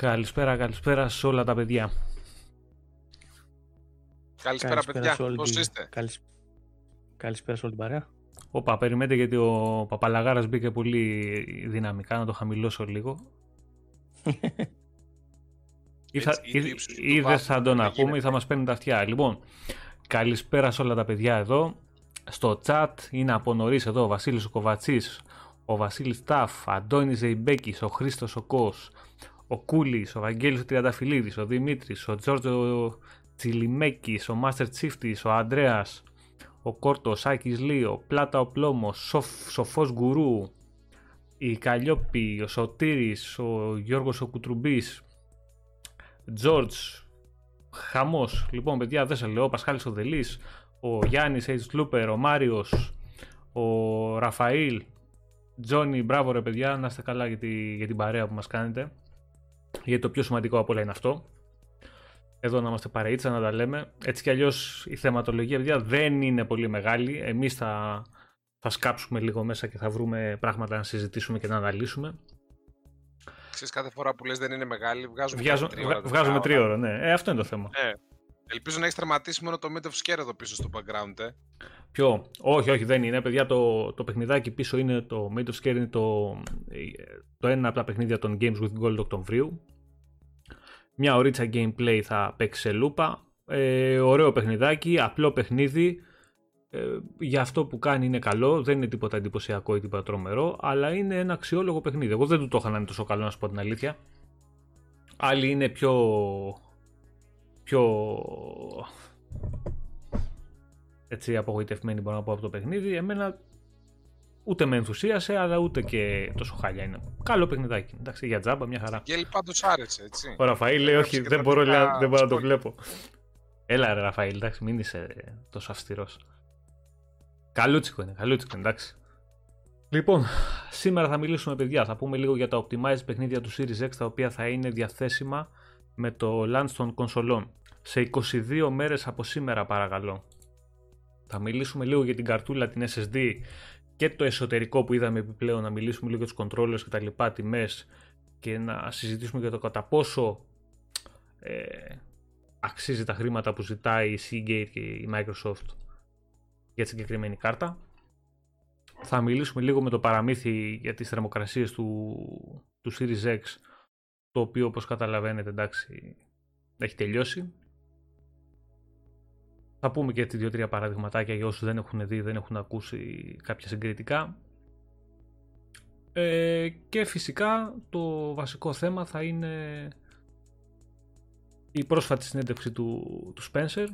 Καλησπέρα, καλησπέρα σε όλα τα παιδιά. Καλησπέρα, Καλησπέρα παιδιά. σε όλη Πώς την- είστε; Καλησ- Καλησπέρα σε όλη την παρέα. Όπα, περιμένετε γιατί ο Παπαλαγάρας μπήκε πολύ δυναμικά, να το χαμηλώσω λίγο. Ή θα, Έτσι, ή του ή- ύψους ή του ή δεν βάθους, θα τον δεν ακούμε ή γίνεται. θα μας παίρνουν τα αυτιά. Λοιπόν, καλησπέρα σε όλα τα παιδιά εδώ. Στο chat είναι από νωρίς εδώ ο Βασίλης ο Κοβατσής, ο Βασίλης Ταφ, Αντώνης Ζεϊμπέκης, ο Χρήστος ο Κος, ο Κούλης, ο Βαγγέλης ο Τριανταφυλλίδης, ο Δημήτρης, ο Τζόρτζο Τσιλιμέκης, ο Μάστερ Τσίφτης, ο Ανδρέας, ο Κόρτος, Άκης Λίο, Πλάτα ο Πλόμος, Σοφ, Σοφός Γκουρού, η Καλλιόπη, ο Σωτήρης, ο Γιώργος ο Κουτρουμπής, Τζόρτζ, χαμός. Λοιπόν, παιδιά, δεν σε λέω, ο Πασχάλης ο Δελής, ο Γιάννης H. Λούπερ, ο Μάριος, ο Ραφαήλ, Τζόνι, μπράβο ρε παιδιά, να είστε καλά για, τη- για την παρέα που μας κάνετε. Γιατί το πιο σημαντικό από όλα είναι αυτό. Εδώ να είμαστε παρείτσα, να τα λέμε. Έτσι κι αλλιώς η θεματολογία, παιδιά, δεν είναι πολύ μεγάλη. Εμείς θα, θα σκάψουμε λίγο μέσα και θα βρούμε πράγματα να συζητήσουμε και να αναλύσουμε. Ξέρεις, κάθε φορά που λες δεν είναι μεγάλη, βγάζουμε Βγάζω, κάτι τρίωρα, βγα- βγάζουμε τετράωρα. τρίωρα, ναι. Ε, αυτό είναι το θέμα. Ε, ελπίζω να έχεις τερματίσει μόνο το Mid of Scare εδώ πίσω στο background, ε. Ποιο, όχι, όχι, δεν είναι. Παιδιά, το, το παιχνιδάκι πίσω είναι το Made of Scare, είναι το, το ένα από τα παιχνίδια των Games with Gold Οκτωβρίου. Μια ωρίτσα gameplay θα παίξει σε λούπα. Ε, ωραίο παιχνιδάκι, απλό παιχνίδι. Ε, για αυτό που κάνει είναι καλό, δεν είναι τίποτα εντυπωσιακό ή τίποτα τρομερό, αλλά είναι ένα αξιόλογο παιχνίδι. Εγώ δεν του το είχα να είναι τόσο καλό, να σου πω την αλήθεια. Άλλοι είναι πιο. Πιο έτσι απογοητευμένοι μπορώ να πω από το παιχνίδι. Εμένα ούτε με ενθουσίασε, αλλά ούτε και τόσο χάλια είναι. Καλό παιχνιδάκι. Εντάξει, για τζάμπα, μια χαρά. Γέλη πάντως άρεσε, έτσι. Ο Ραφαήλ λέει: Έγραψε Όχι, και δεν τα μπορώ, δικά λέει, δεν μπορώ να το spoiler. βλέπω. Έλα, ρε Ραφαήλ, εντάξει, μην είσαι τόσο αυστηρός. Καλούτσικο είναι, καλούτσικο, εντάξει. Λοιπόν, σήμερα θα μιλήσουμε, παιδιά. Θα πούμε λίγο για τα optimized παιχνίδια του Series X, τα οποία θα είναι διαθέσιμα με το launch των κονσολών. Σε 22 μέρες από σήμερα, παρακαλώ. Θα μιλήσουμε λίγο για την καρτούλα, την SSD και το εσωτερικό που είδαμε επιπλέον, να μιλήσουμε λίγο για τους controllers και τα λοιπά, τιμές και να συζητήσουμε για το κατά πόσο ε, αξίζει τα χρήματα που ζητάει η Seagate και η Microsoft για τη συγκεκριμένη κάρτα. Θα μιλήσουμε λίγο με το παραμύθι για τις θερμοκρασίες του, του Series X, το οποίο όπως καταλαβαίνετε εντάξει έχει τελειώσει. Θα πούμε και έτσι δύο-τρία παραδειγματάκια για όσους δεν έχουν δει, δεν έχουν ακούσει κάποια συγκριτικά. Ε, και φυσικά το βασικό θέμα θα είναι η πρόσφατη συνέντευξη του, του Spencer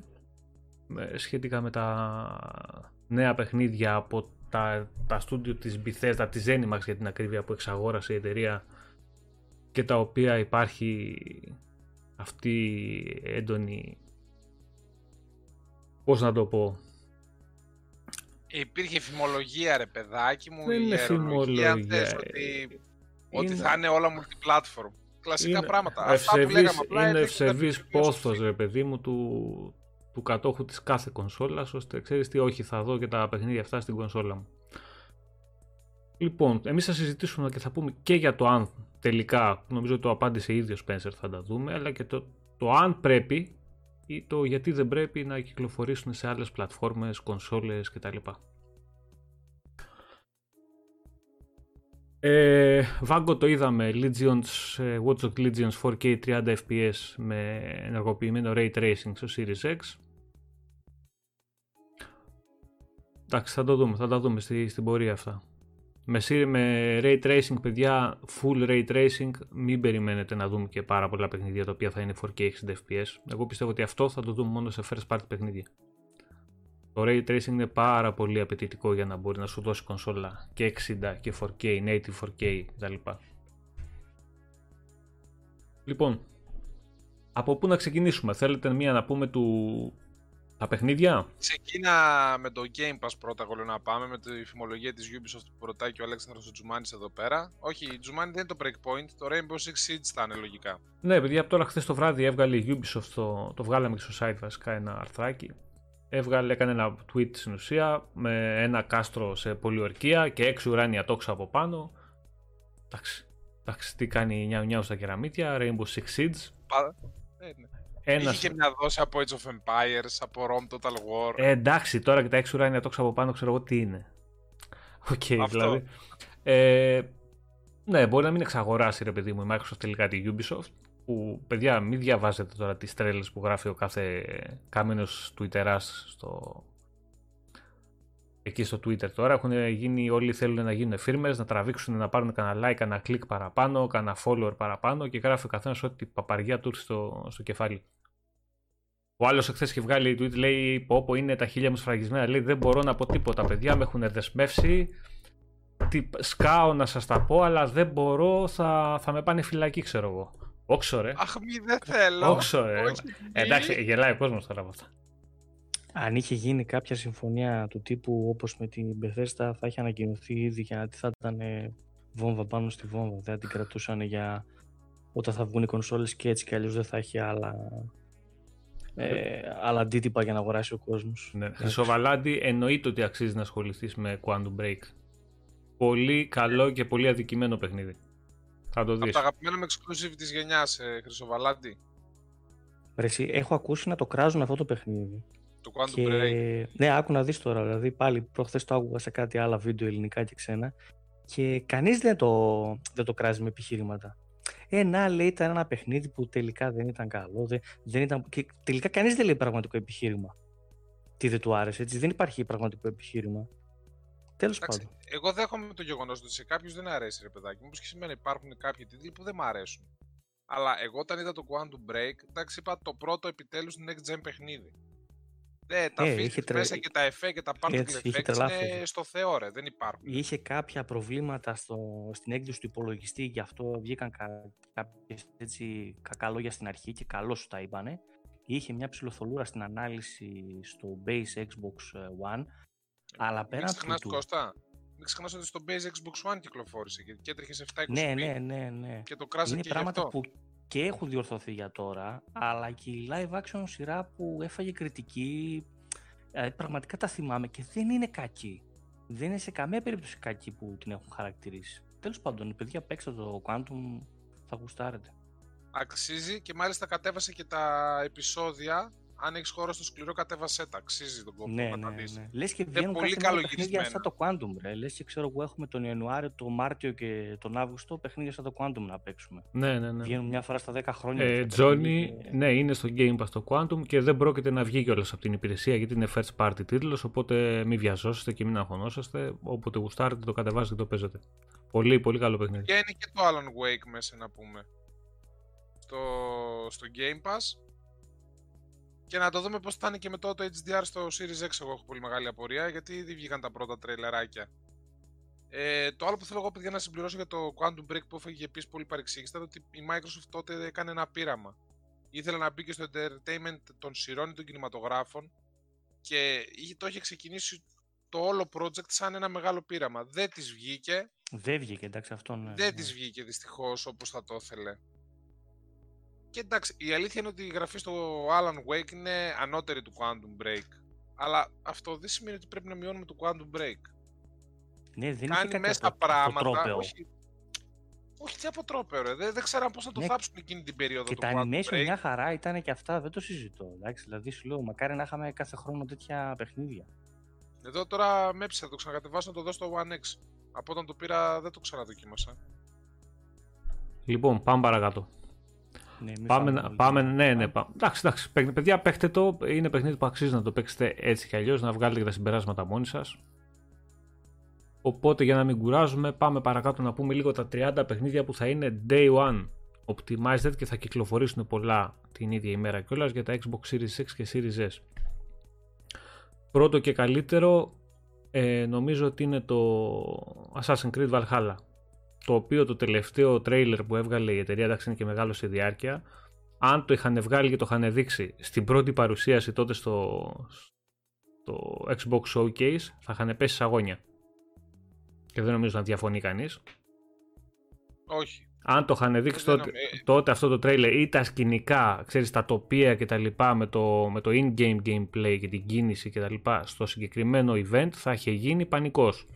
ε, σχετικά με τα νέα παιχνίδια από τα, τα στούντιο της Bethesda, της Zenimax για την ακρίβεια που εξαγόρασε η εταιρεία και τα οποία υπάρχει αυτή η έντονη πώς να το πω; Υπήρχε φημολογία, ρε παιδάκι μου, Δεν η είναι αερολογία, αν φημολογία, θες, ε, ότι, ότι είναι- θα είναι όλα multiplatform. Κλασικά είναι πράγματα. Αυτά που ευσεβής- λέγαμε απλά είναι έδειχνε ευσεβής κάτι πιο πόθος σωστή. ρε παιδί μου του, του κατόχου της κάθε κονσόλας ώστε ξέρεις τι όχι θα δω και τα παιχνίδια αυτά στην κονσόλα μου. Λοιπόν, εμείς θα συζητήσουμε και θα πούμε και για το αν τελικά, νομίζω το απάντησε ήδη ο Spencer θα τα δούμε, αλλά και το, το αν πρέπει ή το γιατί δεν πρέπει να κυκλοφορήσουν σε άλλες πλατφόρμες, κονσόλες κτλ. Ε, Vago το είδαμε, Legions, ε, Watch Dogs Legions 4K 30 fps με ενεργοποιημένο Ray Tracing στο Series X. Εντάξει, θα το δούμε, θα τα δούμε στη, στην πορεία αυτά. Με, σύρ- με Ray Tracing, παιδιά, full Ray Tracing, μην περιμένετε να δούμε και πάρα πολλά παιχνίδια τα οποία θα είναι 4K 60 fps. Εγώ πιστεύω ότι αυτό θα το δούμε μόνο σε first party παιχνίδια. Το Ray Tracing είναι πάρα πολύ απαιτητικό για να μπορεί να σου δώσει κονσόλα και 60 και 4K, native 4K κτλ. Λοιπόν, από πού να ξεκινήσουμε, θέλετε μία να πούμε του... τα παιχνίδια; Ξεκίνα με το Game Pass πρώτα, εγώ λέω να πάμε, με τη φημολογία της Ubisoft που ρωτάει και ο Αλέξανδρος ο Τζουμάνης εδώ πέρα. Όχι, η Τζουμάνη δεν είναι το Breakpoint, το Rainbow Six Siege θα είναι λογικά. Ναι, παιδιά, από τώρα χθες το βράδυ έβγαλε η Ubisoft, το, το βγάλαμε και στο site βασικά ένα αρθράκι. Έβγαλε, έκανε ένα tweet στην ουσία με ένα κάστρο σε πολιορκία και έξι ουράνια τόξα από πάνω. Εντάξει. Εντάξει, τι κάνει νιάου νιάου στα κεραμίτια, Rainbow Six Siege. Πα... Ε, ναι. Ένας... Είχε και μια δόση από Age of Empires, από Rome Total War. Ε, εντάξει, τώρα και τα έξι ουράνια τόξα από πάνω ξέρω εγώ τι είναι. OK, okay, Αυτό. δηλαδή. Ε, ναι, μπορεί να μην εξαγοράσει ρε παιδί μου η Microsoft τελικά τη Ubisoft. Που παιδιά, μην διαβάζετε τώρα τις τρέλες που γράφει ο κάθε κάμενος Twitterάς στο... εκεί στο Twitter τώρα. Έχουν γίνει, όλοι θέλουν να γίνουν firmers, να τραβήξουν, να πάρουν κανένα like, κανένα click παραπάνω, κανένα follower παραπάνω και γράφει ο καθένας ό,τι παπαριά του έρθει στο, στο κεφάλι. Ο άλλος εχθές έχει βγάλει tweet, λέει: Πω, πω είναι τα χίλια μου σφραγισμένα. Λέει: Δεν μπορώ να πω τίποτα, παιδιά. Με έχουν δεσμεύσει. Τι, σκάω να σας τα πω, αλλά δεν μπορώ. Θα, θα με πάνε φυλακή, ξέρω εγώ. Όξο, ρε. Αχ, μη δεν θέλω. Όξο, ρε. Όχι, μη. Εντάξει, γελάει ο κόσμος τώρα από αυτά. Αν είχε γίνει κάποια συμφωνία του τύπου όπως με την Bethesda θα είχε ανακοινωθεί ήδη γιατί θα ήταν ε, βόμβα πάνω στη βόμβα. Δεν θα την κρατούσαν για όταν θα βγουν οι κονσόλες και έτσι κι αλλιώς δεν θα έχει άλλα, ε, άλλα αντίτυπα για να αγοράσει ο κόσμος. Ναι. Χρυσοβαλάντη, εννοείται ότι αξίζει να ασχοληθείς με Quantum Break. Πολύ καλό και πολύ αδικημένο παιχνίδι. Θα το Από δεις. τα αγαπημένα με exclusive της γενιάς, ε, Χρυσοβαλάντη. Ρε, εσύ, έχω ακούσει να το κράζουν αυτό το παιχνίδι. Το Quantum Και... Break. Ναι, άκου να δεις τώρα. Δηλαδή, πάλι προχθές το άκουγα σε κάτι άλλα βίντεο ελληνικά και ξένα. Και κανείς δεν το, δεν το κράζει με επιχείρηματα. Ε, να λέει ήταν ένα παιχνίδι που τελικά δεν ήταν καλό. Δεν, δεν ήταν... Και τελικά κανείς δεν λέει πραγματικό επιχείρημα. Τι δεν του άρεσε, έτσι. Δεν υπάρχει πραγματικό επιχείρημα. Τέλος Εντάξει, πάντων. εγώ δέχομαι το γεγονός ότι σε κάποιους δεν αρέσει, ρε παιδάκι μου. Όπως και σημαίνει υπάρχουν κάποιοι τίτλοι που δεν μ' αρέσουν. Αλλά εγώ όταν είδα το Quantum Break, εντάξει, είπα το πρώτο επιτέλους next gen παιχνίδι. Ναι, τα Ε, features είχε τρε- μέσα και τα εφέ και τα particle Έτσι, είχε effects τρελάθει. είναι στο Θεό, ρε, δεν υπάρχουν. Είχε κάποια προβλήματα στο, στην έκδοση του υπολογιστή, γι' αυτό βγήκαν κα, κάποιες έτσι κακαλόγια στην αρχή και καλώς σου τα είπανε. Είχε μια ψηλοθολούρα στην ανάλυση στο base Xbox One, αλλά Μην πέραν ξεχνάς, του... Κώστα, μην ξεχνάς ότι στο base Xbox One κυκλοφόρησε και, και έτρεχε σε 720p Ναι, ναι, ναι, ναι. και το κράζε Είναι και γι' πράγματα αυτό. που και έχουν διορθωθεί για τώρα, αλλά και η live action σειρά που έφαγε κριτική, ε, πραγματικά τα θυμάμαι και δεν είναι κακή. Δεν είναι σε καμία περίπτωση κακή που την έχουν χαρακτηρίσει. Τέλος πάντων, παιδιά παίξτε το Quantum, θα γουστάρετε. Αξίζει και μάλιστα κατέβασε και τα επεισόδια. Αν έχεις χώρο στο σκληρό, κατέβασέ τα. Αξίζει τον κόπο Ναι, να τα ναι, δεις. ναι. Λες και βγαίνουν πολύ κάθε μέρα καλογυρισμένα. παιχνίδια σαν το Quantum, ρε. Λες και ξέρω εγώ έχουμε τον Ιανουάριο, τον Μάρτιο και τον Αύγουστο παιχνίδια σαν το Quantum να παίξουμε. Ναι, ναι, ναι. Βγαίνουν μια φορά στα 10 χρόνια. Ε, αυτά τα Johnny, παιχνίδια και- ναι, είναι στο Game Pass το Quantum και δεν πρόκειται να βγει κιόλας από την υπηρεσία γιατί είναι first party τίτλος, οπότε μην βιαζόσαστε και μην αγχωνόσαστε. Όποτε γουστάρετε το κατεβάζετε και το παίζετε. Πολύ, πολύ καλό παιχνίδι. Και είναι και το Alan Wake μέσα να πούμε. Στο, στο Game Pass. Και να το δούμε πώς θα είναι και με το, το HDR στο Series X. Εγώ έχω πολύ μεγάλη απορία γιατί ήδη βγήκαν τα πρώτα τρελεράκια. Ε, το άλλο που θέλω εγώ παιδιά να συμπληρώσω για το Quantum Break που έφαγε επίσης πολύ παρεξήγηση ήταν ότι η Microsoft τότε έκανε ένα πείραμα. Ήθελε να μπει και στο entertainment των σειρών ή των κινηματογράφων και είχε- το είχε ξεκινήσει το όλο project σαν ένα μεγάλο πείραμα. Δεν της βγήκε Δεν βγήκε, εντάξει, αυτό ναι. δεν ναι. της βγήκε δυστυχώς όπως θα το ήθελε. Και εντάξει, η αλήθεια είναι ότι η γραφή στο Alan Wake είναι ανώτερη του Quantum Break. Αλλά αυτό δεν σημαίνει ότι πρέπει να μειώνουμε το Quantum Break. Ναι, δεν είχε Κάνει κάτι μέσα απο- πράγματα. αποτρόπαιο. Όχι, όχι τι αποτρόπαιο, ρε. Δεν, δεν ξέραν πώς να το Ναι, θάψουν εκείνη την περίοδο Και του τα Quantum animation Break. μια χαρά ήταν και αυτά, δεν το συζητώ. Εντάξει, δηλαδή σου λέω, μακάρι να είχαμε κάθε χρόνο τέτοια παιχνίδια. Εδώ τώρα με έψησα, το ξανακατεβάσω να το δω στο One X. Από όταν το πήρα δεν το ξαναδοκίμασα. Λοιπόν, πάμε παρακάτω. Ναι, μην Πάμε, φάμε να- πολύ. πάμε, ναι, ναι, πάμε. Εντάξει, εντάξει, παί- παιδιά, παίχτε το. Είναι παιχνίδι που αξίζει να το παίξετε έτσι κι αλλιώς, να βγάλετε και τα συμπεράσματα μόνοι σας. Οπότε για να μην κουράζουμε, πάμε παρακάτω να πούμε λίγο τα 30 παιχνίδια που θα είναι day one optimized και θα κυκλοφορήσουν πολλά την ίδια ημέρα κιόλας για τα Xbox Series X και Series S. Πρώτο και καλύτερο ε, νομίζω ότι είναι το Assassin's Creed Valhalla το οποίο το τελευταίο trailer που έβγαλε η εταιρεία εντάξει είναι και μεγάλο σε διάρκεια αν το είχαν βγάλει και το είχαν δείξει στην πρώτη παρουσίαση τότε στο, στο Xbox Showcase θα είχαν πέσει σε αγώνια και δεν νομίζω να διαφωνεί κανείς Όχι. αν το είχαν δείξει Δεν τότε, νομι- ε, τότε αυτό το trailer ή τα σκηνικά, ξέρεις, τα τοπία και τα λοιπά με το, με το in-game gameplay και την κίνηση και τα λοιπά στο συγκεκριμένο event θα είχε γίνει πανικός.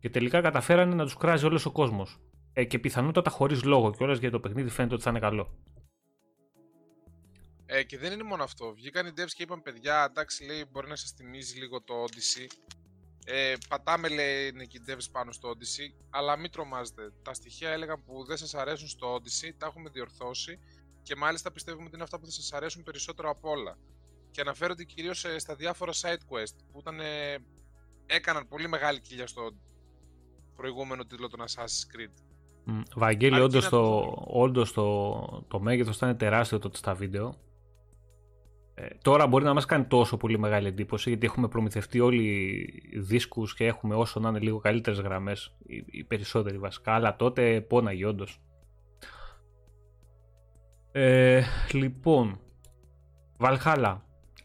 Και τελικά καταφέρανε να τους κράζει όλος ο κόσμος. Ε, και πιθανότατα χωρίς λόγο κιόλας γιατί το παιχνίδι φαίνεται ότι θα είναι καλό. Ε, και δεν είναι μόνο αυτό. Βγήκαν οι devs και είπαν παιδιά, εντάξει λέει μπορεί να σας θυμίζει λίγο το Odyssey. Ε, πατάμε λέει είναι και οι devs πάνω στο Odyssey, αλλά μην τρομάζετε. Τα στοιχεία έλεγαν που δεν σας αρέσουν στο Odyssey, τα έχουμε διορθώσει και μάλιστα πιστεύουμε ότι είναι αυτά που θα σας αρέσουν περισσότερο από όλα. Και αναφέρονται κυρίως ε, στα διάφορα side quest που ήταν, ε, έκαναν πολύ μεγάλη κοιλιά στο προηγούμενο τίτλο των Assassin's Creed. Mm. Βαγγέλη, Αρκεί όντως, να το, το όντως το, το μέγεθος ήταν τεράστιο τότε στα βίντεο. Ε, τώρα μπορεί να μας κάνει τόσο πολύ μεγάλη εντύπωση γιατί έχουμε προμηθευτεί όλοι δίσκους και έχουμε όσο να είναι λίγο καλύτερες γραμμές, οι, οι περισσότεροι βασικά, αλλά τότε πόναγε όντως. Ε, λοιπόν, Valhalla.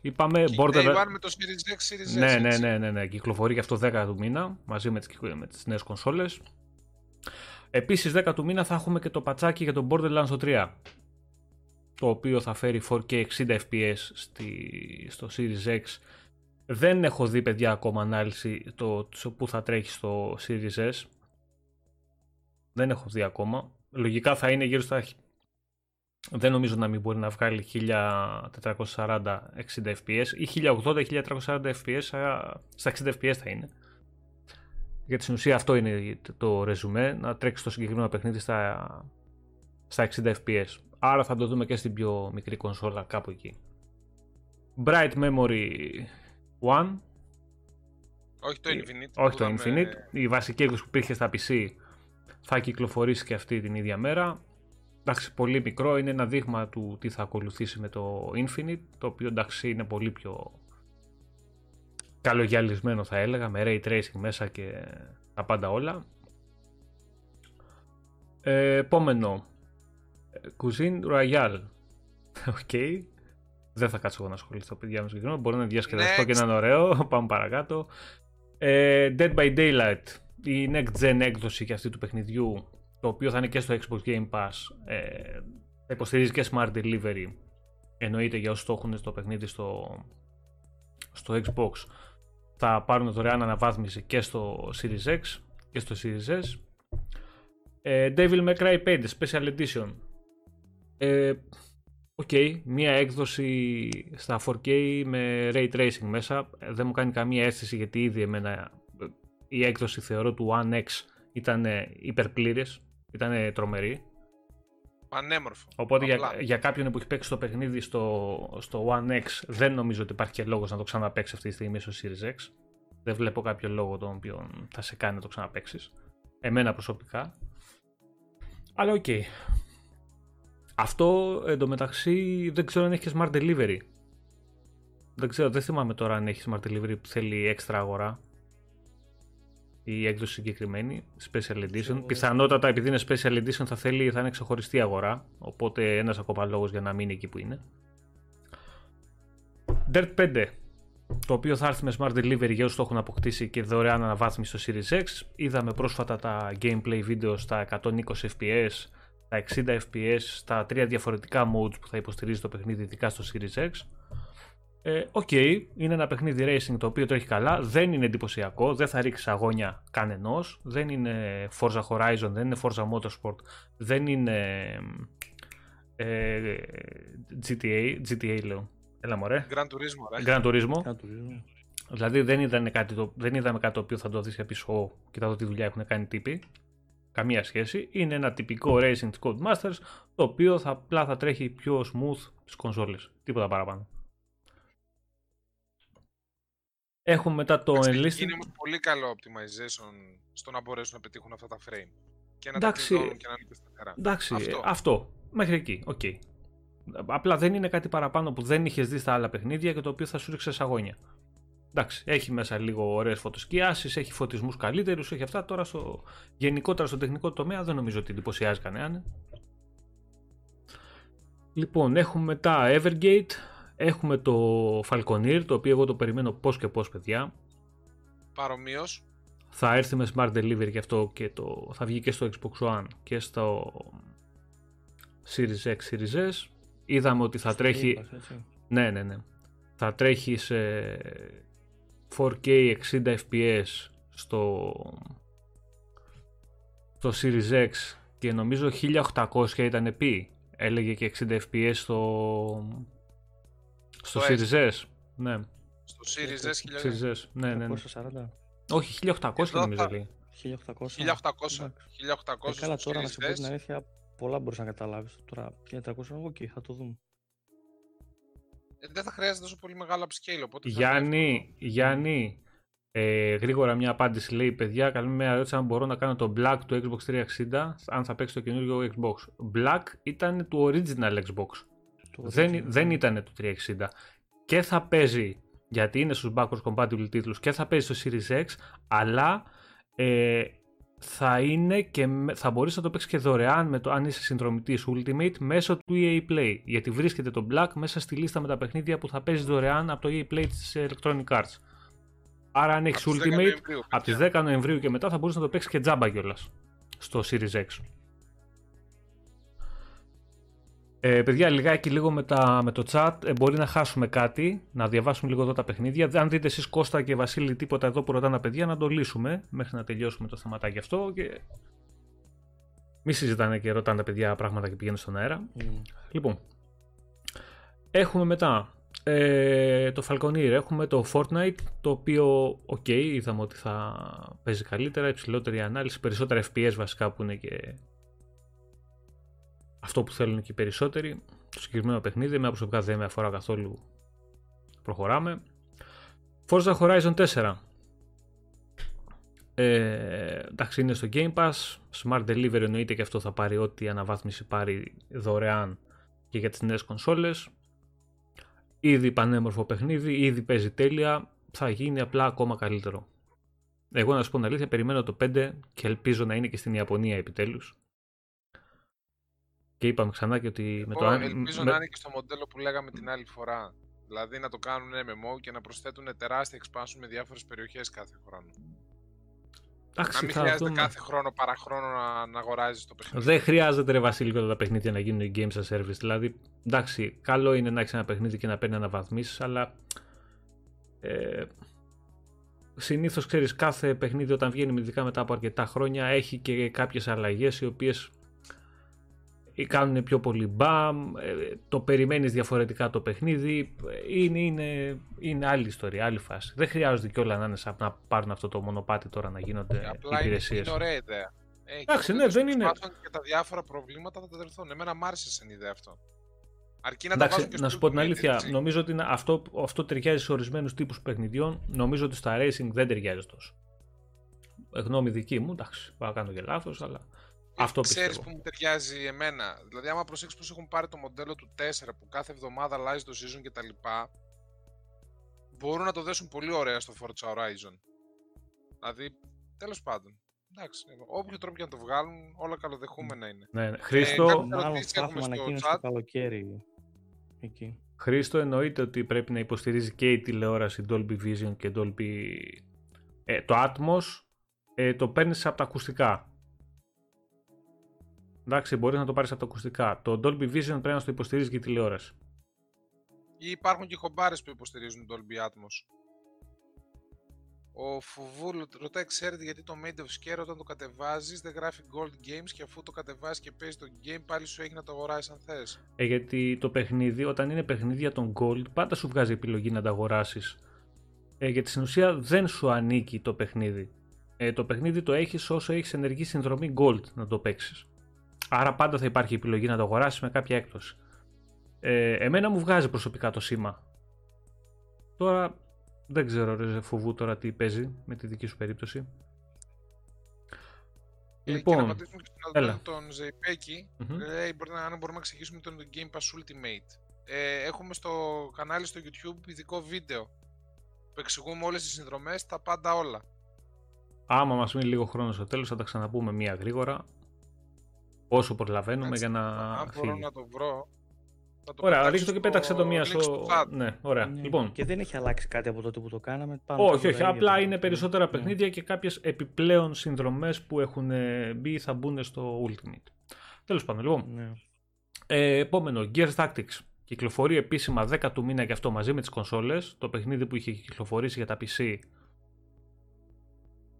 Είπαμε Και Border... Day One με το Series X, Series S. Ναι, ναι, έτσι. ναι, ναι, ναι. Κυκλοφορεί και αυτό 10 του μήνα μαζί με τις, με τις νέες κονσόλες. Επίσης 10 του μήνα θα έχουμε και το πατσάκι για το Borderlands 3 το οποίο θα φέρει 4K 60 fps στη, στο Series X. Δεν έχω δει παιδιά ακόμα ανάλυση το, το που θα τρέχει στο Series S. Δεν έχω δει ακόμα. Λογικά θα είναι γύρω στα... Δεν νομίζω να μην μπορεί να βγάλει 1440 60 fps ή 1080-1340 fps α, στα 60 fps θα είναι. Γιατί στην ουσία αυτό είναι το ρεζουμέ, να τρέξει το συγκεκριμένο παιχνίδι στα, στα 60 fps. Άρα θα το δούμε και στην πιο μικρή κονσόλα κάπου εκεί. Bright Memory 1. Όχι το Infinite. Όχι που το είδαμε- Infinite. Η βασική έκδοση που υπήρχε στα PC θα κυκλοφορήσει και αυτή την ίδια μέρα. Εντάξει, πολύ μικρό. Είναι ένα δείγμα του τι θα ακολουθήσει με το Infinite. Το οποίο εντάξει είναι πολύ πιο καλογυαλισμένο θα έλεγα. Με Ray Tracing μέσα και τα πάντα όλα. Ε, επόμενο. Cuisine Royale. OK. Δεν θα κάτσω εγώ να ασχοληθώ παιδιά με συγκεκριμένο. Μπορεί να είναι διασκεδαστικό και να είναι ωραίο. Πάμε παρακάτω. Ε, Dead by Daylight. Η next gen έκδοση και αυτή του παιχνιδιού. Το οποίο θα είναι και στο Xbox Game Pass. Ε, θα υποστηρίζει και Smart Delivery. Εννοείται για όσους το έχουν στο παιχνίδι στο, στο Xbox. Θα πάρουν δωρεάν αναβάθμιση και στο Series X και στο Series S. Ε, Devil May Cry 5 Special Edition. Ε, Οκ, μία έκδοση στα 4K με Ray Tracing μέσα. Ε, Δεν μου κάνει καμία αίσθηση γιατί ήδη εμένα ε, η έκδοση θεωρώ του One X ήταν υπερπλήρης, ήταν τρομερή. Πανέμορφο. Οπότε για, Απλά. για κάποιον που έχει παίξει το παιχνίδι στο, στο One X δεν νομίζω ότι υπάρχει και λόγος να το ξαναπαίξει αυτή τη στιγμή στο Series X. Δεν βλέπω κάποιο λόγο τον οποίο θα σε κάνει να το ξαναπαίξεις. Εμένα προσωπικά. Αλλά οκ. Αυτό εντωμεταξύ δεν ξέρω αν έχεις και smart delivery. Δεν ξέρω, δεν θυμάμαι τώρα αν έχεις smart delivery που θέλει έξτρα αγορά. Η έκδοση συγκεκριμένη, special edition. Ξέρω. Πιθανότατα επειδή είναι special edition θα θέλει, θα είναι ξεχωριστή αγορά. Οπότε ένας ακόμα λόγος για να μείνει εκεί που είναι. Dirt 5 το οποίο θα έρθει με Smart Delivery για όσους το έχουν αποκτήσει και δωρεάν αναβάθμιση στο Series X. Είδαμε πρόσφατα τα gameplay βίντεο στα 120 fps, στα 60 fps, στα τρία διαφορετικά modes που θα υποστηρίζει το παιχνίδι ειδικά στο Series X. Ε, Οκ, είναι ένα παιχνίδι racing το οποίο τρέχει καλά, δεν είναι εντυπωσιακό, δεν θα ρίξει σαγόνια κανενός, δεν είναι Forza Horizon, δεν είναι Forza Motorsport, δεν είναι ε, GTA, GTA λέω, έλα μωρέ, Grand Turismo, ρε. Gran Turismo. Κάτω του ζούμε. Δηλαδή δεν, είδανε κάτι το, δεν είδαμε κάτι το οποίο θα το δεις και πεις «Ω, κοίτα εδώ τι δουλειά έχουν κάνει τύποι». Καμία σχέση. Είναι ένα τυπικό racing της Codemasters το οποίο θα, απλά θα τρέχει πιο smooth στις κονσόλες. Τίποτα παραπάνω. Έχουμε μετά το Εντάξει, Enlisted. Είναι όμως πολύ καλό optimization στο να μπορέσουν να πετύχουν αυτά τα frame. Και να Εντάξει. τα κλειδώνουν και να είναι και σταθερά. Εντάξει, Αυτό. αυτό. αυτό. Μέχρι εκεί. Οκ. Απλά δεν είναι κάτι παραπάνω που δεν είχες δει στα άλλα παιχνίδια και το οποίο θα σου ρίξει σαγόνια. Εντάξει, έχει μέσα λίγο ωραίες φωτοσκιάσεις, έχει φωτισμούς καλύτερους, έχει αυτά. Τώρα στο γενικότερα στο τεχνικό τομέα δεν νομίζω ότι εντυπωσιάζει κανέναν. Λοιπόν, έχουμε μετά Evergate, έχουμε το Falconeer, το οποίο εγώ το περιμένω πώς και πώς παιδιά. Παρομοίως, Θα έρθει με Smart Delivery και αυτό και το, θα βγει και στο Xbox One και στο Series X, Series S. Είδαμε ότι θα Στο τρέχει, Game Pass, έτσι. ναι, ναι, ναι. Θα τρέχει σε 4K 60 fps στο, στο Series X και νομίζω 1800 ήταν επί. Έλεγε και 60 FPS στο, στο Series S. Ναι. Στο Series S, Series S. Ναι, ναι, ναι. 440. Όχι, 1800 Εδώ νομίζω θα- λέει. 1800. 1800. 1800 Ε, καλά, στο τώρα να Series σου πω την S. αλήθεια, πολλά μπορείς να καταλάβεις. Τώρα 1300, οκ, θα το δούμε. Ε, δεν θα χρειάζεται τόσο πολύ μεγάλο upscale, οπότε θα Γιάννη, Γιάννη, ε, γρήγορα μια απάντηση λέει παιδιά. Καλή μέρα, ερώτηση αν μπορώ να κάνω το Black του Xbox 360 αν θα παίξει το καινούργιο Xbox. Black ήταν του original Xbox. Το Δεν, original. δεν ήταν το 360. Και θα παίζει, γιατί είναι στους backwards compatible τίτλους, και θα παίζει στο Series X, αλλά ε, θα είναι και με- θα μπορείς να το παίξεις και δωρεάν με το, αν είσαι συνδρομητής Ultimate μέσω του EA Play. Γιατί βρίσκεται το Black μέσα στη λίστα με τα παιχνίδια που θα παίζεις δωρεάν από το EA Play της Electronic Arts. Άρα αν έχεις Από τις 10 Ultimate, Νοεμβρίου, από τις παιδιά. 10 Νοεμβρίου και μετά θα μπορείς να το παίξεις και τζάμπα κιόλας στο Series X. Ε, παιδιά, λιγάκι λίγο με, τα, με το chat. Ε, μπορεί να χάσουμε κάτι, να διαβάσουμε λίγο εδώ τα παιχνίδια. Αν δείτε εσείς Κώστα και Βασίλη τίποτα εδώ που ρωτάνε τα παιδιά, να το λύσουμε μέχρι να τελειώσουμε το θεματάκι αυτό. Και... Μη συζητάνε και ρωτάνε τα παιδιά πράγματα και πηγαίνουν στον αέρα. Μμ. Λοιπόν, έχουμε μετά ε, το Falconeer, έχουμε το Fortnite, το οποίο, οκ, είδαμε ότι θα παίζει καλύτερα, υψηλότερη ανάλυση, περισσότερα FPS βασικά που είναι και αυτό που θέλουν και οι περισσότεροι. Το συγκεκριμένο παιχνίδι, με προσωπικά δεν με αφορά καθόλου. Προχωράμε. Forza Horizon 4. Ε, εντάξει, είναι στο Game Pass. Smart Delivery εννοείται και αυτό θα πάρει ό,τι αναβάθμιση πάρει δωρεάν και για τις νέες κονσόλες. Ήδη πανέμορφο παιχνίδι, ήδη παίζει τέλεια. Θα γίνει απλά ακόμα καλύτερο. Εγώ να σου πω την αλήθεια, περιμένω το 5 και ελπίζω να είναι και στην Ιαπωνία επιτέλους. Και είπαμε ξανά και ότι με το... Εγώ αν- ελπίζω με- να είναι και στο μοντέλο που λέγαμε την άλλη φορά. Δηλαδή να το κάνουν MMO και να προσθέτουν τεράστια expansion με διάφορες περιοχές κάθε χρόνο. Να Εντάξει, μην θα χρειάζεται δούμε. κάθε χρόνο παραχρόνο να, να αγοράζεις το παιχνίδι. Δεν χρειάζεται ρε Βασίλη όλα τα παιχνίδια να γίνουν games as service. Δηλαδή, εντάξει, καλό είναι να έχεις ένα παιχνίδι και να παίρνει αναβαθμίσεις, αλλά ε, συνήθως ξέρεις κάθε παιχνίδι όταν βγαίνει ειδικά μετά από αρκετά χρόνια έχει και κάποιες αλλαγές οι οποίες κάνουν πιο πολύ μπαμ, ε, το περιμένεις διαφορετικά το παιχνίδι, ε, είναι, είναι, είναι άλλη ιστορία, άλλη φάση. Δεν χρειάζονται κιόλα να, είναι σαν να πάρουν αυτό το μονοπάτι τώρα να γίνονται Απλά είναι, υπηρεσίες. είναι ωραία ιδέα. Ε, και Εντάξει, το ναι, τέλος δεν του είναι- Smartphone Και τα διάφορα προβλήματα θα τα τερθούν. Εμένα μ' άρεσε σαν ιδέα αυτό. Αρκεί να τα Εντάξει, βάζουν και να στο σου πω την Ultimate, αλήθεια, έτσι. νομίζω ότι είναι αυτό, αυτό ταιριάζει σε ορισμένους τύπους παιχνιδιών. Νομίζω ότι στα racing δεν ταιριάζει τόσο. Ε, Γνώμη δική μου, εντάξει, πάω να κάνω και λάθος, αλλά αυτό Ξέρεις πιστεύω. που μου ταιριάζει εμένα; Δηλαδή, άμα προσέξεις πως έχουν πάρει το μοντέλο του 4 που κάθε εβδομάδα αλλάζει το season και τα λοιπά, μπορούν να το δέσουν πολύ ωραία στο Forza Horizon. Δηλαδή, τέλος πάντων. Εντάξει, όποιο τρόπο και να το βγάλουν, όλα καλοδεχούμενα είναι. Ναι, ναι. Χρήστο, κάτι- Μάλλον ερωτήσεις θα έχουμε έχουμε στο ανακοίνωση chat; το καλοκαίρι. Εκεί. Χρήστο εννοείται ότι πρέπει να υποστηρίζει και η τηλεόραση Dolby Vision και Dolby... Ε, το Atmos ε, το παίρνεις από τα ακουστικά. Εντάξει, μπορείς να το πάρεις από τα ακουστικά. Το Dolby Vision πρέπει να στο υποστηρίζει και η τηλεόραση. Ή υπάρχουν και χομπάρες που υποστηρίζουν το Dolby Atmos. Ο Φουβούλ ρωτάει, ξέρετε γιατί το Made of Scare όταν το κατεβάζεις δεν γράφει Gold Games και αφού το κατεβάζεις και παίζει το game πάλι σου έχει να το αγοράσεις αν θες. Ε, γιατί το παιχνίδι, όταν είναι παιχνίδια των Gold, πάντα σου βγάζει επιλογή να τα αγοράσεις. Ε, γιατί στην ουσία δεν σου ανήκει το παιχνίδι. Ε, το παιχνίδι το έχεις όσο έχεις ενεργή συνδρομή Gold να το παίξεις. Άρα πάντα θα υπάρχει επιλογή να το αγοράσει με κάποια έκπτωση. Ε, εμένα μου βγάζει προσωπικά το σήμα. Τώρα δεν ξέρω ρε φοβού τώρα τι παίζει με τη δική σου περίπτωση. Ε, και να Λοιπόν, απαντήσουμε και στον έλα. Αντώνη τον Ζεϊπέκη, Μμμ. λέει μπορεί να, αν μπορούμε να εξηγήσουμε τον Game Pass Ultimate. Ε, έχουμε στο κανάλι στο YouTube ειδικό βίντεο που εξηγούμε όλες τις συνδρομές, τα πάντα όλα. άμα μας μείνει λίγο χρόνος στο τέλος θα τα ξαναπούμε μία γρήγορα. Όσο προλαβαίνουμε Έτσι, για να αν μπορώ φύγει. να το βρω. θα το Ωραία, πετάξω ρίξτε το και στο πέταξε το μία link στο... στο chat. Ναι, ωραία. Ναι. Λοιπόν, Και δεν έχει αλλάξει κάτι από τότε που το κάναμε. Πάμε όχι, τώρα όχι, για απλά το- είναι περισσότερα Ναι. παιχνίδια και κάποιες επιπλέον συνδρομές που έχουν ε, μπει ή θα μπουν στο Ultimate. Τέλος πάντων, λοιπόν. Ναι. Ε, επόμενο, Gears Tactics. Κυκλοφορεί επίσημα 10 του μήνα και αυτό μαζί με τις κονσόλες. Το παιχνίδι που είχε κυκλοφορήσει για τα PC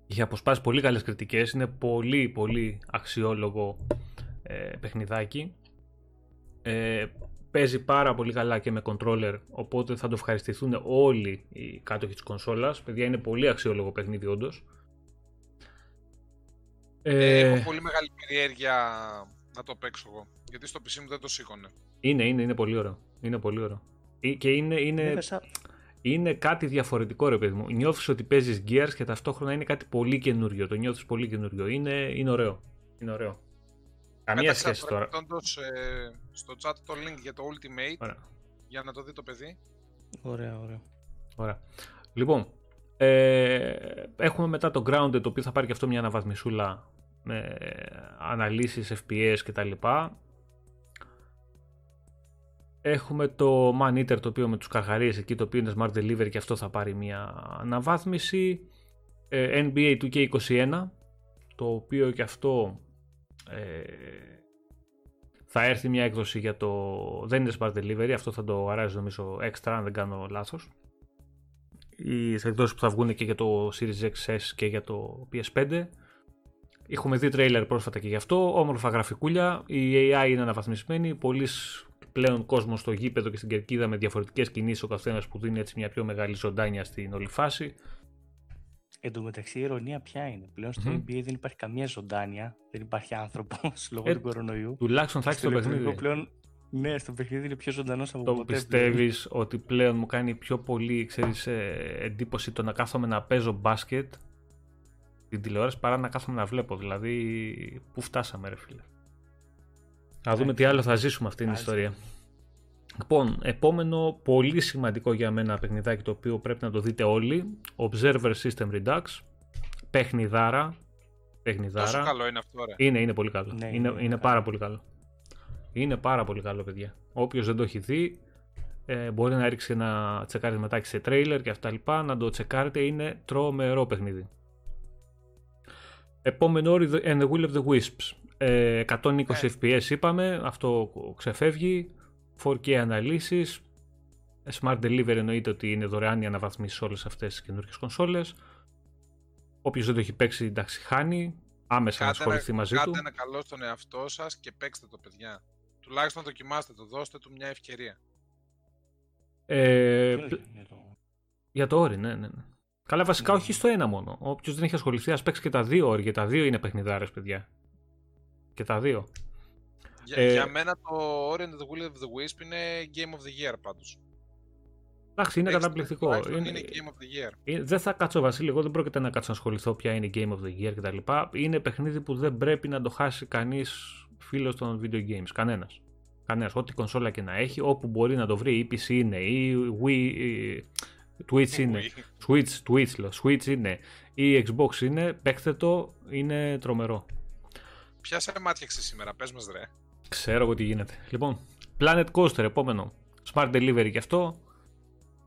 είχε αποσπάσει πολύ καλές κριτικές. Είναι πολύ πολύ αξιόλογο ε, παιχνιδάκι. Ε, παίζει πάρα πολύ καλά και με controller, οπότε θα το ευχαριστηθούν όλοι οι κάτοχοι της κονσόλας. Παιδιά, είναι πολύ αξιόλογο παιχνίδι όντως. Ε, έχω πολύ μεγάλη περιέργεια να το παίξω εγώ, γιατί στο PC μου δεν το σήκωνε. Είναι, είναι, είναι πολύ ωραίο. Είναι πολύ ωραίο. Και είναι, είναι, είναι κάτι διαφορετικό ρε παιδί μου. Νιώθεις ότι παίζεις Gears και ταυτόχρονα είναι κάτι πολύ καινούριο. Το νιώθεις πολύ καινούριο. Είναι, είναι ωραίο. Είναι ωραίο. Καμία σχέση τώρα. Ε, στο chat το link για το Ultimate ωραία. για να το δει το παιδί. Ωραία, ωραία. ωραία. Λοιπόν, ε, έχουμε μετά το Grounded το οποίο θα πάρει και αυτό μια αναβαθμισούλα με αναλύσεις, FPS κτλ. Έχουμε το Man Eater το οποίο με τους καρχαρίες εκεί το οποίο είναι Smart Delivery και αυτό θα πάρει μια αναβάθμιση. Ε, NBA 2K21 το οποίο και αυτό ε, θα έρθει μια έκδοση για το... Δεν είναι Smart Delivery, αυτό θα το αράζει νομίζω extra αν δεν κάνω λάθος. Οι εκδόσεις που θα βγουν και για το Series XS και για το PS5. Έχουμε δει τρέιλερ πρόσφατα και γι' αυτό, όμορφα γραφικούλια, η AI είναι αναβαθμισμένη, πολλοί πλέον κόσμος στο γήπεδο και στην κερκίδα με διαφορετικές κινήσεις ο καθένας που δίνει έτσι μια πιο μεγάλη ζωντάνια στην όλη φάση. Εν τω μεταξύ η ηρωνία ποια είναι; Πλέον στο mm-hmm. NBA δεν υπάρχει καμία ζωντάνια, δεν υπάρχει άνθρωπος λόγω ε, του κορονοϊού. Τουλάχιστον θα έχεις το παιχνίδι. Πλέον, ναι, στο παιχνίδι είναι πιο ζωντανός από το ποτέ. Πιστεύεις ότι πλέον μου κάνει πιο πολύ ξέρεις, ε, εντύπωση το να κάθομαι να παίζω μπάσκετ την τηλεόραση παρά να κάθομαι να βλέπω. Δηλαδή, πού φτάσαμε, ρε φίλε. Να δούμε τι άλλο θα ζήσουμε αυτή την ιστορία. Λοιπόν, επόμενο πολύ σημαντικό για μένα παιχνιδάκι το οποίο πρέπει να το δείτε όλοι. Observer System Redux. Παιχνιδάρα. Παιχνιδάρα. Τόσο καλό είναι αυτό, ρε. Είναι, είναι πολύ καλό. Ναι, είναι, είναι, πάρα πολύ καλό. Είναι πάρα πολύ καλό, παιδιά. Όποιος δεν το έχει δει, ε, μπορεί να ρίξει ένα τσεκάρι μετά και σε τρέιλερ και αυτά λοιπά. Να το τσεκάρετε, είναι τρομερό παιχνίδι. Επόμενο όριο And the Will of the Wisps. 120 ε, FPS είπαμε, αυτό ξεφεύγει. 4K αναλύσεις. Smart Delivery εννοείται ότι είναι δωρεάν η αναβαθμίση σε όλες αυτές τις καινούργιες κονσόλες. Όποιος δεν το έχει παίξει, εντάξει, χάνει. Άμεσα να ασχοληθεί μαζί κάντε του. Κάντε ένα καλό στον εαυτό σας και παίξτε το, παιδιά. Τουλάχιστον δοκιμάστε το, δώστε του μια ευκαιρία. Ε, Για το όρι, ναι, ναι, ναι. Καλά, βασικά όχι στο ένα μόνο. Όποιος δεν έχει ασχοληθεί, ας παίξει και τα δύο όρια. Τα δύο είναι παιχνιδάρες, παιδιά. Και τα δύο. Για, ε, για μένα το Ori and the Will of the Wisp είναι Game of the Year πάντως. Εντάξει, είναι καταπληκτικό. Είναι, είναι Game of the Year. Ε, δεν θα κάτσω, Βασίλη, εγώ δεν πρόκειται να κάτσω να ασχοληθώ ποια είναι Game of the Year κτλ. Είναι παιχνίδι που δεν πρέπει να το χάσει κανείς φίλος των video games. Κανένας. Κανένας. Ό,τι κονσόλα και να έχει, όπου μπορεί να το βρει, η PC είναι, ή Wii, ή Twitch είναι. Switch, Twitch, λέω. Switch είναι. Ή Xbox είναι. Παίχτε το, είναι τρομερό. Ποια σε μάτιαξε σήμερα, πες μας ρε. Ξέρω εγώ τι γίνεται. Λοιπόν, Planet Coaster, επόμενο. Smart Delivery και αυτό.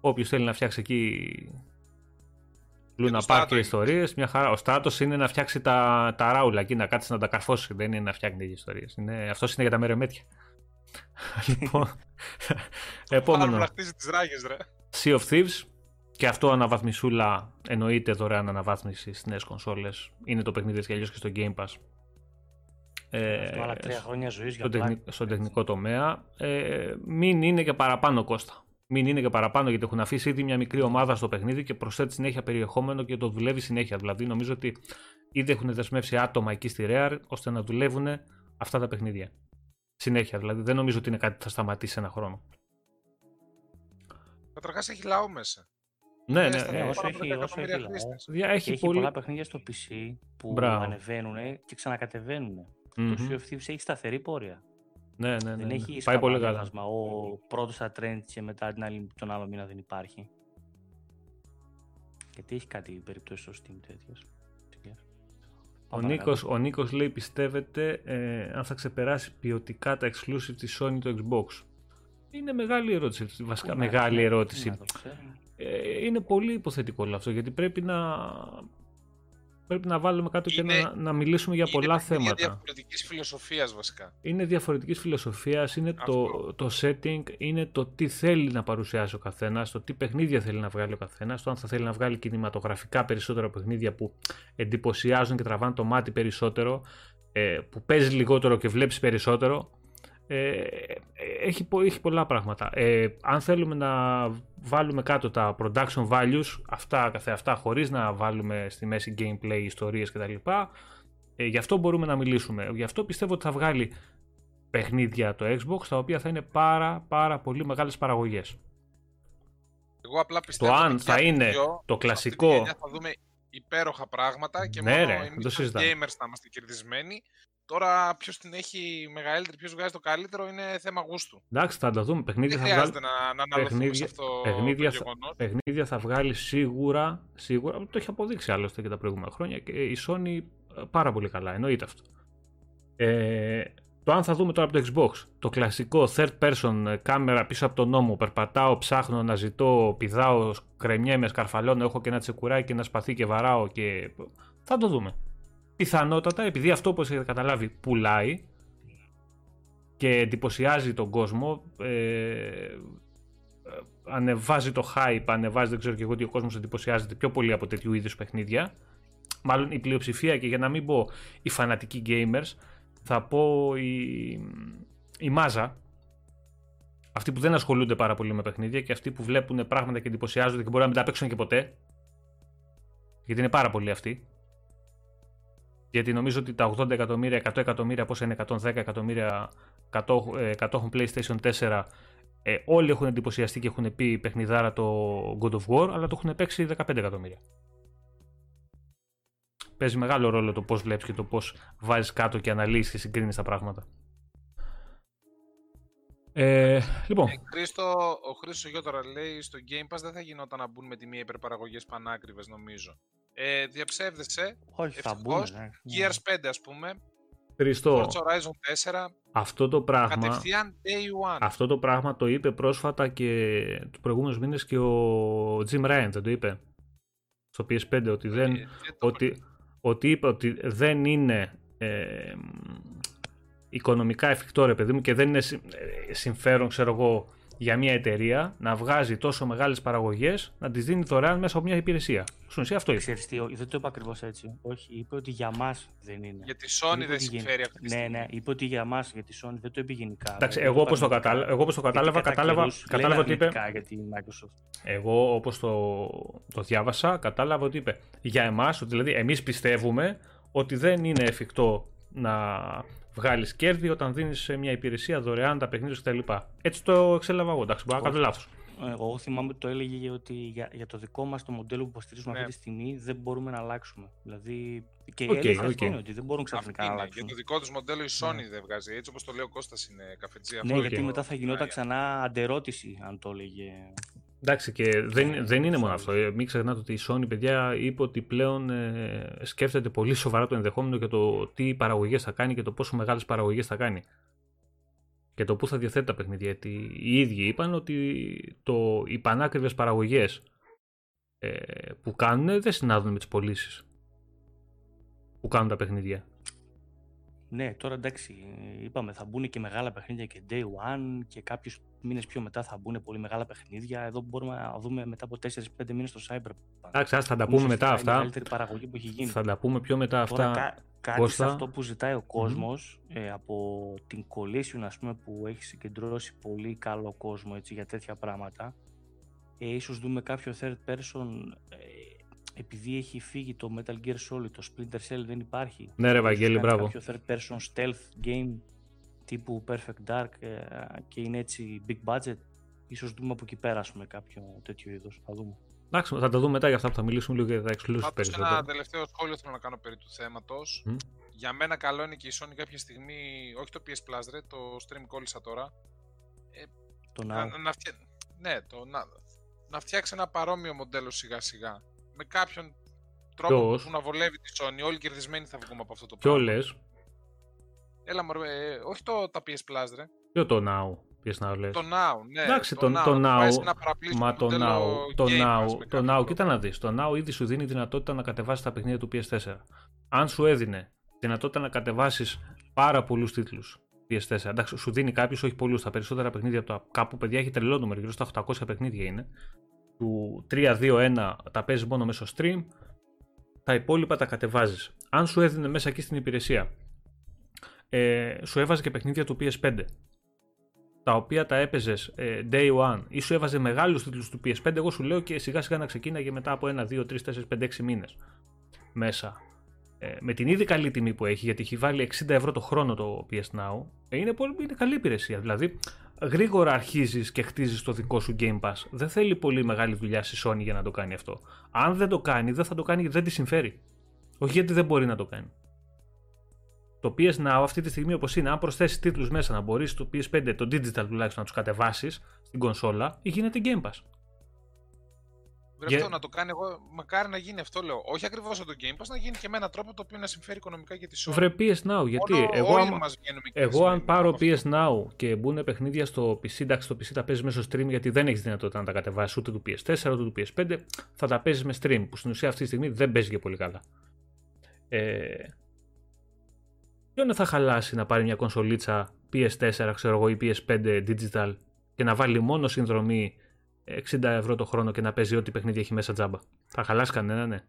Όποιος θέλει να φτιάξει εκεί Λούνα Park και ιστορίες, μια χαρά. Ο στράτο είναι να φτιάξει τα, τα ράουλα εκεί, να κάτσει να τα καρφώσει. Δεν είναι να φτιάχνει ιστορίες. Αυτός είναι για τα μερεμέτια. λοιπόν. επόμενο. ρε. Sea of Thieves. Και αυτό αναβαθμισούλα εννοείται δωρεάν αναβάθμιση στις νέες κονσόλες. Είναι το παιχνίδι και αλλιώς και στο Game Pass. Ε, άλλα τρία χρόνια ζωής για στον, στον τεχνικό τομέα. Ε, μην είναι και παραπάνω Κώστα. Μην είναι και παραπάνω γιατί έχουν αφήσει ήδη μια μικρή ομάδα στο παιχνίδι και προσθέτει συνέχεια περιεχόμενο και το δουλεύει συνέχεια. Δηλαδή νομίζω ότι ήδη έχουν δεσμεύσει άτομα εκεί στη Rare ώστε να δουλεύουν αυτά τα παιχνίδια. Συνέχεια δηλαδή. Δεν νομίζω ότι είναι κάτι που θα σταματήσει ένα χρόνο. Καταρχάς έχει λαό μέσα. Ναι, ναι, ναι. Όσο έχει, όσο έχει, λαό, έχει, έχει πολύ... πολλά παιχνίδια στο PC που Μπράβο. ανεβαίνουν και ξανακατεβαίνουν. Mm-hmm. Το Sea of Thieves έχει σταθερή πορεία. Ναι, ναι, ναι. Δεν ναι. έχει Πάει πολύ καλά. Ο πρώτος θα trend και μετά την άλλη, τον άλλο μήνα δεν υπάρχει. Γιατί έχει κάτι περίπτωση στο Steam τέτοιες. Ο Νίκος, ο Νίκος λέει πιστεύετε ε, αν θα ξεπεράσει ποιοτικά τα exclusive της Sony το Xbox; Είναι μεγάλη ερώτηση, βασικά μεγάλη ερώτηση. Ε, είναι πολύ υποθετικό όλο αυτό γιατί πρέπει να πρέπει να βάλουμε κάτω και να, να μιλήσουμε για πολλά είναι θέματα. Είναι διαφορετικής φιλοσοφίας βασικά. Είναι διαφορετικής φιλοσοφίας, είναι το, το setting, είναι το τι θέλει να παρουσιάσει ο καθένας, το τι παιχνίδια θέλει να βγάλει ο καθένας, το αν θα θέλει να βγάλει κινηματογραφικά περισσότερα παιχνίδια που εντυπωσιάζουν και τραβάνε το μάτι περισσότερο. ε, που παίζει λιγότερο και βλέπεις περισσότερο, ε, έχει, πο- έχει πολλά πράγματα. Ε, αν θέλουμε να βάλουμε κάτω τα production values, αυτά καθεαυτά χωρίς να βάλουμε στη μέση gameplay, ιστορίες κτλ. Ε, γι' αυτό μπορούμε να μιλήσουμε. Γι' αυτό πιστεύω ότι θα βγάλει παιχνίδια το Xbox, τα οποία θα είναι πάρα πάρα πολύ μεγάλες παραγωγές. Εγώ απλά πιστεύω αν ότι θα και είναι δύο, το σε αυτή τη κλασικό- γενιά θα δούμε υπέροχα πράγματα και Ναι, μόνο ρε, εμείς δεν το ως συζητάμε. gamers θα είμαστε κερδισμένοι. Τώρα ποιος την έχει μεγαλύτερη, ποιος βγάζει το καλύτερο είναι θέμα γούστου. Εντάξει, θα τα δούμε. Παιχνίδια Δεν θα βγάλει. χρειάζεται να, να αναλωθούμε σε παιχνίδια- αυτό παιχνίδια το θα- γεγονός. παιχνίδια θα βγάλει σίγουρα, σίγουρα, το έχει αποδείξει άλλωστε και τα προηγούμενα χρόνια και η Sony ε, πάρα πολύ καλά, εννοείται αυτό. Ε, το αν θα δούμε τώρα από το Xbox, το κλασικό third person ε, κάμερα πίσω από τον νόμο, περπατάω, ψάχνω να ζητώ, πηδάω, κρεμιέμαι, σκαρφαλώνω, έχω και ένα τσεκουράκι και ένα σπαθί και βαράω και θα το δούμε. Πιθανότατα, επειδή αυτό όπως έχετε καταλάβει πουλάει και εντυπωσιάζει τον κόσμο, ε, ανεβάζει το hype, ανεβάζει δεν ξέρω και εγώ ότι ο κόσμος εντυπωσιάζεται πιο πολύ από τέτοιου είδους παιχνίδια. Μάλλον η πλειοψηφία και για να μην πω οι φανατικοί gamers, θα πω η, η μάζα. Αυτοί που δεν ασχολούνται πάρα πολύ με παιχνίδια και αυτοί που βλέπουν πράγματα και εντυπωσιάζονται και μπορεί να μην τα παίξουν και ποτέ. Γιατί είναι πάρα πολλοί αυτοί. Γιατί νομίζω ότι τα 80 εκατομμύρια, 100 εκατομμύρια, πόσα είναι 110 εκατομμύρια κατόχου- ε, κατόχων PlayStation 4 ε, όλοι έχουν εντυπωσιαστεί και έχουν πει παιχνιδάρα το God of War, αλλά το έχουν παίξει 15 εκατομμύρια. Παίζει μεγάλο ρόλο το πώς βλέπεις και το πώς βάζεις κάτω και αναλύεις και συγκρίνεις τα πράγματα. Ε, λοιπόν, Ε, Χρήστο, ο Χρήστος Γιώ τώρα λέει στο Game Pass δεν θα γινόταν να μπουν με τη μία υπερπαραγωγές πανάκριβες νομίζω. Ε, διαψεύδεσαι, Όχι, θα μπουν. Ευτυχώς, ναι. Gears 5 ας πούμε, Χριστό, Forza Horizon 4, αυτό το πράγμα, κατευθείαν Day One. αυτό το πράγμα το είπε πρόσφατα και τους προηγούμενους μήνες και ο Jim Ryan, δεν το είπε; Στο PS5 ότι δεν, Ε, δεν το ότι, ότι είπε ότι δεν είναι ε, οικονομικά εφικτό ρε παιδί μου και δεν είναι συ- ε, συμφέρον ξέρω εγώ για μια εταιρεία να βγάζει τόσο μεγάλες παραγωγές να τις δίνει δωρεάν μέσα από μια υπηρεσία. Στην ουσία αυτό είπε. Ξέρεις τι, δεν το είπα ακριβώς έτσι. Όχι, είπε ότι για μας δεν είναι. Για τη Sony Είπε δεν ότι γεν- συμφέρει αυτή τη Ναι, στιγμή. ναι, είπε ότι για μας, για τη Sony δεν το είπε γενικά. Εντάξει, Δεν εγώ όπως το, είπα κατάλαβα, γενικά. εγώ όπως το κατάλαβα, Γιατί κατά κατάλαβα, καιρούς κατάλαβα λένε ότι είπε, αρνητικά για τη Microsoft. εγώ όπως το, το διάβασα, κατάλαβα ότι είπε για εμάς, ότι δηλαδή εμείς πιστεύουμε ότι δεν είναι εφικτό να βγάλεις κέρδη όταν δίνεις σε μια υπηρεσία δωρεάν τα παιχνίδια κτλ. Έτσι το εξέλαβα εγώ, εντάξει, μπορεί να κάνω λάθος. Εγώ θυμάμαι ότι το έλεγε ότι για, για το δικό μας το μοντέλο που υποστηρίζουμε Ναι. αυτή τη στιγμή δεν μπορούμε να αλλάξουμε. Δηλαδή. Και Οκ, η αλήθεια οκ. αυτό είναι ότι δεν μπορούν Αυτή ξαφνικά να είναι. αλλάξουν. Για το δικό τους μοντέλο η Sony δεν βγάζει. Έτσι όπως το λέει ο Κώστας είναι καφετζή. Ναι, αυτό οκ. γιατί το- μετά θα γινόταν Ναι, ξανά αντερώτηση αν το έλεγε. Εντάξει και δεν, δεν είναι μόνο Sony. αυτό. Ε, Μην ξεχνάτε ότι η Sony, παιδιά, είπε ότι πλέον ε, σκέφτεται πολύ σοβαρά το ενδεχόμενο για το τι παραγωγές θα κάνει και το πόσο μεγάλες παραγωγές θα κάνει. Και το πού θα διαθέτει τα παιχνίδια. Γιατί οι ίδιοι είπαν ότι το, οι πανάκριβες παραγωγές ε, που κάνουν δεν συνάδουν με τις πωλήσεις που κάνουν τα παιχνίδια. Ναι, τώρα εντάξει, είπαμε θα μπουν και μεγάλα παιχνίδια και day one και κάποιους μήνες πιο μετά θα μπουν πολύ μεγάλα παιχνίδια. Εδώ μπορούμε να δούμε μετά από 4-5 μήνες το Cyberpunk. Εντάξει, ας θα τα Που πούμε ουσιαστικά μετά είναι Η αυτά. μεγαλύτερη παραγωγή που έχει γίνει. Θα τα πούμε πιο μετά Τώρα, αυτά. κα- κάτι Κώστα. σε αυτό που ζητάει ο κόσμος ε, από την Collision ας πούμε που έχει συγκεντρώσει πολύ καλό κόσμο έτσι, για τέτοια πράγματα ε, ίσως δούμε κάποιο third person ε, επειδή έχει φύγει το Metal Gear Solid, το Splinter Cell δεν υπάρχει Ναι, ρε, ίσως Βαγγέλη, κάνει μπράβο. κάποιο third person stealth game τύπου Perfect Dark ε, και είναι έτσι big budget ίσως δούμε από εκεί πέρα ας πούμε, κάποιο τέτοιο είδος θα δούμε Εντάξει, θα τα δούμε μετά για αυτά που θα μιλήσουμε λίγο για τα exclusive Πάντως περισσότερο. ένα τελευταίο σχόλιο θέλω να κάνω περί του θέματος. Μμ. Για μένα καλό είναι και η Sony κάποια στιγμή, όχι το PS Plus ρε, το stream κόλλησα τώρα, το να, Now. να, φτια... ναι, το, να, να φτιάξει ένα παρόμοιο μοντέλο σιγά σιγά. Με κάποιον τρόπο Ποιος; που να βολεύει τη Sony. Όλοι κερδισμένοι θα βγούμε από αυτό το Ποιο πράγμα. λες, Έλα μωρέ, ε, όχι το, τα PS Plus ρε. ποιο το Now, ποιες να λες. Το Now, ναι. Εντάξει, το το, Now. το να βάζεις Now, ένα παραπλήσιο μα το μοντέλο Now, το Game Pass Now, με το κάποιο Now, τρόπο. κοίτα να δεις, το Now ήδη σου δίνει δυνατότητα να κατεβάσεις τα παιχνίδια του PS4. Αν σου έδινε δυνατότητα να κατεβάσεις πάρα πολλούς τίτλους PS4, εντάξει, σου δίνει κάποιος, όχι πολλούς, τα περισσότερα παιχνίδια από τα κάπου παιδιά έχει τρελό νούμερο, γύρω στα 800 παιχνίδια είναι. Του 3-2-1 τα παίζεις μόνο μέσω stream, τα υπόλοιπα τα κατεβάζεις. Αν σου έδινε μέσα εκεί στην υπηρεσία ε, σου έβαζε και παιχνίδια του PS5 τα οποία τα έπαιζες ε, day one ή σου έβαζε μεγάλους τίτλους του PS5, εγώ σου λέω και σιγά σιγά να ξεκίναγε μετά από 1, 2, 3, 4, 5, 6 μήνες μέσα. Ε, με την ήδη καλή τιμή που έχει, γιατί έχει βάλει 60 ευρώ το χρόνο το PS Now, ε, είναι, πολύ, είναι καλή υπηρεσία. Δηλαδή, γρήγορα αρχίζεις και χτίζεις το δικό σου Game Pass. Δεν θέλει πολύ μεγάλη δουλειά στη Sony για να το κάνει αυτό. Αν δεν το κάνει, δεν θα το κάνει γιατί δεν τη συμφέρει. Όχι γιατί δεν μπορεί να το κάνει. Το PS Now αυτή τη στιγμή όπως είναι, αν προσθέσεις τίτλους μέσα να μπορείς το PS5, το digital τουλάχιστον να τους κατεβάσεις στην κονσόλα, γίνεται Game Pass. Βρε αυτό να το κάνει εγώ, μακάρι να γίνει αυτό λέω. Όχι ακριβώς το Game Pass, να γίνει και με έναν τρόπο το οποίο να συμφέρει οικονομικά για τη Sony. Βρε PS Now, γιατί Μόνο εγώ, όλοι άμα- μας βγαίνουμε και εγώ αν συμφέρει πάρω αυτό. PS Now και μπουν παιχνίδια στο PC, εντάξει το PC τα παίζεις μέσω stream γιατί δεν έχεις δυνατότητα να τα κατεβάσεις ούτε του PS4 ούτε του PS5, θα τα παίζεις με stream που στην ουσία αυτή τη στιγμή δεν παίζει και πολύ καλά. Ε, ποιον θα χαλάσει να πάρει μια κονσολίτσα PS4 ξέρω εγώ ή PS5 digital και να βάλει μόνο συνδρομή 60 ευρώ το χρόνο και να παίζει ό,τι παιχνίδι έχει μέσα τζάμπα. Θα χαλάσει κανένα, ναι.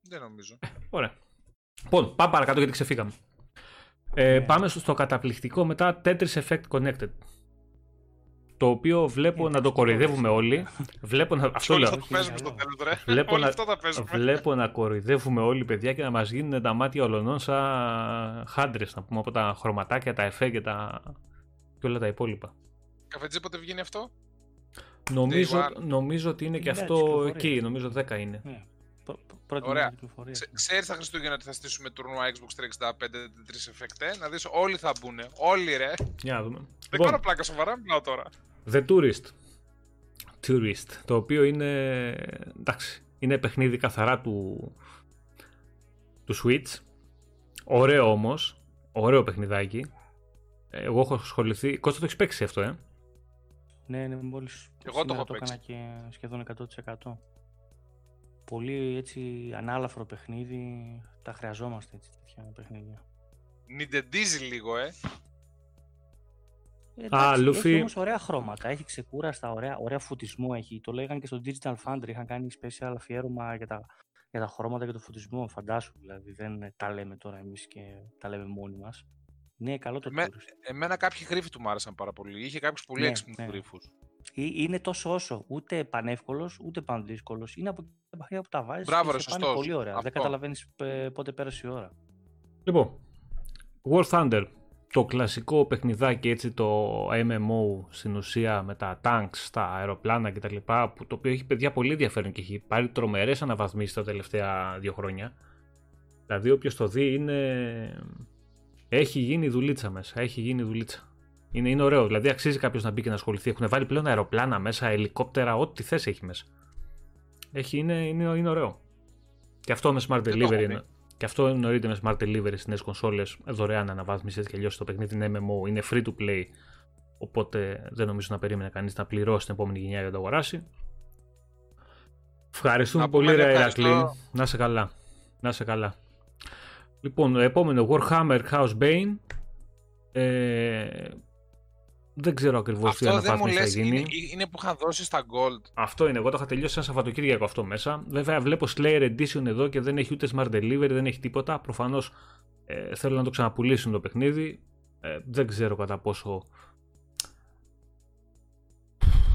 Δεν νομίζω. Ωραία. Λοιπόν, πάμε παρακάτω γιατί ξεφύγαμε. Ε, Ναι. Πάμε στο, στο καταπληκτικό μετά Tetris Effect Connected. Το οποίο βλέπω Ε, να το εντάξει, κοροϊδεύουμε το όλοι. βλέπω να, αυτό Όλοι λέω. θα το Όχι, παίζουμε καλό. στο τέλος, ρε. Βλέπω Όλοι να- αυτό θα παίζουμε. Βλέπω να κοροϊδεύουμε όλοι παιδιά και να μας γίνουν τα μάτια ολονών σαν χάντρες να πούμε από τα χρωματάκια, τα εφέ και, τα... και όλα τα υπόλοιπα. Καφετζή πότε βγαίνει αυτό; Νομίζω, one. νομίζω ότι είναι και Ναι, αυτό κυκλοφορία. εκεί, νομίζω 10 είναι. Ναι. Πρω- πρω- Πρώτη Ωραία. μέρα κυκλοφορία. Ξέρεις τα Χριστούγεννα ότι θα στήσουμε τουρνουά Xbox 365 Tetris Effect, ε; Να δεις όλοι θα μπουν. Όλοι ρε. Για να δούμε. Δεν Λοιπόν, κάνω πλάκα σοβαρά, μιλάω τώρα. The Tourist. Tourist. Το οποίο είναι. εντάξει. Είναι παιχνίδι καθαρά του. του Switch. Ωραίο όμως. Ωραίο παιχνιδάκι. Εγώ έχω ασχοληθεί. Κώστα το έχεις παίξει αυτό, ε; Ναι, ναι, μόλις Εγώ το σήμερα έχω το έκανα και σχεδόν 100%. Πολύ έτσι ανάλαφρο παιχνίδι, τα χρειαζόμαστε έτσι τέτοια παιχνίδια. Νιντεντίζει λίγο, ε. Ε, Εντάξει, Λούφι. Έχει όμως ωραία χρώματα, έχει ξεκούραστα, ωραία, ωραία φωτισμό έχει. Το λέγανε και στο Digital Foundry, είχαν κάνει special αφιέρωμα για τα, για τα χρώματα και το φωτισμό, φαντάσου δηλαδή. Δεν τα λέμε τώρα εμείς και τα λέμε μόνοι μας. Ναι, καλό το Εμέ- Tourist. Εμένα κάποιοι γρίφοι του μου άρεσαν πάρα πολύ. Είχε κάποιους πολύ Ναι, έξυπνους ναι. γρίφους. Ε, Είναι τόσο όσο, ούτε πανεύκολος, ούτε πανδύσκολος. Είναι από τα παιχνίδια που τα βάζεις Μπράβο, και ρε, σε πάνε σωστός. πολύ ωραία. Αυτό. Δεν καταλαβαίνεις ε, πότε πέρασε η ώρα. Λοιπόν. War Thunder. Το κλασικό παιχνιδάκι έτσι το MMO στην ουσία με τα tanks, τα αεροπλάνα κτλ. Που το οποίο έχει παιδιά πολύ ενδιαφέρον και έχει πάρει τρομερές αναβαθμίσεις τα τελευταία δύο χρόνια. Δηλαδή όποιος το δει είναι... Έχει γίνει δουλίτσα μέσα, έχει γίνει δουλίτσα. Είναι, είναι ωραίο, δηλαδή αξίζει κάποιος να μπει και να ασχοληθεί. Έχουν βάλει πλέον αεροπλάνα μέσα, ελικόπτερα, ό,τι θες έχει μέσα. Έχει, είναι, είναι, είναι ωραίο. Και αυτό με Smart Δεν το έχω Delivery δει. είναι. Και αυτό εννοείται με Smart Delivery στις νέες κονσόλες. Δωρεάν αναβάθμισης έτσι και αλλιώς το παιχνίδι είναι MMO, είναι free to play. Οπότε δεν νομίζω να περίμενε κανείς να πληρώσει την επόμενη γενιά για να το αγοράσει. Ευχαριστούμε Να πολύ, πούμε ρε ευχαριστώ. Ηρακλή. Να σε καλά. Να σε καλά. Λοιπόν, επόμενο Warhammer House Bane. Ε, δεν ξέρω ακριβώς τι Αυτό δεν μου αναβάθμιση θα λες. γίνει. Είναι, είναι που είχαν δώσει στα Gold. Αυτό είναι. Εγώ το είχα τελειώσει ένα Σαββατοκύριακο αυτό μέσα. Βέβαια, βλέπω Slayer Edition εδώ και δεν έχει ούτε Smart Delivery, δεν έχει τίποτα. Προφανώς ε, θέλω να το ξαναπουλήσουν το παιχνίδι. Ε, δεν ξέρω κατά πόσο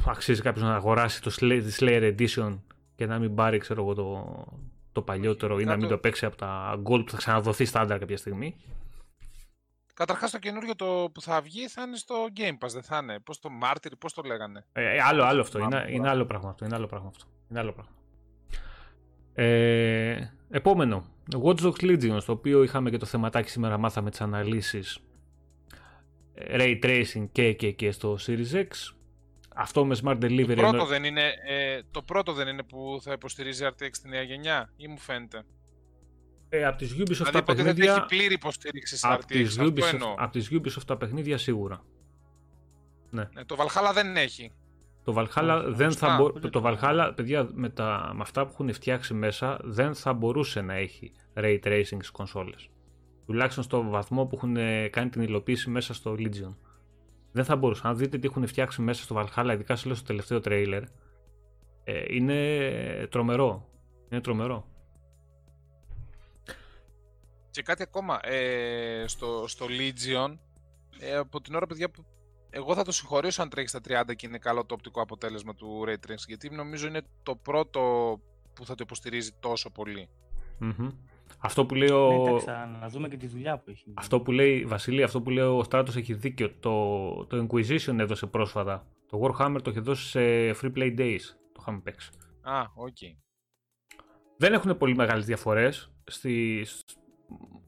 αξίζει κάποιος να αγοράσει το Slay- τη Slayer Edition και να μην πάρει ξέρω εγώ, το, το παλιότερο ή να μην Κάτω- το παίξει από τα Gold που θα ξαναδοθεί στάνταρ κάποια στιγμή. Καταρχάς το καινούριο το που θα βγει θα είναι στο Game Pass, δεν θα είναι; Πώς το Martyr, πώς το λέγανε; Ε, ε, άλλο, άλλο αυτό. Θυμάμαι Είναι, τώρα. είναι άλλο πράγμα αυτό. Είναι άλλο πράγμα αυτό. Είναι άλλο πράγμα. Ε, επόμενο. Watch Dogs Legion, στο οποίο είχαμε και το θεματάκι σήμερα, μάθαμε τις αναλύσεις ε, Ray Tracing και, και, και στο Series X. Αυτό με Smart Delivery. Το πρώτο, εννο- δεν είναι, ε, το πρώτο δεν είναι που θα υποστηρίζει RTX τη νέα γενιά ή μου φαίνεται; Ε, από τις Ubisoft Δηλαδή τα ποτέ δεν έχει παιχνίδια... πλήρη υποστήριξη σε Από RTX. τις, Αυτό Ubisoft, εννοώ. από τις Ubisoft τα παιχνίδια σίγουρα. Ναι, το Valhalla δεν έχει. Το Valhalla Όχι, δεν σωστά. θα μπο... Ούτε Το το- Valhalla, παιδιά, με, τα... με αυτά που έχουν φτιάξει μέσα, δεν θα μπορούσε να έχει Ray Tracing στις κονσόλες. Τουλάχιστον στο βαθμό που έχουν ε, κάνει την υλοποίηση μέσα στο Legion. Δεν θα μπορούσε. Αν δείτε τι έχουν φτιάξει μέσα στο Valhalla, ειδικά σε λέω στο τελευταίο τρέιλερ, ε, είναι τρομερό. Είναι τρομερό. Και κάτι ακόμα, ε, στο, στο Legion, ε, από την ώρα, παιδιά, που εγώ θα το συγχωρήσω αν τρέχει στα 30 και είναι καλό το οπτικό αποτέλεσμα του Ray Tracing, γιατί νομίζω είναι το πρώτο που θα το υποστηρίζει τόσο πολύ. Mm-hmm. Αυτό που λέει ο... Ναι, εντάξει, να δούμε και τη δουλειά που έχει. Αυτό που λέει, Βασίλη, αυτό που λέει ο Στράτος έχει δίκιο. Το, το Inquisition έδωσε πρόσφατα. Το Warhammer το έχει δώσει σε Free Play Days. Το είχαμε παίξει. Α, οκ. Okay. Δεν έχουν πολύ μεγάλες διαφορές. Στη...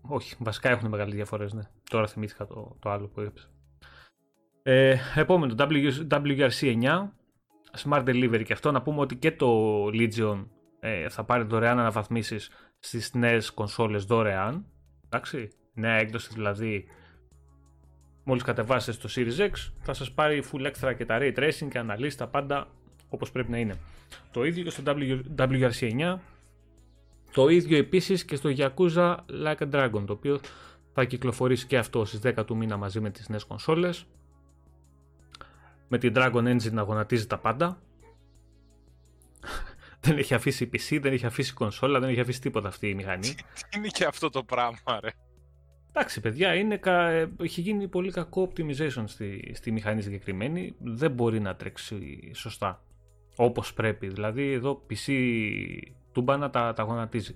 Όχι, βασικά έχουν μεγάλες διαφορές, ναι. Τώρα θυμήθηκα το, το άλλο που έπαιξε. Ε, επόμενο, WRC9. Smart Delivery και αυτό. Να πούμε ότι και το Legion ε, θα πάρει δωρεάν αναβαθμίσεις στις νέες κονσόλες δωρεάν. Εντάξει, νέα έκδοση δηλαδή μόλις κατεβάσετε το Series X θα σας πάρει full extra και τα ray tracing και αναλύσεις τα πάντα όπως πρέπει να είναι. Το ίδιο και στο WRC9, το ίδιο επίσης και στο Yakuza Like a Dragon, το οποίο θα κυκλοφορήσει και αυτό στις 10 του μήνα μαζί με τις νέες κονσόλες. Με την Dragon Engine να γονατίζει τα πάντα. δεν έχει αφήσει PC, δεν έχει αφήσει κονσόλα, δεν έχει αφήσει τίποτα αυτή η μηχανή. Τι είναι και αυτό το πράγμα, ρε; Εντάξει, παιδιά, είναι κα... έχει γίνει πολύ κακό optimization στη, στη μηχανή συγκεκριμένη. Δεν μπορεί να τρέξει σωστά. Όπως πρέπει. Δηλαδή, εδώ PC τούμπανα τα, τα γονατίζει.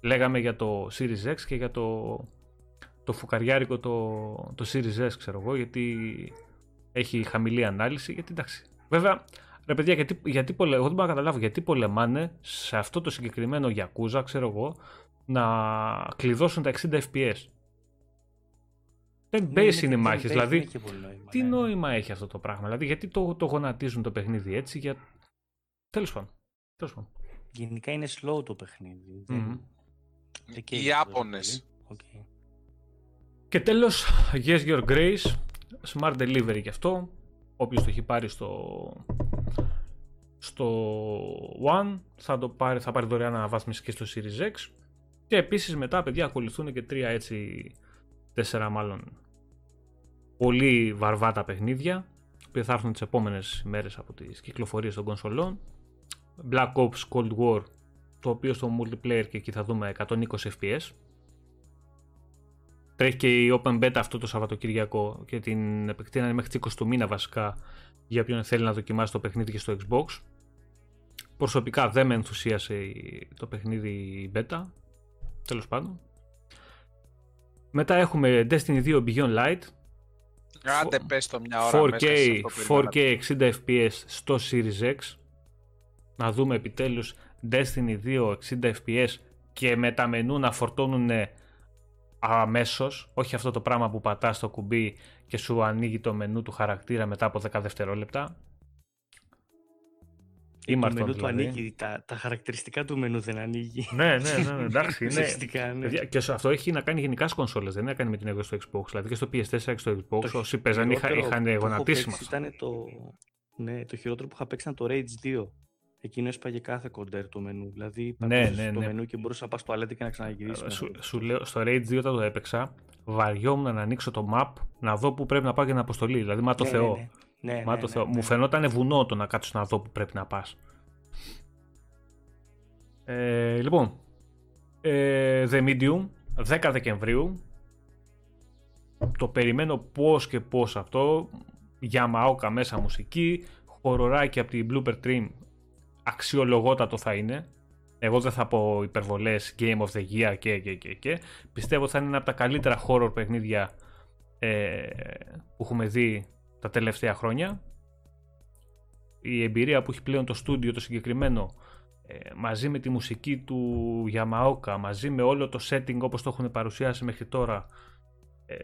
Λέγαμε για το Series X και για το, το φουκαριάρικο το, το Series S, ξέρω εγώ, γιατί έχει χαμηλή ανάλυση. Γιατί εντάξει. Βέβαια, Ρε παιδιά, γιατί, γιατί πολε... εγώ δεν μπορώ να καταλάβω γιατί πολεμάνε σε αυτό το συγκεκριμένο Yakuza, ξέρω εγώ, να κλειδώσουν τα 60 FPS. Δεν base είναι οι μάχες. Δηλαδή, τι ναι. νόημα έχει αυτό το πράγμα. Δηλαδή, γιατί το, το γονατίζουν το παιχνίδι έτσι. Για... Τέλος πάντων. πάντων. Γενικά είναι slow το παιχνίδι. Mm-hmm. Οι Ιάπωνες. Okay. Και τέλος, Yes Your Grace, Smart Delivery και αυτό. Όποιος το έχει πάρει στο, στο One θα, το πάρει, θα πάρει δωρεάν αναβάθμιση και στο Series X. Και επίσης μετά παιδιά ακολουθούν και τρία έτσι, τέσσερα μάλλον πολύ βαρβάτα παιχνίδια που θα έρθουν τις επόμενες μέρες από τις κυκλοφορίες των κονσολών. Black Ops Cold War το οποίο στο multiplayer και εκεί θα δούμε 120 fps Τρέχει και η Open Beta αυτό το Σαββατοκύριακο και την επεκτείνανε μέχρι τις 20 του μήνα βασικά για ποιον θέλει να δοκιμάσει το παιχνίδι και στο Xbox. Προσωπικά δεν με ενθουσίασε το παιχνίδι Beta, τέλος πάντων. Μετά έχουμε Destiny 2 Beyond Light. Άντε πες το μια ώρα 4K, 4K 60 FPS στο Series X. Να δούμε επιτέλους Destiny 2 60 FPS και με τα μενού να φορτώνουν αμέσως, όχι αυτό το πράγμα που πατάς το κουμπί και σου ανοίγει το μενού του χαρακτήρα μετά από 10 δευτερόλεπτα. Ή το μενού του δηλαδή. ανοίγει, τα, τα χαρακτηριστικά του μενού δεν ανοίγει. ναι, ναι, ναι, ναι εντάξει. είναι... ναι. Και αυτό έχει να κάνει γενικά στις κονσόλες, δεν έχει να κάνει με την εγώ στο Xbox. Δηλαδή και στο PS4 και στο Xbox, το όσοι παίζαν είχαν γονατίσιμα. Ήταν το, ναι, το χειρότερο που είχα παίξει ήταν το Rage 2. Εκείνο έσπαγε κάθε κοντέρ το μενού. Δηλαδή, ναι, ναι, ναι. το μενού και μπορούσα να πας στο αλέτη και να ξαναγυρίσει. Σου, σου λέω, στο Rage 2 όταν το έπαιξα, βαριόμουν να ανοίξω το map να δω που πρέπει να πάω για την αποστολή. Δηλαδή, μα το ναι, Θεό. Ναι, ναι. μα το Θεό. Μου φαινόταν βουνό το να κάτσω να δω που πρέπει να πας. Ε, λοιπόν, ε, The Medium, 10 Δεκεμβρίου. Το περιμένω πώς και πώς αυτό. Για μαόκα μέσα μουσική, χοροράκι από την Blooper Trim αξιολογότατο θα είναι. Εγώ δεν θα πω υπερβολές Game of the Year και και και και. Πιστεύω θα είναι ένα από τα καλύτερα horror παιχνίδια ε, που έχουμε δει τα τελευταία χρόνια. Η εμπειρία που έχει πλέον το στούντιο το συγκεκριμένο ε, μαζί με τη μουσική του Yamaoka, μαζί με όλο το setting όπως το έχουν παρουσιάσει μέχρι τώρα ε,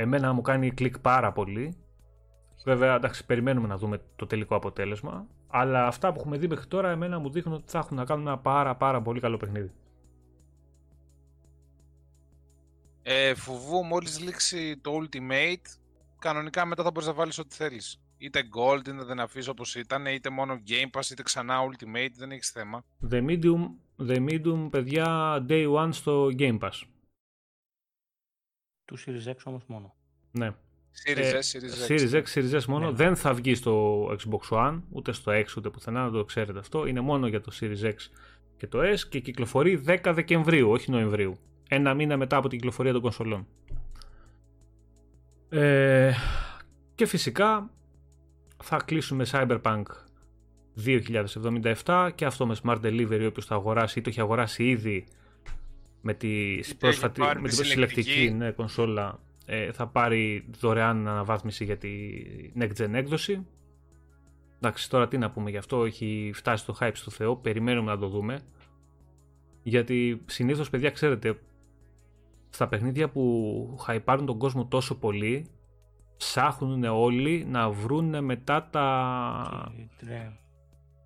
εμένα μου κάνει κλικ πάρα πολύ. Βέβαια, εντάξει, περιμένουμε να δούμε το τελικό αποτέλεσμα. Αλλά αυτά που έχουμε δει μέχρι τώρα, εμένα μου δείχνουν ότι θα έχουν να κάνουν ένα πάρα πάρα πολύ καλό παιχνίδι. Ε, φοβού μόλις λήξει το Ultimate, κανονικά μετά θα μπορείς να βάλεις ό,τι θέλεις. Είτε Gold, είτε δεν αφήσω όπως ήταν, είτε μόνο Game Pass, είτε ξανά Ultimate, δεν έχεις θέμα. The Medium, the medium παιδιά, Day One στο Game Pass. Του Series X όμως μόνο. Ναι. Series ε, S, Series X. Series X μόνο. Ναι. Δεν θα βγει στο Xbox One, ούτε στο X, ούτε πουθενά, να το ξέρετε αυτό. Είναι μόνο για το Series X και το S και κυκλοφορεί 10 Δεκεμβρίου, όχι Νοεμβρίου. ένα μήνα μετά από την κυκλοφορία των κονσολών. Ε, και φυσικά θα κλείσουμε Cyberpunk 2077 και αυτό με Smart Delivery όποιος θα αγοράσει ή το έχει αγοράσει ήδη με τη πρόσφατη με τη συλλεκτική ναι, κονσόλα ε, θα πάρει δωρεάν αναβάθμιση για τη Next Gen έκδοση. Εντάξει, τώρα τι να πούμε γι' αυτό, έχει φτάσει το hype στο Θεό, περιμένουμε να το δούμε. Γιατί συνήθως, παιδιά, ξέρετε, στα παιχνίδια που χαϊπάρουν τον κόσμο τόσο πολύ, ψάχνουν όλοι να βρουν μετά τα...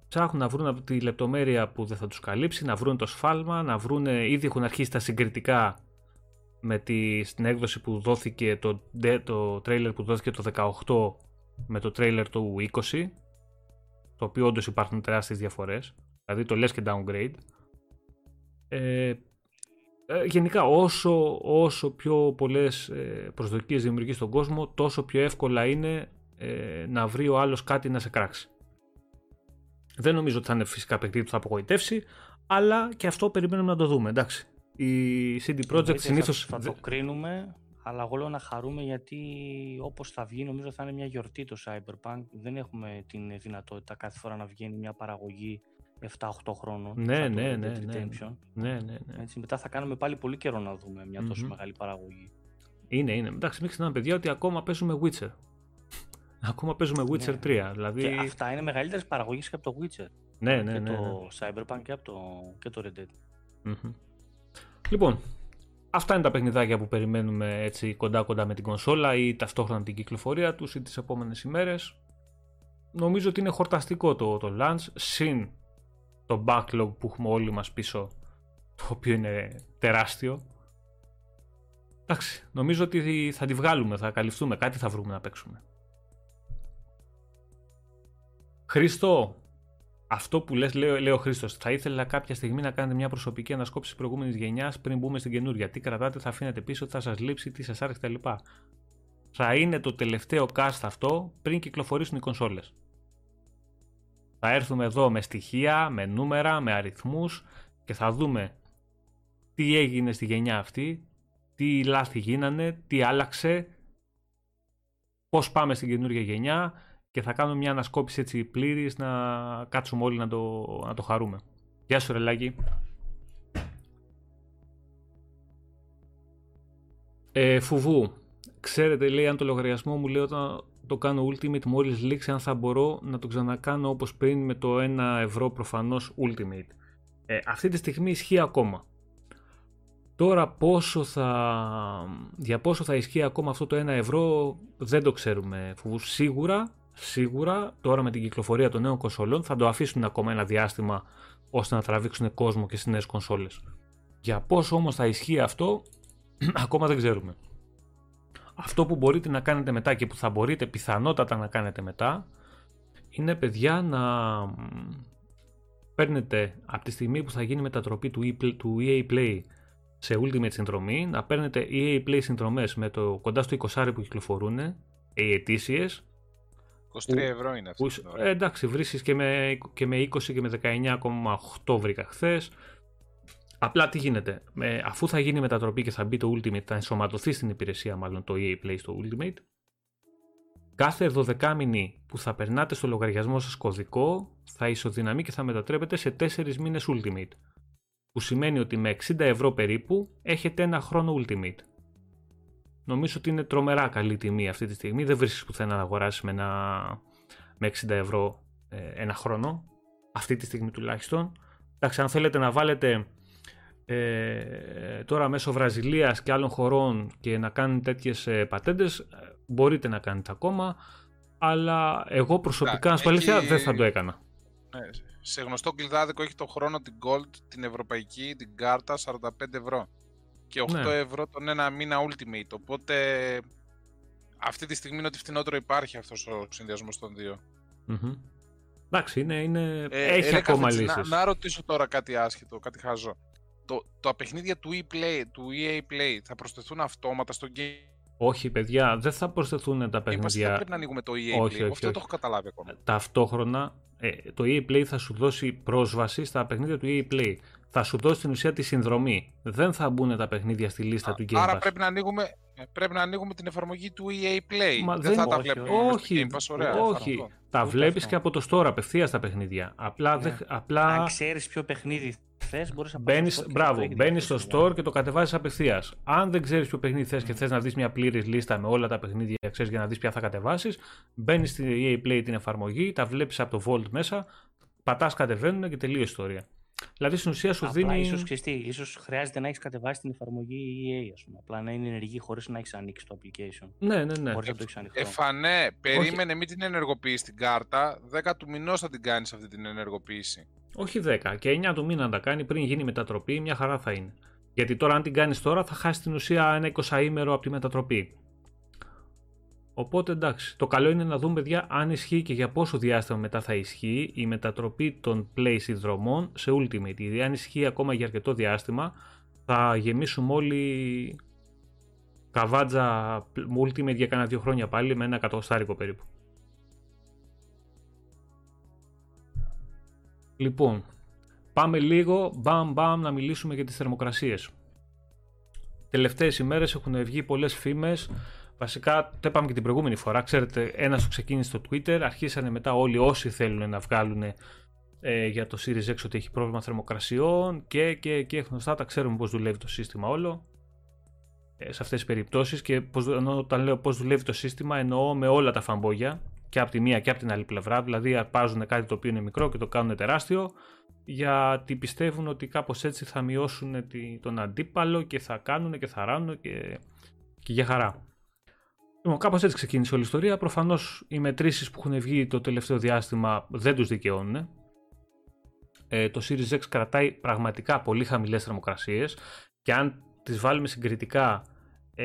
Ψάχνουν να βρουν τη λεπτομέρεια που δεν θα τους καλύψει, να βρουν το σφάλμα, να βρουν... Ήδη έχουν αρχίσει τα συγκριτικά με τη, στην έκδοση που δόθηκε, το, το τρέιλερ που δόθηκε το 18 με το τρέιλερ του 20, το οποίο όντως υπάρχουν τεράστιες διαφορές, δηλαδή το λες και downgrade. Ε, ε, γενικά όσο, όσο πιο πολλές ε, προσδοκίες δημιουργείς στον κόσμο τόσο πιο εύκολα είναι ε, να βρει ο άλλος κάτι να σε κράξει. Δεν νομίζω ότι θα είναι φυσικά παιχνίδι που θα απογοητεύσει αλλά και αυτό περιμένουμε να το δούμε εντάξει. Η CD Projekt συνήθως... Θα, θα το κρίνουμε αλλά εγώ λέω να χαρούμε γιατί όπως θα βγει νομίζω θα είναι μια γιορτή το Cyberpunk. Δεν έχουμε την δυνατότητα κάθε φορά να βγαίνει μια παραγωγή 7-8 χρόνων. Ναι, ναι, ναι, ναι, ναι. ναι, ναι, Έτσι, μετά θα κάνουμε πάλι πολύ καιρό να δούμε μια τόσο μεγάλη παραγωγή. Είναι, είναι. Εντάξει, μην ξεχνάμε παιδιά ότι ακόμα παίζουμε Witcher. ακόμα παίζουμε Witcher 3. Ναι. Δηλαδή... Και αυτά είναι μεγαλύτερες παραγωγές και από το Witcher. Ναι, ναι, και ναι, το ναι. Cyberpunk και από το, και το Red Dead. Mm-hmm. Λοιπόν, αυτά είναι τα παιχνιδάκια που περιμένουμε έτσι κοντά κοντά με την κονσόλα ή ταυτόχρονα την κυκλοφορία τους ή τις επόμενες ημέρες. Νομίζω ότι είναι χορταστικό το, το launch, συν το backlog που έχουμε όλοι μας πίσω, το οποίο είναι τεράστιο. Εντάξει, νομίζω ότι θα τη βγάλουμε, θα καλυφθούμε, κάτι θα βρούμε να παίξουμε. Χρήστο, αυτό που λες, λέω, λέω Χρήστος, θα ήθελα κάποια στιγμή να κάνετε μια προσωπική ανασκόπηση προηγούμενης γενιάς πριν μπούμε στην καινούργια. Τι κρατάτε, θα αφήνετε πίσω, τι θα σας λείψει, τι σας άρεσε κτλ. Θα είναι το τελευταίο cast αυτό πριν κυκλοφορήσουν οι κονσόλες. Θα έρθουμε εδώ με στοιχεία, με νούμερα, με αριθμούς και θα δούμε τι έγινε στη γενιά αυτή, τι λάθη γίνανε, τι άλλαξε, πώς πάμε στην καινούργια γενιά και θα κάνουμε μια ανασκόπηση έτσι πλήρης να κάτσουμε όλοι να το, να το χαρούμε. Γεια σου Ρελάκη. Ε, φουβού. Ξέρετε, λέει, αν το λογαριασμό μου λέει όταν το κάνω Ultimate μόλις λήξει αν θα μπορώ να το ξανακάνω όπως πριν με το 1 ευρώ προφανώς Ultimate. Ε, αυτή τη στιγμή ισχύει ακόμα. Τώρα πόσο θα, για πόσο θα ισχύει ακόμα αυτό το 1 ευρώ δεν το ξέρουμε. Σίγουρα, σίγουρα τώρα με την κυκλοφορία των νέων κονσολών θα το αφήσουν ακόμα ένα διάστημα ώστε να τραβήξουν κόσμο και στις νέες κονσόλες. Για πόσο όμως θα ισχύει αυτό ακόμα δεν ξέρουμε. Αυτό που μπορείτε να κάνετε μετά και που θα μπορείτε πιθανότατα να κάνετε μετά είναι παιδιά να παίρνετε από τη στιγμή που θα γίνει μετατροπή του, του EA Play σε Ultimate συνδρομή, να παίρνετε EA Play συνδρομές με το κοντά στο 20 που κυκλοφορούν, οι ετήσιε. 23 ευρώ είναι αυτό. Ε, εντάξει, βρίσκεις και με, και με 20 και με 19,8 βρήκα χθες. Απλά τι γίνεται, με, αφού θα γίνει μετατροπή και θα μπει το Ultimate, θα ενσωματωθεί στην υπηρεσία μάλλον το EA Play στο Ultimate, κάθε 12 μήνη που θα περνάτε στο λογαριασμό σας κωδικό θα ισοδυναμεί και θα μετατρέπετε σε 4 μήνες Ultimate. Που σημαίνει ότι με 60 ευρώ περίπου έχετε ένα χρόνο Ultimate. Νομίζω ότι είναι τρομερά καλή τιμή αυτή τη στιγμή. Δεν βρίσκεις πουθενά να αγοράσεις με, με 60 ευρώ ε, ένα χρόνο. Αυτή τη στιγμή τουλάχιστον. Εντάξει, αν θέλετε να βάλετε ε, τώρα μέσω Βραζιλίας και άλλων χωρών και να κάνετε τέτοιες ε, πατέντες ε, μπορείτε να κάνετε ακόμα αλλά εγώ προσωπικά να αλήθεια δεν θα το έκανα. Ναι, σε γνωστό κλειδάδικο έχει το χρόνο την Gold, την Ευρωπαϊκή, την κάρτα 45 ευρώ και 8 ναι. ευρώ τον ένα μήνα Ultimate οπότε αυτή τη στιγμή είναι ότι φθηνότερο υπάρχει αυτός ο συνδυασμός των δύο. Mm-hmm. Εντάξει, είναι, είναι... Ε, έχει ακόμα λύσεις. Να, να ρωτήσω τώρα κάτι άσχετο, κάτι χαζό το, τα παιχνίδια του, e-play, του EA Play θα προσθεθούν αυτόματα στο game; Όχι, παιδιά, δεν θα προσθεθούν τα παιχνίδια. Δεν πρέπει να ανοίγουμε το EA όχι, Play. Όχι, Αυτό όχι. το έχω καταλάβει ακόμα. Ταυτόχρονα, ε, το EA Play θα σου δώσει πρόσβαση στα παιχνίδια του EA Play. θα σου δώσει στην ουσία τη συνδρομή. Δεν θα μπουν τα παιχνίδια στη λίστα του Game Pass. Άρα πρέπει να ανοίγουμε, ε, πρέπει να ανοίγουμε την εφαρμογή του EA Play. Μα δεν, δεν- θα τα όχι, βλέπουμε όχι, στο Game Pass. Ωραία, όχι. αυτό. Τα Ούτε βλέπεις αυτό. και από το store απευθείας τα παιχνίδια. Απλά, Ναι. δεν- απλά Αν ξέρεις ποιο παιχνίδι θες, μπορείς να πας Μπαίνεις, στο store και μπράβο, το έχεις μπαίνεις στο διαθέσιμο. store και το κατεβάζεις απευθείας. Αν δεν ξέρεις ποιο παιχνίδι θες Ναι. και θες να δεις μια πλήρης λίστα με όλα τα παιχνίδια ξέρεις για να δεις ποια θα κατεβάσεις, μπαίνεις στην EA Play την εφαρμογή, τα βλέπεις από το Vault μέσα, πατάς κατεβαίνουν και τελείω η ιστορία. Δηλαδή στην ουσία σου Απλά δίνει... ίσως, ξέρεις τι, ίσως χρειάζεται να έχεις κατεβάσει την εφαρμογή EA, ας πούμε. Απλά να είναι ενεργή χωρίς να έχεις ανοίξει το application. Ναι, ναι, ναι. Χωρίς να το έχεις ανοιχτό. Εφανέ, περίμενε μην την ενεργοποιήσει την κάρτα. 10 του μηνός θα την κάνεις αυτή την ενεργοποίηση. Όχι 10 και 9 του μήνα να τα κάνει πριν γίνει μετατροπή, μια χαρά θα είναι. Γιατί τώρα αν την κάνεις τώρα θα χάσει την ουσία ένα 20 ημέρο από τη μετατροπή. Οπότε εντάξει, το καλό είναι να δούμε παιδιά αν ισχύει και για πόσο διάστημα μετά θα ισχύει η μετατροπή των play συνδρομών σε Ultimate. Γιατί αν ισχύει ακόμα για αρκετό διάστημα θα γεμίσουμε όλοι καβάτζα Ultimate για κάνα δύο χρόνια πάλι με ένα εκατοστάρικο περίπου. Λοιπόν, πάμε λίγο μπαμ μπαμ να μιλήσουμε για τις θερμοκρασίες. Τελευταίες ημέρες έχουν βγει πολλές φήμες. Βασικά, το είπαμε και την προηγούμενη φορά. Ξέρετε, ένας το ξεκίνησε στο Twitter. Αρχίσανε μετά όλοι όσοι θέλουν να βγάλουν ε, για το Series X ότι έχει πρόβλημα θερμοκρασιών και, και, και γνωστά τα ξέρουμε πώς δουλεύει το σύστημα όλο ε, σε αυτές τις περιπτώσεις και πώς, ενώ όταν λέω πώς δουλεύει το σύστημα εννοώ με όλα τα φαμπόγια και από τη μία και από την άλλη πλευρά δηλαδή αρπάζουν κάτι το οποίο είναι μικρό και το κάνουν τεράστιο γιατί πιστεύουν ότι κάπως έτσι θα μειώσουν τη- τον αντίπαλο και θα κάνουν και θα ράνουν και, και για χαρά. Λοιπόν, κάπως έτσι ξεκίνησε όλη η ιστορία. Προφανώς οι μετρήσεις που έχουν βγει το τελευταίο διάστημα δεν τους δικαιώνουν. Ε, το Series X κρατάει πραγματικά πολύ χαμηλές θερμοκρασίες και αν τις βάλουμε συγκριτικά ε,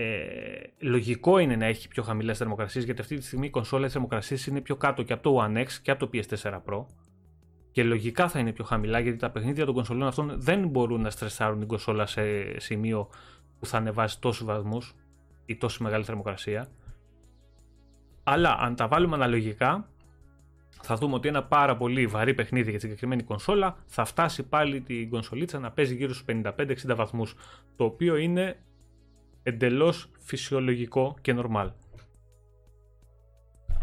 λογικό είναι να έχει πιο χαμηλές θερμοκρασίες γιατί αυτή τη στιγμή η κονσόλα οι θερμοκρασίες είναι πιο κάτω και από το One X και από το PS4 Pro και λογικά θα είναι πιο χαμηλά γιατί τα παιχνίδια των κονσολών αυτών δεν μπορούν να στρεσάρουν την κονσόλα σε σημείο που θα ανεβάσει τόσους βαθμούς ή τόσο μεγάλη θερμοκρασία. Αλλά αν τα βάλουμε αναλογικά, θα δούμε ότι ένα πάρα πολύ βαρύ παιχνίδι για τη συγκεκριμένη κονσόλα θα φτάσει πάλι την κονσολίτσα να παίζει γύρω στους 55-60 βαθμούς, το οποίο είναι εντελώς φυσιολογικό και normal.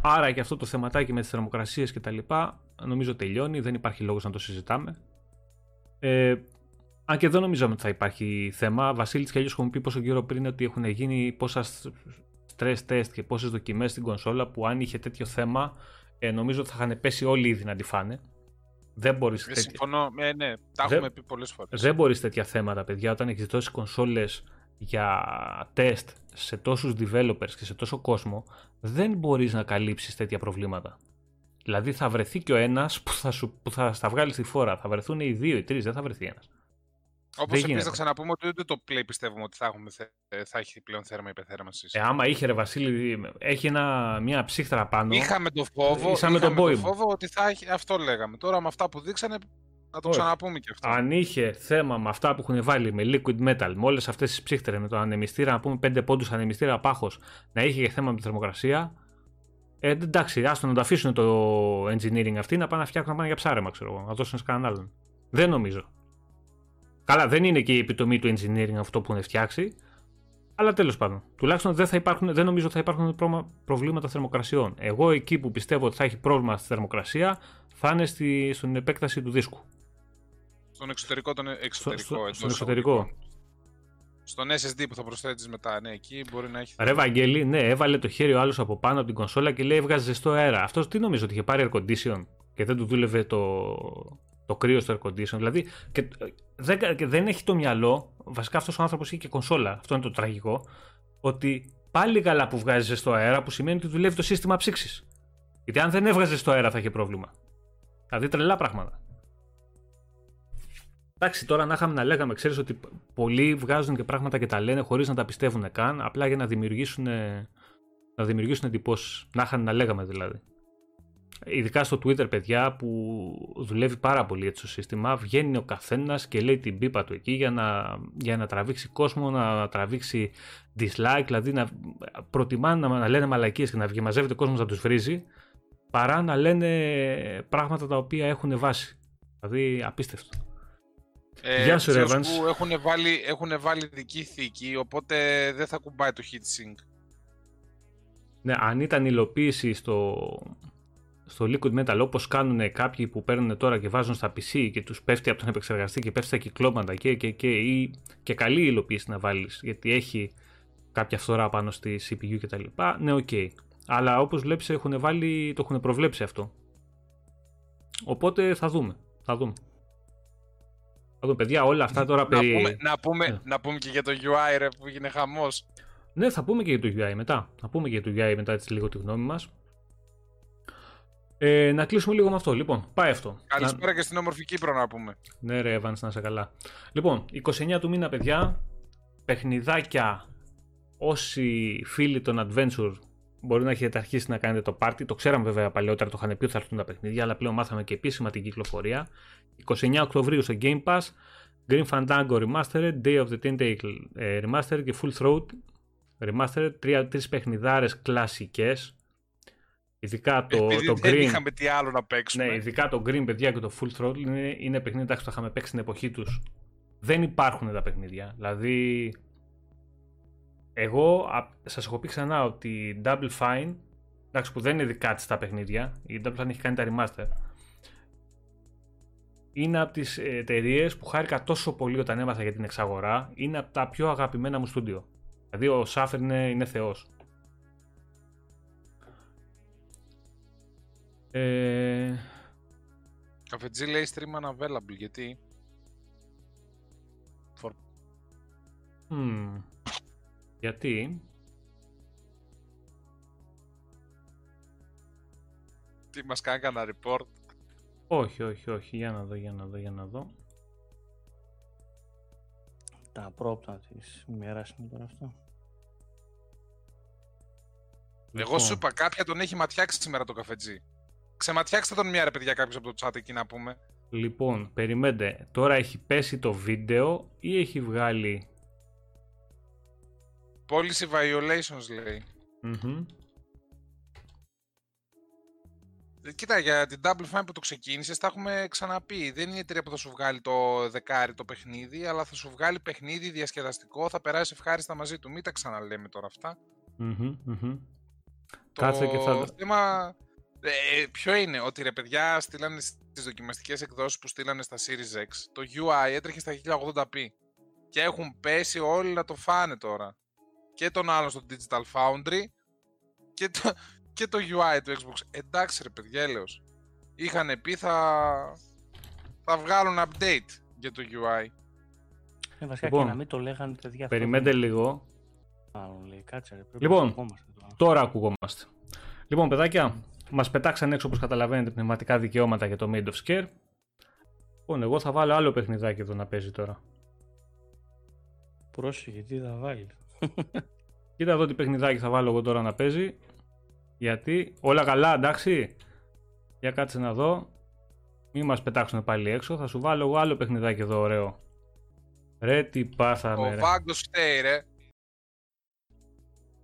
Άρα και αυτό το θεματάκι με τις θερμοκρασίες και τα λοιπά νομίζω τελειώνει, δεν υπάρχει λόγος να το συζητάμε. Ε, αν και δεν νομίζαμε ότι θα υπάρχει θέμα. Βασίλης και αλλιώς έχουμε πει πόσο καιρό πριν ότι έχουν γίνει πόσα stress test και πόσες δοκιμές στην κονσόλα που αν είχε τέτοιο θέμα ε, νομίζω ότι θα είχαν πέσει όλοι ήδη να τη φάνε. Δεν μπορείς, Ε, τέτοια, συμφωνώ. Ε, ναι, τα Δεν- έχουμε πει πολλές φορές. δεν μπορείς τέτοια θέματα παιδιά όταν έχεις δώσει κονσόλες για τεστ σε τόσους developers και σε τόσο κόσμο δεν μπορείς να καλύψεις τέτοια προβλήματα. Δηλαδή θα βρεθεί και ο ένας που θα, σου, που θα στα βγάλει στη φόρα. Θα βρεθούν οι δύο, οι τρεις, δεν θα βρεθεί ένας. Όπως δεν επίσης γίνεται. να ξαναπούμε ότι ούτε το Play πιστεύουμε ότι θα, έχουμε, θε- θα έχει πλέον θέρμα υπερθέρμανση. Ε, άμα είχε ρε Βασίλη, έχει ένα, μια ψύχτρα πάνω. Είχαμε το φόβο, Ήσαμε τον είχαμε πόη το μου. φόβο ότι θα έχει. Αυτό λέγαμε. Τώρα με αυτά που δείξανε να το Όχι. ξαναπούμε και αυτό. Αν είχε θέμα με αυτά που έχουν βάλει με liquid metal, με όλες αυτές τις ψύχτερε, με το ανεμιστήρα, να πούμε 5 πόντους ανεμιστήρα πάχος, να είχε και θέμα με τη θερμοκρασία. Ε, εντάξει, άστο να το αφήσουν το engineering αυτοί να πάνε να φτιάχνουν να πάνε για ψάρεμα, ξέρω εγώ, να δώσουν σε κανέναν άλλον. Δεν νομίζω. Καλά, δεν είναι και η επιτομή του engineering αυτό που έχουν φτιάξει. Αλλά τέλος πάντων, τουλάχιστον δεν, θα υπάρχουν, δεν νομίζω ότι θα υπάρχουν προ- προβλήματα θερμοκρασιών. Εγώ εκεί που πιστεύω ότι θα έχει πρόβλημα στη θερμοκρασία θα είναι στη, στην επέκταση του δίσκου. Στον εξωτερικό, τον εξωτερικό. στο- εντός στον εξωτερικό. εισαγωγικών. Στον SSD που θα προσθέτεις μετά, ναι, εκεί μπορεί να έχει. Ρε Βαγγέλη, ναι, έβαλε το χέρι ο άλλος από πάνω από την κονσόλα και λέει έβγαζε ζεστό αέρα. Αυτός τι νομίζω ότι είχε πάρει air condition και δεν του δούλευε το, το κρύο στο air condition. Δηλαδή και, ε, δεν, και δεν έχει το μυαλό, βασικά αυτός ο άνθρωπος έχει και κονσόλα. Αυτό είναι το τραγικό. Ότι πάλι καλά που βγάζει ζεστό αέρα που σημαίνει ότι δουλεύει το σύστημα ψήξης. Γιατί αν δεν έβγαζες ζεστό αέρα θα είχε πρόβλημα. Δηλαδή τρελά πράγματα. Εντάξει, τώρα να είχαμε να λέγαμε, ξέρεις ότι πολλοί βγάζουν και πράγματα και τα λένε χωρίς να τα πιστεύουν καν, απλά για να δημιουργήσουν, να δημιουργήσουν εντυπώσεις. Να είχαν να λέγαμε δηλαδή. Ειδικά στο Twitter, παιδιά, που δουλεύει πάρα πολύ έτσι το σύστημα, βγαίνει ο καθένας και λέει την πίπα του εκεί για να, για να τραβήξει κόσμο, να τραβήξει dislike, δηλαδή να προτιμάνε να, να λένε μαλακίες και να βγει, μαζεύεται ο κόσμος να τους βρίζει, παρά να λένε πράγματα τα οποία έχουν βάση. Δηλαδή, απίστευτο. Ε, Γεια σου, ξέρω Revans. που Έχουν βάλει, έχουν βάλει δική θήκη, οπότε δεν θα κουμπάει το heatsink. Ναι, αν ήταν υλοποίηση στο, στο Liquid Metal όπως κάνουν κάποιοι που παίρνουν τώρα και βάζουν στα PC και τους πέφτει από τον επεξεργαστή και πέφτει στα κυκλώματα και, και, και, ή, και καλή υλοποίηση να βάλεις γιατί έχει κάποια φθορά πάνω στη CPU κτλ. Ναι, οκ. Αλλά όπως βλέπεις έχουν βάλει, το έχουν προβλέψει αυτό. Οπότε θα δούμε. Θα δούμε. Θα δούμε, παιδιά, όλα αυτά τώρα Να περί... πούμε, να, πούμε, Ναι. να πούμε και για το UI ρε που έγινε χαμός. Ναι, θα πούμε και για το UI μετά. Θα πούμε και για το UI μετά έτσι λίγο τη γνώμη μας. Ε, να κλείσουμε λίγο με αυτό. Λοιπόν, πάει αυτό. Καλησπέρα και στην όμορφη Κύπρο να πούμε. Ναι, ρε, Evans, να είσαι καλά. Λοιπόν, 29 του μήνα, παιδιά, παιχνιδάκια. Όσοι φίλοι των Adventure μπορεί να έχετε αρχίσει να κάνετε το πάρτι. Το ξέραμε βέβαια παλαιότερα, το είχαν πει ότι θα έρθουν τα παιχνίδια, αλλά πλέον μάθαμε και επίσημα την κυκλοφορία. 29 Οκτωβρίου στο Game Pass. Green Fandango Remastered, Day of the Tentacle ε, Remastered και Full Throat Remastered. Τρία, τρεις παιχνιδάρες κλασικές. Ειδικά το, Επειδή το δεν Green. είχαμε τι άλλο να παίξουμε. Ναι, ειδικά το Green, παιδιά, και το Full Throttle είναι, είναι παιχνίδια εντάξει, που τα είχαμε παίξει στην εποχή τους. Δεν υπάρχουν τα παιχνίδια. Δηλαδή, εγώ α, σας έχω πει ξανά ότι η Double Fine, εντάξει, που δεν είναι δικά της τα παιχνίδια, η Double Fine έχει κάνει τα remaster, είναι από τις εταιρείες που χάρηκα τόσο πολύ όταν έμαθα για την εξαγορά, είναι από τα πιο αγαπημένα μου στούντιο. Δηλαδή, ο Σάφερ είναι, είναι θεός. Ε, Καφετζή λέει stream unavailable, γιατί; Μμμ. Γιατί; Τι μας κάνει κανένα report; Όχι, όχι, όχι. Για να δω, για να δω, για να δω. Τα πρόπτα της ημέρας είναι τώρα αυτό. Εγώ σου Λοιπόν, είπα, κάποια τον έχει ματιάξει σήμερα το καφετζή. Ξεματιάξτε τον μια ρε παιδιά κάποιος από το chat εκεί να πούμε. Λοιπόν, περιμένετε. Τώρα έχει πέσει το βίντεο ή έχει βγάλει; Policy violations λέει. Μμμ. Ε, Κοίτα, για την Double Fine που το ξεκίνησες, τα έχουμε ξαναπεί. Δεν είναι η εταιρεία που θα σου βγάλει το δεκάρι το παιχνίδι, αλλά θα σου βγάλει παιχνίδι διασκεδαστικό, θα περάσει ευχάριστα μαζί του. Μην τα ξαναλέμε τώρα αυτά. Μμμ, μμμ. Το Κάτσε και θα. θέμα ε, ποιο είναι, ότι ρε παιδιά στείλανε στις δοκιμαστικές εκδόσεις που στείλανε στα Series X, το UI έτρεχε στα 1080p και έχουν πέσει όλοι να το φάνε τώρα. Και τον άλλον στο Digital Foundry και το, και το UI του Xbox. Εντάξει ρε παιδιά, έλεος. Είχαν πει θα, θα βγάλουν update για το UI. Ε, βασικά Λοιπόν, και να μην το λέγανε παιδιά. αυτό Περιμένετε δεν- λίγο. Μάλλον λέει, κάτσε ρε. Πρέπει Λοιπόν, να ακουγόμαστε τώρα. Τώρα ακουγόμαστε. Λοιπόν, παιδάκια, μας πετάξαν έξω όπως καταλαβαίνετε πνευματικά δικαιώματα για το Made of Scare. Λοιπόν, εγώ θα βάλω άλλο παιχνιδάκι εδώ να παίζει τώρα. Πρόσεχε, τι θα βάλεις. Κοίτα εδώ τι παιχνιδάκι θα βάλω εγώ τώρα να παίζει. Γιατί όλα καλά, εντάξει. Για κάτσε να δω. Μην μας πετάξουν πάλι έξω. Θα σου βάλω εγώ άλλο παιχνιδάκι εδώ, ωραίο. Ρε, τι πάθαμε, Ο ρε. Βάγκος φταίει ρε.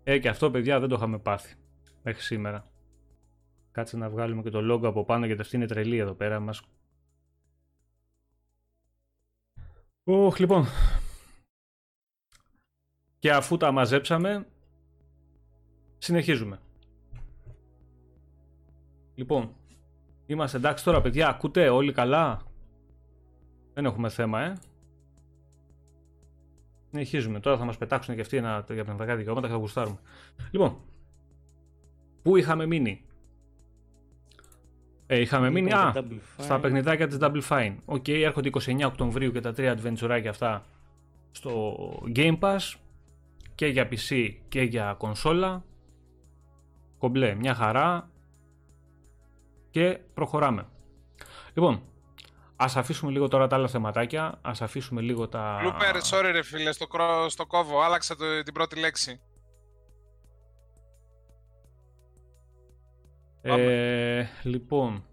Ε, και αυτό, παιδιά, δεν το είχαμε πάθει. Μέχρι σήμερα. Κάτσε να βγάλουμε και το logo από πάνω, γιατί αυτή είναι τρελή εδώ πέρα μας. Οχ, λοιπόν. Και αφού τα μαζέψαμε, συνεχίζουμε. Λοιπόν, είμαστε εντάξει τώρα, παιδιά, ακούτε όλοι καλά; Δεν έχουμε θέμα, ε. Συνεχίζουμε. Τώρα θα μας πετάξουν και αυτοί ένα, για πνευματικά δικαιώματα και θα γουστάρουμε. Λοιπόν, πού είχαμε μείνει; Ε, είχαμε μείνει, Λοιπόν, α, το Double στα Fine. παιχνιδάκια της Double Fine. Οκ, έρχονται 29 Οκτωβρίου και τα τρία adventure αυτά στο Game Pass και για PC και για κονσόλα. Κομπλέ, μια χαρά και προχωράμε. Λοιπόν, ας αφήσουμε λίγο τώρα τα άλλα θεματάκια, ας αφήσουμε λίγο τα... Λούπερ, sorry ρε φίλε, στο, κρό- στο κόβω, άλλαξα το, την πρώτη λέξη. Ε, λοιπόν.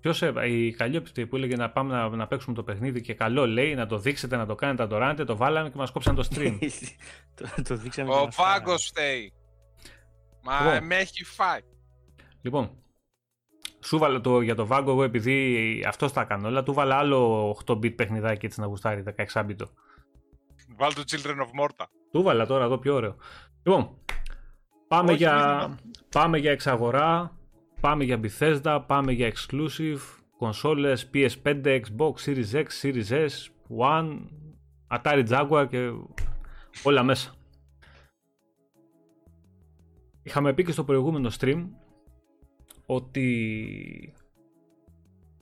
Ποιος έβα, η Καλλιόπτη που έλεγε να πάμε να, να παίξουμε το παιχνίδι και καλό λέει να το δείξετε, να το κάνετε, να το ράνετε, το βάλαμε και μας κόψαν το stream. το, το δείξαμε και Ο μας φάγανε. Βάγκος φταίει. Μα Λοιπόν. με έχει φάει. λοιπόν, Σου βάλε το, για το Vago εγώ επειδή αυτός τα κάνω όλα, του βάλε άλλο 8-bit παιχνιδάκι έτσι να γουστάρει 16-bit. Βάλ το Children of Morta. Του βάλα τώρα εδώ πιο ωραίο. Λοιπόν, πάμε, Όχι, για, μη πάμε για εξαγορά, πάμε για Bethesda, πάμε για exclusive, κονσόλες, PS5, Xbox, Series X, Series S, One, Atari Jaguar και όλα μέσα. Είχαμε πει και στο προηγούμενο stream ότι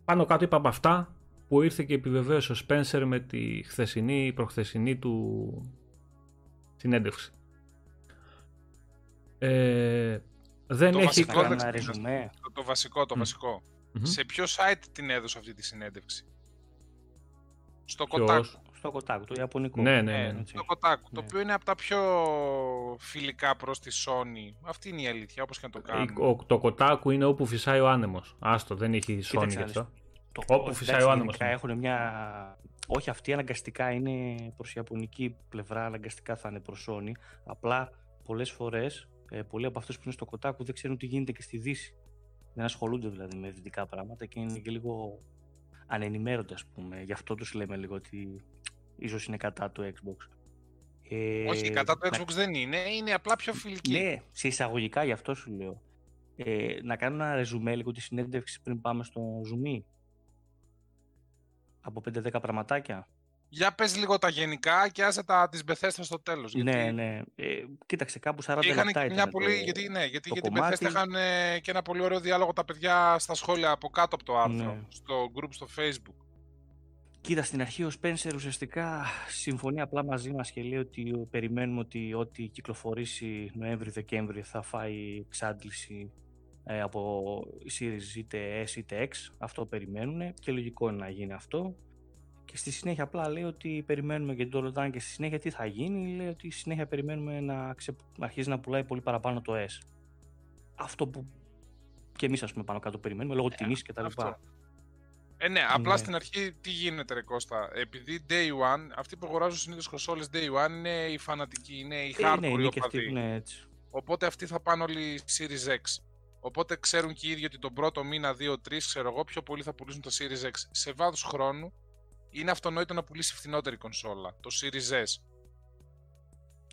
πάνω κάτω είπα από αυτά που ήρθε και επιβεβαίωσε ο Spencer με τη χθεσινή προχθεσινή του συνέντευξη. Ε, δεν Το έχει βασικό κα- δεν Ένα ξέρω. ρεζουμέ. Το, το βασικό, το Μμ. βασικό. Μμμ. Σε ποιο site την έδωσε αυτή τη συνέντευξη; Στο Ποιος; Kotaku. Στο κοτάκου, το Ιαπωνικό. Ναι, ναι, Ε, ναι. έτσι. το Kotaku, το Ναι. οποίο είναι από τα πιο φιλικά προς τη Sony. Αυτή είναι η αλήθεια, όπως και να το κάνουμε. Ο- Το κοτάκου είναι όπου φυσάει ο άνεμος. Άστο, δεν έχει Sony Κοίταξε γι' να αυτό. Το, Όπου εντάξει, φυσάει ο άνεμος, γενικά ναι. Έχουν μια... Όχι αυτή αναγκαστικά είναι προς ιαπωνική πλευρά, αναγκαστικά θα είναι προς Sony. Απλά πολλές φορές, ε, πολλοί από αυτούς που είναι στο κοτάκου δεν ξέρουν τι γίνεται και στη Δύση. Δεν ασχολούνται δηλαδή με δυτικά πράγματα και είναι και λίγο ανενημέρονται ας πούμε. Γι' αυτό τους λέμε λίγο ότι ίσως είναι κατά το Xbox. Ε, Όχι, κατά το να- Xbox δεν είναι, είναι απλά πιο φιλική. Ναι, σε εισαγωγικά γι' αυτό σου λέω. Ε, να κάνω ένα ρεζουμέ λίγο τη συνέντευξη πριν πάμε στο Zoom. Από 5-10 πραγματάκια. Για πες λίγο τα γενικά και άσε τα της Bethesda στο τέλος. Ναι, γιατί ναι. Ε, κοίταξε, κάπου 40 Είχαν λεπτά και ήταν μια το- πολύ, γιατί, ναι, γιατί το για την κομμάτι. Bethesda είχαν ε, και ένα πολύ ωραίο διάλογο τα παιδιά στα σχόλια από κάτω από το άρθρο, Ναι. στο group στο facebook. Κοίτα, στην αρχή ο Spencer ουσιαστικά συμφωνεί απλά μαζί μας και λέει ότι περιμένουμε ότι ό,τι κυκλοφορήσει Νοέμβρη-Δεκέμβρη θα φάει εξάντληση ε, από series είτε S είτε X. Αυτό περιμένουν και λογικό είναι να γίνει αυτό. Και στη συνέχεια απλά λέει ότι περιμένουμε και το ρωτάνε και στη συνέχεια τι θα γίνει. Λέει ότι στη συνέχεια περιμένουμε να, ξε... να αρχίσει να πουλάει πολύ παραπάνω το S. Αυτό που και εμείς ας πούμε πάνω κάτω περιμένουμε λόγω τιμής και τα λοιπά. αυτό. Ε, ναι, απλά Ναι. στην αρχή τι γίνεται, ρε Κώστα. Επειδή day one, αυτοί που αγοράζουν συνήθως κονσόλες day one είναι οι φανατικοί, είναι οι Ε, hardcore ναι, οι είναι και αυτοί οπαδοί. που είναι έτσι. Οπότε αυτοί θα πάνε όλοι Series X. Οπότε ξέρουν και οι ίδιοι ότι τον πρώτο μήνα, 2-3, ξέρω εγώ, πιο πολύ θα πουλήσουν το Series X. Σε βάθος χρόνου είναι αυτονόητο να πουλήσει φθηνότερη κονσόλα, το Series S.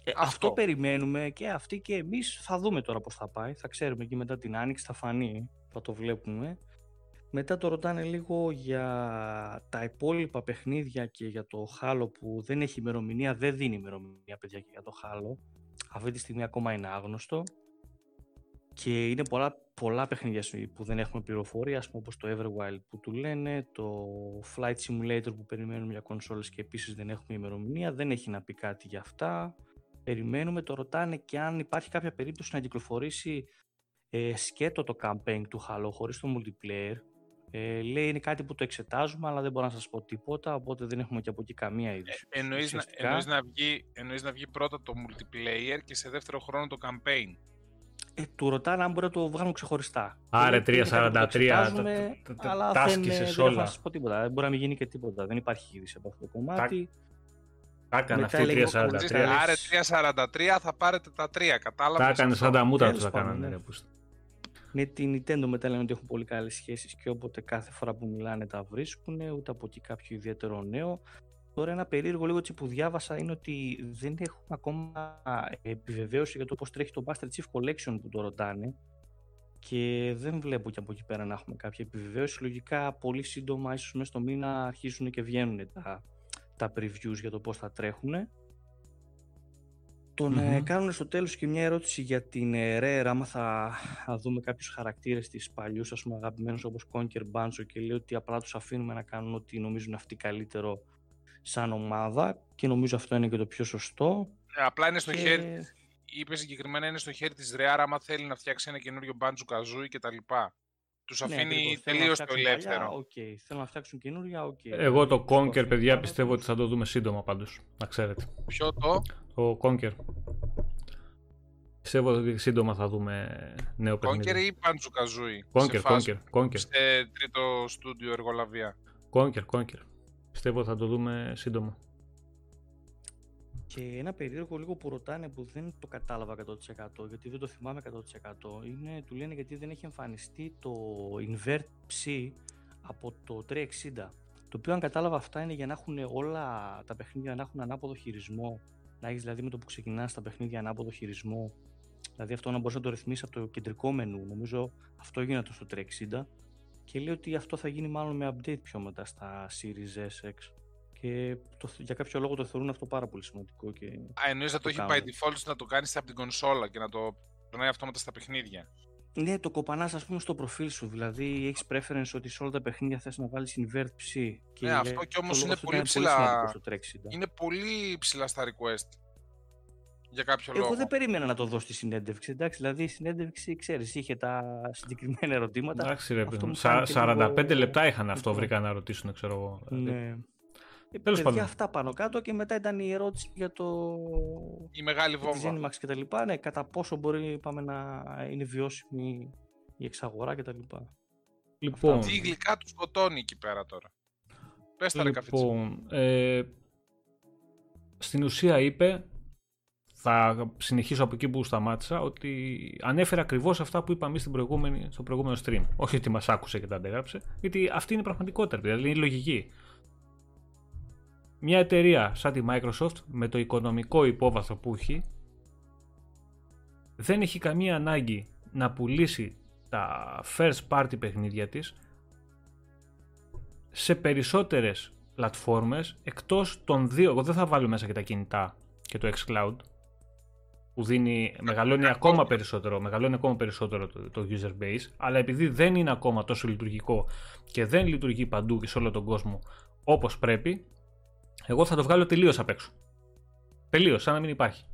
Ε, Αυτό. αυτό. περιμένουμε και αυτοί και εμείς θα δούμε τώρα πώς θα πάει. Θα ξέρουμε και μετά την άνοιξη θα φανεί, θα το βλέπουμε. Μετά το ρωτάνε λίγο για τα υπόλοιπα παιχνίδια και για το Halo που δεν έχει ημερομηνία, δεν δίνει ημερομηνία παιδιά και για το Halo. Αυτή τη στιγμή ακόμα είναι άγνωστο. Και είναι πολλά, πολλά παιχνίδια σου- που δεν έχουμε πληροφορία, ας πούμε όπως το Everwild που του λένε, το Flight Simulator που περιμένουμε για κονσόλες και επίσης δεν έχουμε ημερομηνία, δεν έχει να πει κάτι για αυτά. Περιμένουμε, το ρωτάνε και αν υπάρχει κάποια περίπτωση να κυκλοφορήσει ε, σκέτο το campaign του Halo χωρίς το multiplayer. Ε, λέει είναι κάτι που το εξετάζουμε αλλά δεν μπορώ να σας πω τίποτα οπότε δεν έχουμε και από εκεί καμία είδηση. Εννοείς να, Ουσιαστικά, εννοείς, να βγει, εννοείς να βγει πρώτα το multiplayer και σε δεύτερο χρόνο το campaign. Ε, του ρωτάνε αν μπορεί να το βγάλουμε ξεχωριστά. Άρε, Και λέει, είναι κάτι που το 343, εξετάζουμε, τα- τα- αλλά τα δεν, άσκησες δεν έχω όλα. να σας πω τίποτα. Δεν μπορεί να μην γίνει και τίποτα. Δεν υπάρχει είδηση από αυτό το κομμάτι. Τα έκανε Μετά αυτή λέγει ο 343. Κοντζής, Ξέρεις, Λες. Άρε 343 θα πάρετε τα τρία, κατάλαβες. Τα έκανε αυτό; σαν τα μούτρα τους Τέλος τα πάντων, κάνανε. ναι. ρε, πούστη. Με την Nintendo μετά λένε ότι έχουν πολύ καλές σχέσεις και όποτε κάθε φορά που μιλάνε τα βρίσκουν, ούτε από εκεί κάποιο ιδιαίτερο νέο. Τώρα ένα περίεργο λίγο έτσι που διάβασα είναι ότι δεν έχουμε ακόμα επιβεβαίωση για το πώς τρέχει το Master Chief Collection που το ρωτάνε και δεν βλέπω και από εκεί πέρα να έχουμε κάποια επιβεβαίωση. Λογικά πολύ σύντομα, ίσως μέσα στο μήνα αρχίζουν και βγαίνουν τα, τα previews για το πώς θα τρέχουν. Τον ε, Μμμ. κάνουν στο τέλος και μια ερώτηση για την ε, Rare, άμα θα, θα δούμε κάποιους χαρακτήρες της παλιούς, ας πούμε αγαπημένους όπως Conker Banjo και λέει ότι απλά τους αφήνουμε να κάνουν ό,τι νομίζουν αυτοί καλύτερο σαν ομάδα και νομίζω αυτό είναι και το πιο σωστό. Ε, απλά είναι στο και... χέρι, είπε συγκεκριμένα είναι στο χέρι της Rare άμα θέλει να φτιάξει ένα καινούριο Banjo Kazooie και τα λοιπά. Τους Ναι, αφήνει ακριβώς. Θέλουν να τελείως το φτιάξουν ελεύθερο. παλιά, οκ. Θέλουν να φτιάξουν καινούρια, οκ. Εγώ το Τους Conker, αφήνουν παιδιά, πάνω πιστεύω τους. ότι θα το δούμε σύντομα πάντως. Να ξέρετε. Ποιο το, Το Conker. Πιστεύω ότι σύντομα θα δούμε νέο Conker παιχνίδι. ή Banjo Kazooie. Conker, σε φάση, Conker, Conker. Σε τρίτο στούντιο εργολαβία. Conker, Conker. Πιστεύω θα το δούμε σύντομα. Και ένα περίεργο λίγο που ρωτάνε που δεν το κατάλαβα 100% γιατί δεν το θυμάμαι 100% είναι, του λένε γιατί δεν έχει εμφανιστεί το invert ψ από το 360 το οποίο αν κατάλαβα αυτά είναι για να έχουν όλα τα παιχνίδια να έχουν ανάποδο χειρισμό. Να έχεις δηλαδή με το που ξεκινάς τα παιχνίδια ανάποδο χειρισμό. Δηλαδή αυτό να μπορείς να το ρυθμίσεις από το κεντρικό μενού. Νομίζω αυτό γίνεται στο 360 και λέει ότι αυτό θα γίνει μάλλον με update πιο μετά στα Series S, X και το, για κάποιο λόγο το θεωρούν αυτό πάρα πολύ σημαντικό. Και Α, εννοείς να το, έχει by default να το κάνεις από την κονσόλα και να το περνάει αυτόματα στα παιχνίδια. Ναι, το κοπανάς ας πούμε στο προφίλ σου, δηλαδή έχεις preference ότι σε όλα τα παιχνίδια θες να βάλεις invert ψ. ναι, αυτό και όμως είναι πολύ ψηλά, είναι πολύ ψηλά στα request. Για κάποιο Εγώ λόγο. δεν περίμενα να το δω στη συνέντευξη. Εντάξει, δηλαδή η συνέντευξη, ξέρεις, είχε τα συγκεκριμένα ερωτήματα. Εντάξει, ρε, 45 λίγο... λεπτά είχαν αυτό, λοιπόν. βρήκα να ρωτήσουν, ξέρω εγώ. Δηλαδή. Ναι. Ε, Τέλος παιδιά, αυτά πάνω κάτω και μετά ήταν η ερώτηση για το... Η μεγάλη βόμβα. Τη και τα λοιπά, ναι, κατά πόσο μπορεί πάμε, να είναι βιώσιμη η εξαγορά και τα λοιπά. Λοιπόν... Τι γλυκά τους σκοτώνει εκεί πέρα τώρα. Πες τα λοιπόν, ε, στην ουσία είπε θα συνεχίσω από εκεί που σταμάτησα ότι ανέφερε ακριβώς αυτά που είπαμε στην προηγούμενη, στο προηγούμενο stream. Όχι ότι μας άκουσε και τα αντέγραψε, γιατί αυτή είναι η πραγματικότητα, δηλαδή είναι η λογική. Μια εταιρεία σαν τη Microsoft με το οικονομικό υπόβαθρο που έχει δεν έχει καμία ανάγκη να πουλήσει τα first party παιχνίδια της σε περισσότερες πλατφόρμες εκτός των δύο, εγώ δεν θα βάλω μέσα και τα κινητά και το xCloud που δίνει, μεγαλώνει ακόμα περισσότερο, μεγαλώνει ακόμα περισσότερο το, το user base, αλλά επειδή δεν είναι ακόμα τόσο λειτουργικό και δεν λειτουργεί παντού και σε όλο τον κόσμο όπως πρέπει, εγώ θα το βγάλω τελείως απ' έξω. Τελείως, σαν να μην υπάρχει.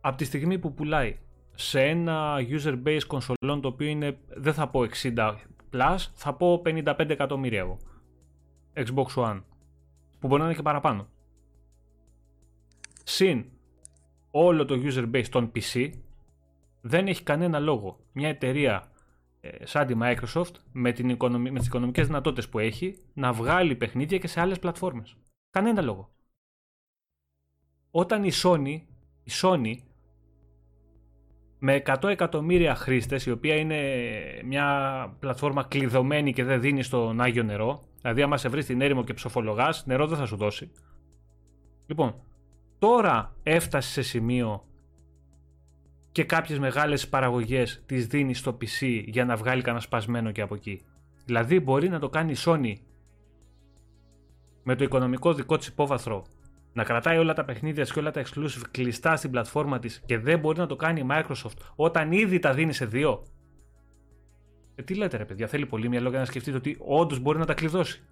Από τη στιγμή που πουλάει σε ένα user base κονσολών το οποίο είναι, δεν θα πω 60 plus, θα πω 55 εκατομμύρια εγώ. Xbox One. Που μπορεί να είναι και παραπάνω. Συν όλο το user base των PC, δεν έχει κανένα λόγο μια εταιρεία ε, σαν τη Microsoft με, την οικονομι... με τις οικονομικές δυνατότητες που έχει να βγάλει παιχνίδια και σε άλλες πλατφόρμες. Κανένα λόγο. Όταν η Sony, η Sony με 100 εκατομμύρια χρήστες, η οποία είναι μια πλατφόρμα κλειδωμένη και δεν δίνει στον Άγιο νερό, δηλαδή άμα σε βρεις στην έρημο και ψοφολογάς, νερό δεν θα σου δώσει. Λοιπόν, τώρα έφτασε σε σημείο και κάποιες μεγάλες παραγωγές τις δίνει στο PC για να βγάλει κανένα σπασμένο και από εκεί. Δηλαδή μπορεί να το κάνει η Sony με το οικονομικό δικό της υπόβαθρο να κρατάει όλα τα παιχνίδια και όλα τα exclusive κλειστά στην πλατφόρμα της και δεν μπορεί να το κάνει η Microsoft όταν ήδη τα δίνει σε δύο. Ε, τι λέτε ρε παιδιά, θέλει πολύ μια λόγια να σκεφτείτε ότι όντως μπορεί να τα κλειδώσει.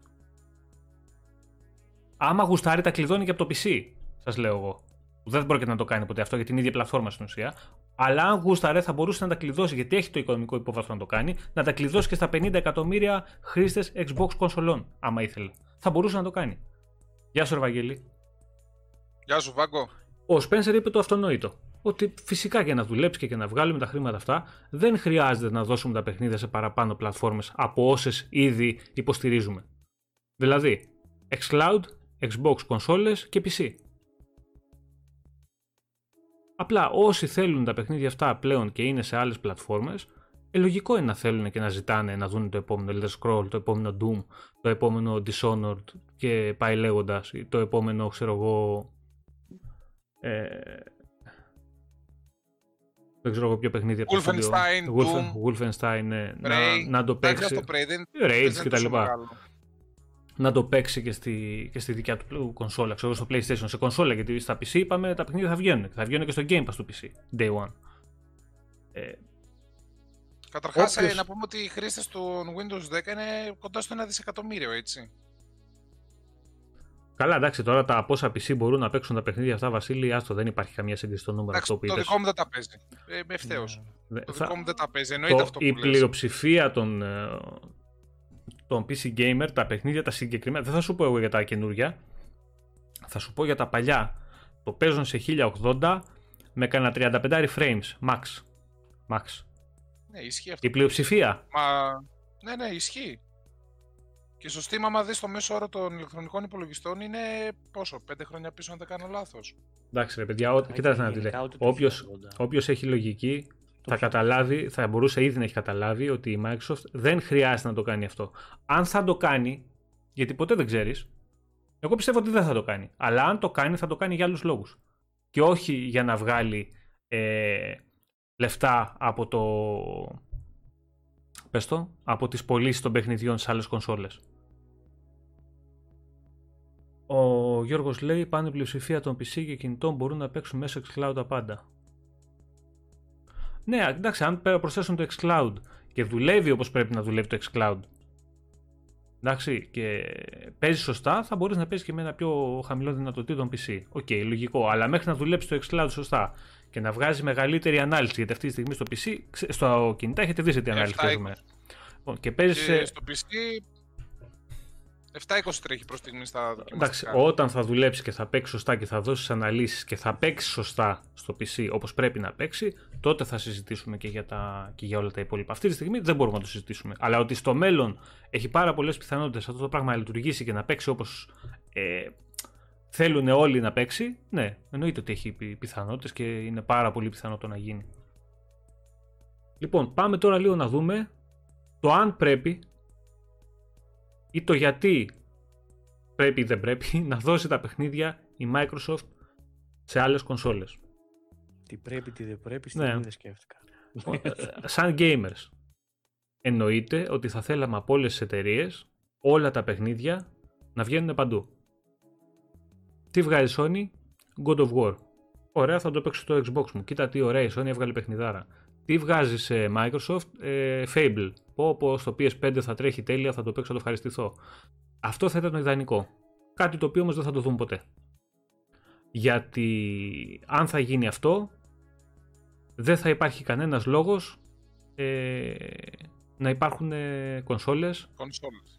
Άμα γουστάρει τα κλειδώνει και από το PC, σας λέω εγώ δεν πρόκειται να το κάνει ποτέ αυτό για την ίδια πλατφόρμα στην ουσία. Αλλά αν γούσταρε θα μπορούσε να τα κλειδώσει, γιατί έχει το οικονομικό υπόβαθρο να το κάνει, να τα κλειδώσει και στα 50 εκατομμύρια χρήστες Xbox κονσολών, άμα ήθελε. Θα μπορούσε να το κάνει. Γεια σου, Ευαγγέλη. Γεια σου, Βάγκο. Ο Σπένσερ είπε το αυτονόητο. Ότι φυσικά για να δουλέψει και για να βγάλουμε τα χρήματα αυτά, δεν χρειάζεται να δώσουμε τα παιχνίδια σε παραπάνω πλατφόρμες από όσες ήδη υποστηρίζουμε. Δηλαδή, xCloud, Xbox κονσόλες και PC. Απλά όσοι θέλουν τα παιχνίδια αυτά πλέον και είναι σε άλλες πλατφόρμες, ε, λογικό είναι να θέλουν και να ζητάνε να δουν το επόμενο Elder Scroll, το επόμενο Doom, το επόμενο Dishonored και πάει λέγοντας, το επόμενο ξέρω εγώ. Ε, δεν ξέρω εγώ ποιο παιχνίδι από Wolfenstein, Doom, Wolfenstein, ναι, να, να, το παίξεις. Rage και τα λοιπά να το παίξει και στη, και στη δικιά του κονσόλα, ξέρω στο PlayStation, σε κονσόλα, γιατί στα PC είπαμε τα παιχνίδια θα βγαίνουν. Θα βγαίνουν και στο Game Pass του PC, day one. Ε, Καταρχάς, όποιος... ε, να πούμε ότι οι χρήστες του Windows 10 είναι κοντά στο 1 δισεκατομμύριο, έτσι. Καλά, εντάξει, τώρα τα πόσα PC μπορούν να παίξουν τα παιχνίδια αυτά, Βασίλη, άστο, δεν υπάρχει καμία σύγκριση στο νούμερο αυτό που Το δικό μου δεν τα παίζει. Ε, ευθέως. Ναι. Το δικό μου δεν τα παίζει. Εννοείται το, αυτό που Η πλειοψηφία των, ε, τον PC Gamer, τα παιχνίδια τα συγκεκριμένα, δεν θα σου πω εγώ για τα καινούργια, θα σου πω για τα παλιά. Το παίζουν σε 1080 με κανένα 35 frames, max. Max. Ναι, ισχύει αυτό. Η πλειοψηφία. Μα... Ναι, ναι, ισχύει. Και στο Steam, άμα δεις το μέσο όρο των ηλεκτρονικών υπολογιστών, είναι πόσο, πέντε χρόνια πίσω αν δεν κάνω λάθος. Εντάξει ρε παιδιά, κοιτάξτε να δείτε. Όποιος, όποιος έχει λογική θα καταλάβει, θα μπορούσε ήδη να έχει καταλάβει ότι η Microsoft δεν χρειάζεται να το κάνει αυτό. Αν θα το κάνει, γιατί ποτέ δεν ξέρεις, εγώ πιστεύω ότι δεν θα το κάνει. Αλλά αν το κάνει, θα το κάνει για άλλους λόγους. Και όχι για να βγάλει ε, λεφτά από το... Πες το, από τις πωλήσεις των παιχνιδιών σε άλλες κονσόλες. Ο Γιώργος λέει πάνε πλειοψηφία των PC και κινητών μπορούν να παίξουν μέσα xCloud τα πάντα. Ναι, εντάξει, αν προσθέσουν το xCloud και δουλεύει όπως πρέπει να δουλεύει το xCloud εντάξει, και παίζει σωστά, θα μπορείς να παίζεις και με ένα πιο χαμηλό δυνατοτήτων PC. Οκ, okay, λογικό. Αλλά μέχρι να δουλέψει το xCloud σωστά και να βγάζει μεγαλύτερη ανάλυση, γιατί αυτή τη στιγμή στο PC, στο κινητά έχετε δει σε τι ανάλυση παίζουμε. Λοιπόν, και παίζει. Στο PC 7-20 τρέχει προς στιγμή στα δοκιμαστικά. Εντάξει, όταν θα δουλέψει και θα παίξει σωστά και θα δώσει αναλύσεις και θα παίξει σωστά στο PC όπως πρέπει να παίξει, τότε θα συζητήσουμε και για, τα, και για όλα τα υπόλοιπα. Αυτή τη στιγμή δεν μπορούμε να το συζητήσουμε. Αλλά ότι στο μέλλον έχει πάρα πολλές πιθανότητες αυτό το πράγμα να λειτουργήσει και να παίξει όπως ε, θέλουν όλοι να παίξει, ναι, εννοείται ότι έχει πιθανότητες και είναι πάρα πολύ πιθανό το να γίνει. Λοιπόν, πάμε τώρα λίγο να δούμε το αν πρέπει ή το γιατί πρέπει ή δεν πρέπει να δώσει τα παιχνίδια η Microsoft σε άλλες κονσόλες. Τι πρέπει, τι δεν πρέπει, στην ναι. δεν σκέφτηκα. Ε, σαν gamers, εννοείται ότι θα θέλαμε από όλες τις εταιρείες όλα τα παιχνίδια να βγαίνουν παντού. Τι βγάζει Sony, God of War. Ωραία, θα το παίξω στο Xbox μου. Κοίτα τι ωραία η Sony έβγαλε παιχνιδάρα. Τι βγάζει σε Microsoft, ε, Fable. Πω πω στο PS5 θα τρέχει τέλεια, θα το παίξω, θα το ευχαριστηθώ. Αυτό θα ήταν το ιδανικό. Κάτι το οποίο όμως δεν θα το δούμε ποτέ. Γιατί αν θα γίνει αυτό, δεν θα υπάρχει κανένας λόγος ε, να υπάρχουν ε, κονσόλες. κονσόλες.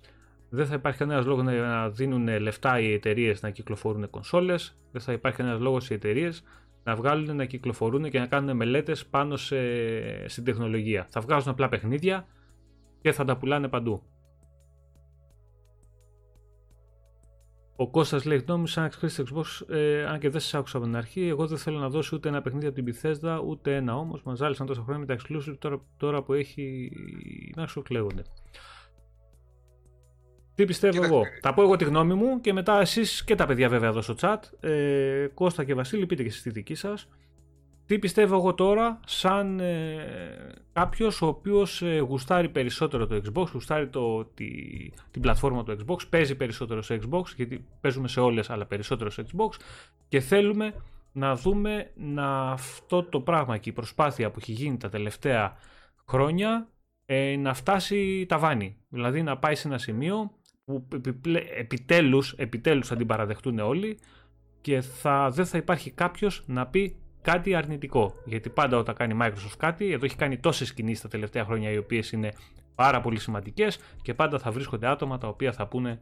Δεν θα υπάρχει κανένας λόγος να δίνουν λεφτά οι εταιρείες να κυκλοφορούν κονσόλες. Δεν θα υπάρχει κανένας λόγος οι εταιρείες να βγάλουν, να κυκλοφορούν και να κάνουν μελέτες πάνω σε, στην τεχνολογία. Θα βγάζουν απλά παιχνίδια και θα τα πουλάνε παντού. Ο Κώστας λέει γνώμη σαν χρήστη Xbox, ε, αν και δεν σας άκουσα από την αρχή, εγώ δεν θέλω να δώσω ούτε ένα παιχνίδι από την Bethesda, ούτε ένα όμως. Μας ζάλισαν τόσα χρόνια με τα exclusive τώρα, τώρα που έχει να σου κλαίγονται. Τι πιστεύω εγώ. Θα πω εγώ τη γνώμη μου και μετά εσείς και τα παιδιά βέβαια εδώ στο chat. Ε, Κώστα και Βασίλη, πείτε και εσείς τη δική σας. Τι πιστεύω εγώ τώρα σαν ε, κάποιος ο οποίος ε, γουστάρει περισσότερο το Xbox, γουστάρει το, τη, την πλατφόρμα του Xbox, παίζει περισσότερο σε Xbox, γιατί παίζουμε σε όλες αλλά περισσότερο σε Xbox και θέλουμε να δούμε να αυτό το πράγμα και η προσπάθεια που έχει γίνει τα τελευταία χρόνια ε, να φτάσει ταβάνι. Δηλαδή να πάει σε ένα σημείο που επιτέλους, επιτέλους θα την παραδεχτούν όλοι και θα, δεν θα υπάρχει κάποιος να πει κάτι αρνητικό. Γιατί πάντα όταν κάνει Microsoft κάτι, εδώ έχει κάνει τόσες κινήσεις τα τελευταία χρόνια οι οποίες είναι πάρα πολύ σημαντικές και πάντα θα βρίσκονται άτομα τα οποία θα πούνε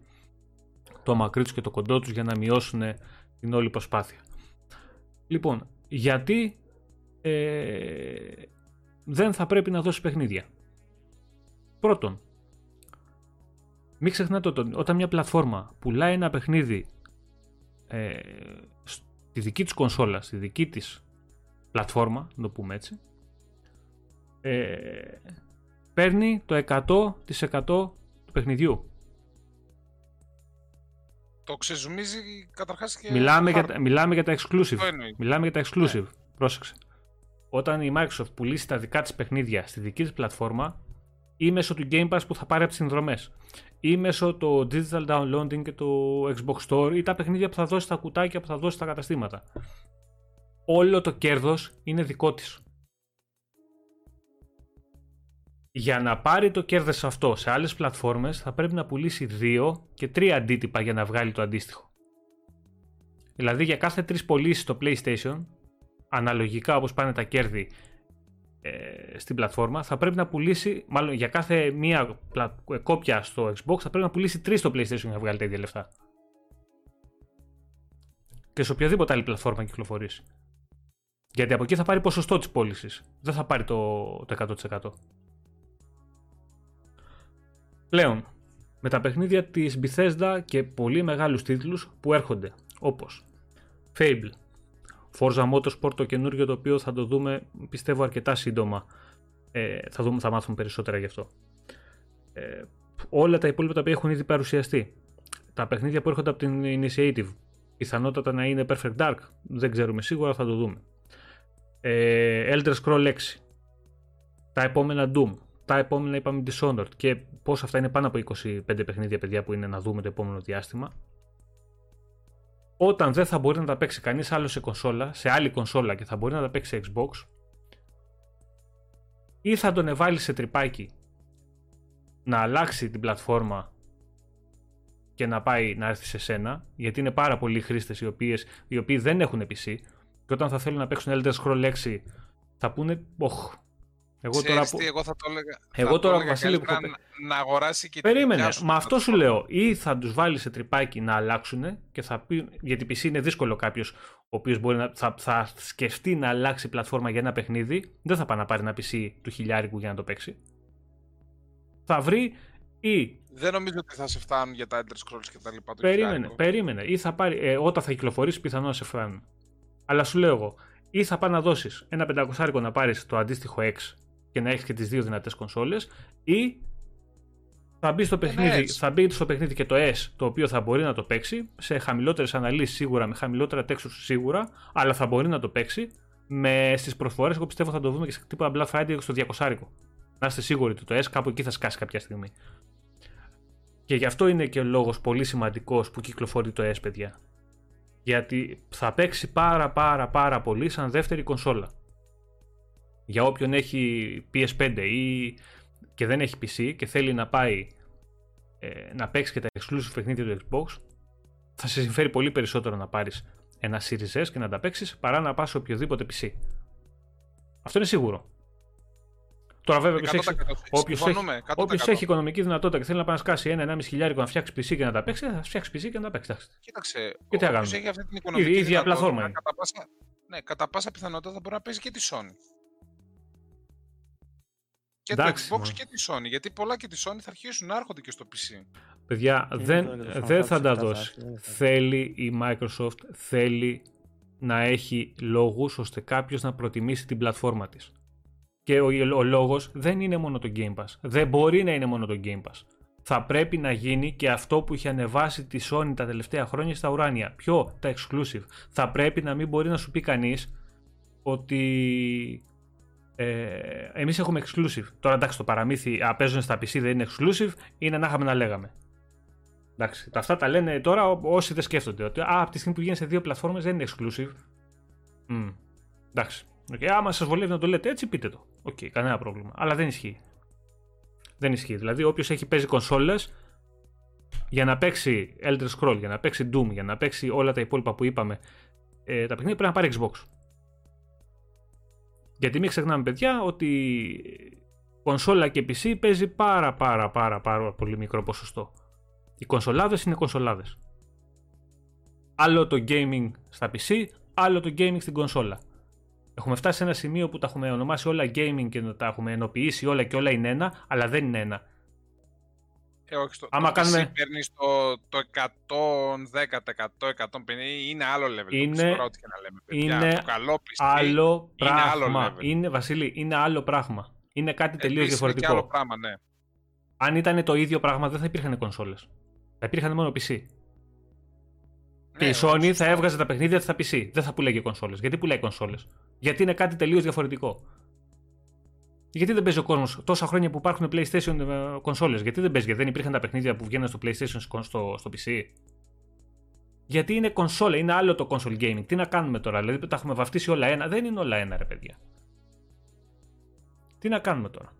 το μακρύ τους και το κοντό τους για να μειώσουν την όλη προσπάθεια. Λοιπόν, γιατί ε, δεν θα πρέπει να δώσει παιχνίδια. Πρώτον, μην ξεχνάτε ότι όταν μια πλατφόρμα πουλάει ένα παιχνίδι ε, στη δική της κονσόλας, στη δική της πλατφόρμα, να το πούμε έτσι, ε, παίρνει το 100% του παιχνιδιού. Το ξεζουμίζει καταρχάς και... Μιλάμε, για, μιλάμε για τα exclusive. Μιλάμε για τα exclusive. Ναι. Πρόσεξε. Όταν η Microsoft πουλήσει τα δικά της παιχνίδια στη δική της πλατφόρμα ή μέσω του Game Pass που θα πάρει από τις συνδρομές ή μέσω το digital downloading και το Xbox Store ή τα παιχνίδια που θα δώσει στα κουτάκια που θα δώσει στα καταστήματα όλο το κέρδος είναι δικό της. Για να πάρει το κέρδος αυτό σε άλλες πλατφόρμες θα πρέπει να πουλήσει δύο και τρία αντίτυπα για να βγάλει το αντίστοιχο. Δηλαδή για κάθε τρεις πωλήσεις στο PlayStation, αναλογικά όπως πάνε τα κέρδη ε, στην πλατφόρμα, θα πρέπει να πουλήσει, μάλλον για κάθε μία ε, κόπια στο Xbox θα πρέπει να πουλήσει τρεις στο PlayStation για να βγάλει τα ίδια λεφτά. Και σε οποιαδήποτε άλλη πλατφόρμα κυκλοφορήσει. Γιατί από εκεί θα πάρει ποσοστό της πώλησης. Δεν θα πάρει το, το 100%. Πλέον, με τα παιχνίδια της Bethesda και πολύ μεγάλους τίτλους που έρχονται, όπως Fable, Forza Motorsport το καινούργιο το οποίο θα το δούμε πιστεύω αρκετά σύντομα, ε, θα, δούμε, θα μάθουμε περισσότερα γι' αυτό. Ε, όλα τα υπόλοιπα τα οποία έχουν ήδη παρουσιαστεί. Τα παιχνίδια που έρχονται από την Initiative, πιθανότατα να είναι Perfect Dark, δεν ξέρουμε σίγουρα, θα το δούμε. Ε, Elder Scroll 6, τα επόμενα Doom, τα επόμενα είπαμε Dishonored και πώς αυτά είναι πάνω από 25 παιχνίδια παιδιά που είναι να δούμε το επόμενο διάστημα. Όταν δεν θα μπορεί να τα παίξει κανείς άλλο σε κονσόλα, σε άλλη κονσόλα και θα μπορεί να τα παίξει σε Xbox, ή θα τον εβάλει σε τρυπάκι να αλλάξει την πλατφόρμα και να πάει να έρθει σε σένα, γιατί είναι πάρα πολλοί χρήστες οι, οποίες, οι οποίοι δεν έχουν PC και όταν θα θέλουν να παίξουν Elder Scrolls 6 θα πούνε, Οχ, εγώ τώρα, που... τι, εγώ θα το έλεγα. Εγώ θα τώρα, Βασίλη, που... να, να αγοράσει και Περίμενε. Μα αυτό σου λέω. Ή θα τους βάλεις σε τρυπάκι να αλλάξουν και θα πει. Γιατί PC είναι δύσκολο κάποιος ο οποίος μπορεί να. Θα, θα σκεφτεί να αλλάξει πλατφόρμα για ένα παιχνίδι. Δεν θα πάει να πάρει ένα PC του χιλιάρικου για να το παίξει. Θα βρει ή. Δεν νομίζω ότι θα σε φτάνουν για τα Elder Scrolls και τα λοιπά. Περίμενε, περίμενε. Ή θα πάρει. Ε, όταν θα κυκλοφορήσει, πιθανόν να σε φτάνουν. Αλλά σου λέω εγώ, ή θα πάει να δώσεις ένα πεντακοσάρικο να πάρεις το αντίστοιχο X και να έχεις και τις δύο δυνατές κονσόλες, ή θα μπεις, στο παιχνίδι, θα μπει στο παιχνίδι και το S το οποίο θα μπορεί να το παίξει σε χαμηλότερες αναλύσεις σίγουρα, με χαμηλότερα textures σίγουρα, αλλά θα μπορεί να το παίξει με στις προσφορές. Εγώ πιστεύω θα το δούμε και σε τύπο Black Friday στο 200. Να είστε σίγουροι ότι το S κάπου εκεί θα σκάσει κάποια στιγμή. Και γι' αυτό είναι και ο λόγος πολύ σημαντικός που κυκλοφορεί το S, παιδιά. Γιατί θα παίξει πάρα πάρα πάρα πολύ σαν δεύτερη κονσόλα για όποιον έχει PS5 ή και δεν έχει PC και θέλει να πάει ε, να παίξει και τα exclusive παιχνίδια του Xbox, θα σε συμφέρει πολύ περισσότερο να πάρεις ένα Series S και να τα παίξεις παρά να πας σε οποιοδήποτε PC. Αυτό είναι σίγουρο. Τώρα βέβαια όποιος έχει, όποιος έχει, οικονομική δυνατότητα και θέλει να πάει να σκάσει ένα-ένα χιλιάρικο να φτιάξει PC και να τα παίξει, θα φτιάξει PC και να τα παίξει. Κοίταξε, και τι έχει αυτή την οικονομική η ίδια πλατφόρμα Κατά πάσα, ναι, κατά πάσα πιθανότητα θα μπορεί να παίζει και τη Sony και Εντάξει, το Xbox και τη Sony. Γιατί πολλά και τη Sony θα αρχίσουν να έρχονται και στο PC. Παιδιά, δεν, δεν θα τα δώσει. Θέλει η Microsoft, θέλει να έχει λόγους ώστε κάποιος να προτιμήσει την πλατφόρμα της. Και ο, ο λόγος δεν είναι μόνο το Game Pass. Δεν μπορεί να είναι μόνο το Game Pass. Θα πρέπει να γίνει και αυτό που είχε ανεβάσει τη Sony τα τελευταία χρόνια στα ουράνια. Ποιο, τα exclusive. Θα πρέπει να μην μπορεί να σου πει κανείς ότι ε, Εμείς έχουμε exclusive. Τώρα εντάξει, το παραμύθι α, παίζουν στα PC δεν είναι exclusive, είναι να είχαμε να λέγαμε. Εντάξει, τα αυτά τα λένε τώρα όσοι δεν σκέφτονται. Ότι α, από τη στιγμή που βγαίνει σε δύο πλατφόρμες δεν είναι exclusive. Mm. Εντάξει. Okay. Άμα σας βολεύει να το λέτε έτσι, πείτε το. Οκ, okay, κανένα πρόβλημα. Αλλά δεν ισχύει. Δεν ισχύει. Δηλαδή, όποιος έχει παίζει κονσόλες για να παίξει Elder Scroll, για να παίξει Doom, για να παίξει όλα τα υπόλοιπα που είπαμε, ε, τα παιχνίδια πρέπει να πάρει Xbox. Γιατί μην ξεχνάμε παιδιά ότι κονσόλα και PC παίζει πάρα πάρα πάρα πάρα πολύ μικρό ποσοστό. Οι κονσολάδες είναι κονσολάδες. Άλλο το gaming στα PC, άλλο το gaming στην κονσόλα. Έχουμε φτάσει σε ένα σημείο που τα έχουμε ονομάσει όλα gaming και τα έχουμε ενοποιήσει όλα και όλα είναι ένα, αλλά δεν είναι ένα. Ε, όχι, στο, Άμα το κάνουμε... παίρνεις το, το 110%, 150% είναι άλλο level. Είναι, το ό,τι και να λέμε, παιδιά. είναι το καλό άλλο πράγμα. Είναι, άλλο level. είναι, Βασίλη, είναι άλλο πράγμα. Είναι κάτι τελείως διαφορετικό. Είναι άλλο πράγμα, ναι. Αν ήταν το ίδιο πράγμα δεν θα υπήρχαν κονσόλες. Θα υπήρχαν μόνο PC. Ναι, και η Sony θα έβγαζε τα παιχνίδια στα PC. Δεν θα πουλάει κονσόλες. Γιατί πουλάει κονσόλες; Γιατί είναι κάτι τελείως διαφορετικό. Γιατί δεν παίζει ο κόσμος τόσα χρόνια που υπάρχουν PlayStation ε, κονσόλες, Γιατί δεν παίζει, Γιατί δεν υπήρχαν τα παιχνίδια που βγαίνουν στο PlayStation στο, στο PC. Γιατί είναι κονσόλα, είναι άλλο το console gaming. Τι να κάνουμε τώρα, δηλαδή τα έχουμε βαφτίσει όλα ένα. Δεν είναι όλα ένα, ρε παιδιά. Τι να κάνουμε τώρα;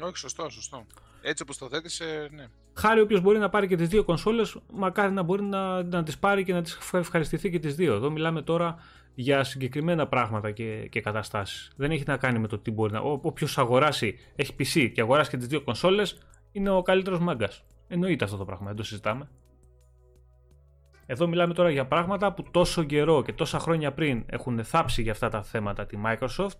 Όχι, σωστό, σωστό. Έτσι όπως το θέτεις, ε, ναι. Χάρη όποιος μπορεί να πάρει και τις δύο κονσόλες, μακάρι να μπορεί να, να τις πάρει και να τις ευχαριστηθεί και τις δύο. Εδώ μιλάμε τώρα για συγκεκριμένα πράγματα και, και καταστάσεις. Δεν έχει να κάνει με το τι μπορεί να. Όποιος αγοράσει, έχει PC και αγοράσει και τις δύο κονσόλες, είναι ο καλύτερος μάγκας. Εννοείται αυτό το πράγμα, δεν το συζητάμε. Εδώ μιλάμε τώρα για πράγματα που τόσο καιρό και τόσα χρόνια πριν έχουν θάψει για αυτά τα θέματα τη Microsoft.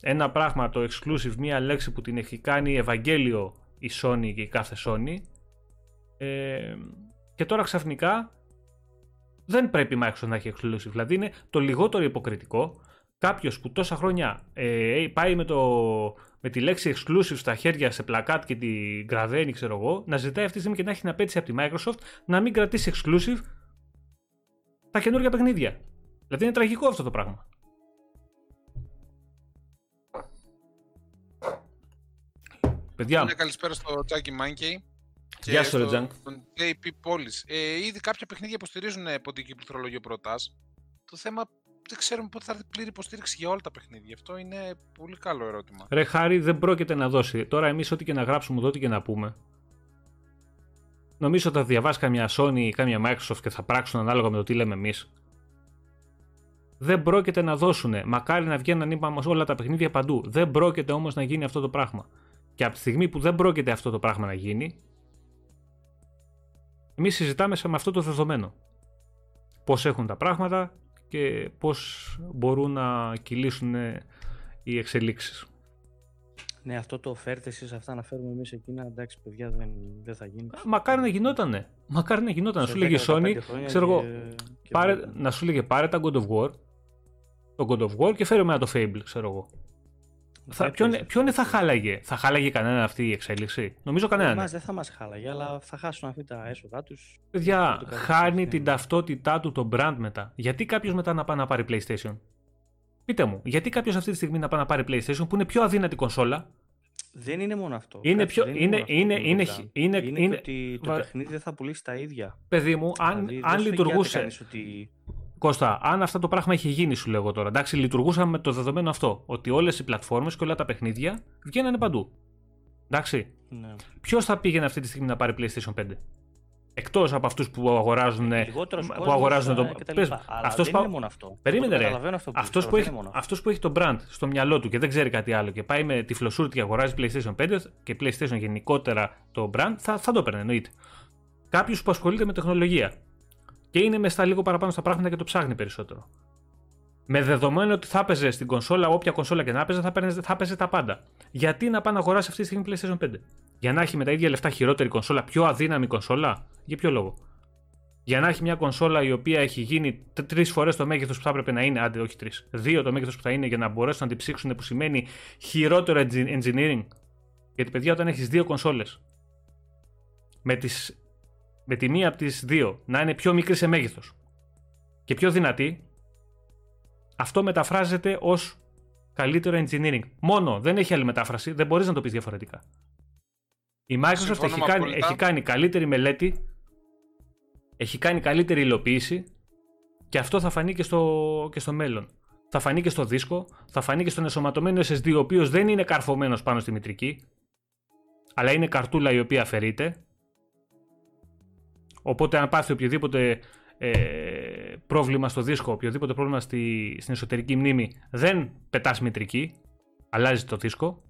Ένα πράγμα, το exclusive, μία λέξη που την έχει κάνει Ευαγγέλιο η Sony και η κάθε Sony Ε, και τώρα ξαφνικά δεν πρέπει η Microsoft να έχει exclusive. Δηλαδή είναι το λιγότερο υποκριτικό κάποιος που τόσα χρόνια ε, πάει με, το, με τη λέξη exclusive στα χέρια σε πλακάτ και τη γραβαίνει, ξέρω εγώ, να ζητάει αυτή τη στιγμή και να έχει την απέτηση από τη Microsoft να μην κρατήσει exclusive τα καινούργια παιχνίδια. Δηλαδή είναι τραγικό αυτό το πράγμα. Παιδιά. Μια καλησπέρα στο Τζάκι Μάνκεϊ. Γεια σου, Ρετζάνκ. Τον JP Πόλης. Ε, ήδη κάποια παιχνίδια υποστηρίζουν ποντική πληκτρολόγιο προτάς. Το θέμα δεν ξέρουμε πότε θα έρθει πλήρη υποστήριξη για όλα τα παιχνίδια. Αυτό είναι πολύ καλό ερώτημα. Ρε Χάρη, δεν πρόκειται να δώσει. Τώρα εμείς ό,τι και να γράψουμε, ό,τι και να πούμε. Νομίζω ότι θα διαβάσει καμιά Sony ή καμιά Microsoft και θα πράξουν ανάλογα με το τι λέμε εμείς. Δεν πρόκειται να δώσουν. Μακάρι να βγαίνουν είπαμε όλα τα παιχνίδια παντού. Δεν πρόκειται όμως να γίνει αυτό το πράγμα. Και από τη στιγμή που δεν πρόκειται αυτό το πράγμα να γίνει, εμείς συζητάμε με αυτό το δεδομένο. Πώς έχουν τα πράγματα και πώς μπορούν να κυλήσουν οι εξελίξεις. Ναι, αυτό το φέρτε εσείς αυτά να φέρουμε εμείς εκείνα, εντάξει παιδιά δεν, δεν θα γίνει. Μακάρι να γινότανε. Μακάρι να γινόταν. Να σου λέγε Sony, ξέρω εγώ, πάρε, να σου λέγε πάρε τα God of War, το God of War και φέρε με το Fable, ξέρω εγώ. Θα, ποιον, ποιον θα χάλαγε, θα χάλαγε κανένα αυτή η εξέλιξη; Νομίζω κανέναν. Εμάς δεν θα μας χάλαγε, αλλά θα χάσουν αυτή τα έσοδά τους. Παιδιά, χάνει την ταυτότητά του το brand μετά. Γιατί κάποιος μετά να πάει να πάρει PlayStation; Πείτε μου, γιατί κάποιος αυτή τη στιγμή να πάει να πάρει PlayStation που είναι πιο αδύνατη κονσόλα; Δεν είναι μόνο αυτό. Είναι πιο. Είναι, είναι, είναι, είναι, είναι, είναι, ότι το παιχνίδι δεν θα πουλήσει τα ίδια. Παιδί μου, αν, δηλαδή, αν λειτουργούσε. Ότι Κώστα, αν αυτό το πράγμα είχε γίνει, σου λέγω τώρα. Εντάξει, λειτουργούσαμε με το δεδομένο αυτό. Ότι όλες οι πλατφόρμες και όλα τα παιχνίδια βγαίνανε παντού. Εντάξει. Ναι. Ποιος θα πήγαινε αυτή τη στιγμή να πάρει PlayStation 5. Εκτός από αυτούς που αγοράζουν. Που αγοράζουν το. Πες, αυτός δεν είναι μόνο αυτό. Περίμενε, ρε. Αυτό που, έχει, αυτός που έχει το brand στο μυαλό του και δεν ξέρει κάτι άλλο και πάει με τη φλωσούρτη και αγοράζει PlayStation 5 και PlayStation γενικότερα το brand, θα, θα το έπαιρνε εννοείται. Κάποιος που ασχολείται με τεχνολογία και είναι μες στα λίγο παραπάνω στα πράγματα και το ψάχνει περισσότερο. Με δεδομένο ότι θα έπαιζε στην κονσόλα, όποια κονσόλα και να έπαιζε, θα, παίζε, θα έπαιζε τα πάντα. Γιατί να πάει να αγοράσει αυτή τη στιγμή PlayStation 5. Για να έχει με τα ίδια λεφτά χειρότερη κονσόλα, πιο αδύναμη κονσόλα; Για ποιο λόγο; Για να έχει μια κονσόλα η οποία έχει γίνει τρεις φορές το μέγεθος που θα έπρεπε να είναι, άντε όχι τρεις, δύο το μέγεθος που θα είναι για να μπορέσουν να την ψήξουν, που σημαίνει χειρότερο engineering; Γιατί παιδιά, όταν έχεις δύο κονσόλες με τις με τη μία από τις δύο να είναι πιο μικρή σε μέγεθος και πιο δυνατή, αυτό μεταφράζεται ως καλύτερο engineering. Μόνο, δεν έχει άλλη μετάφραση, δεν μπορείς να το πεις διαφορετικά. Η Microsoft έχει κάνει, έχει κάνει καλύτερη μελέτη, έχει κάνει καλύτερη υλοποίηση και αυτό θα φανεί και στο, και στο μέλλον. Θα φανεί και στο δίσκο, θα φανεί και στον εσωματωμένο SSD, ο οποίος δεν είναι καρφωμένος πάνω στη μητρική, αλλά είναι καρτούλα η οποία αφαιρείται Οπότε αν πάθει οποιοδήποτε ε, πρόβλημα στο δίσκο, οποιοδήποτε πρόβλημα στη, στην εσωτερική μνήμη, δεν πετάς μητρική, αλλάζει το δίσκο.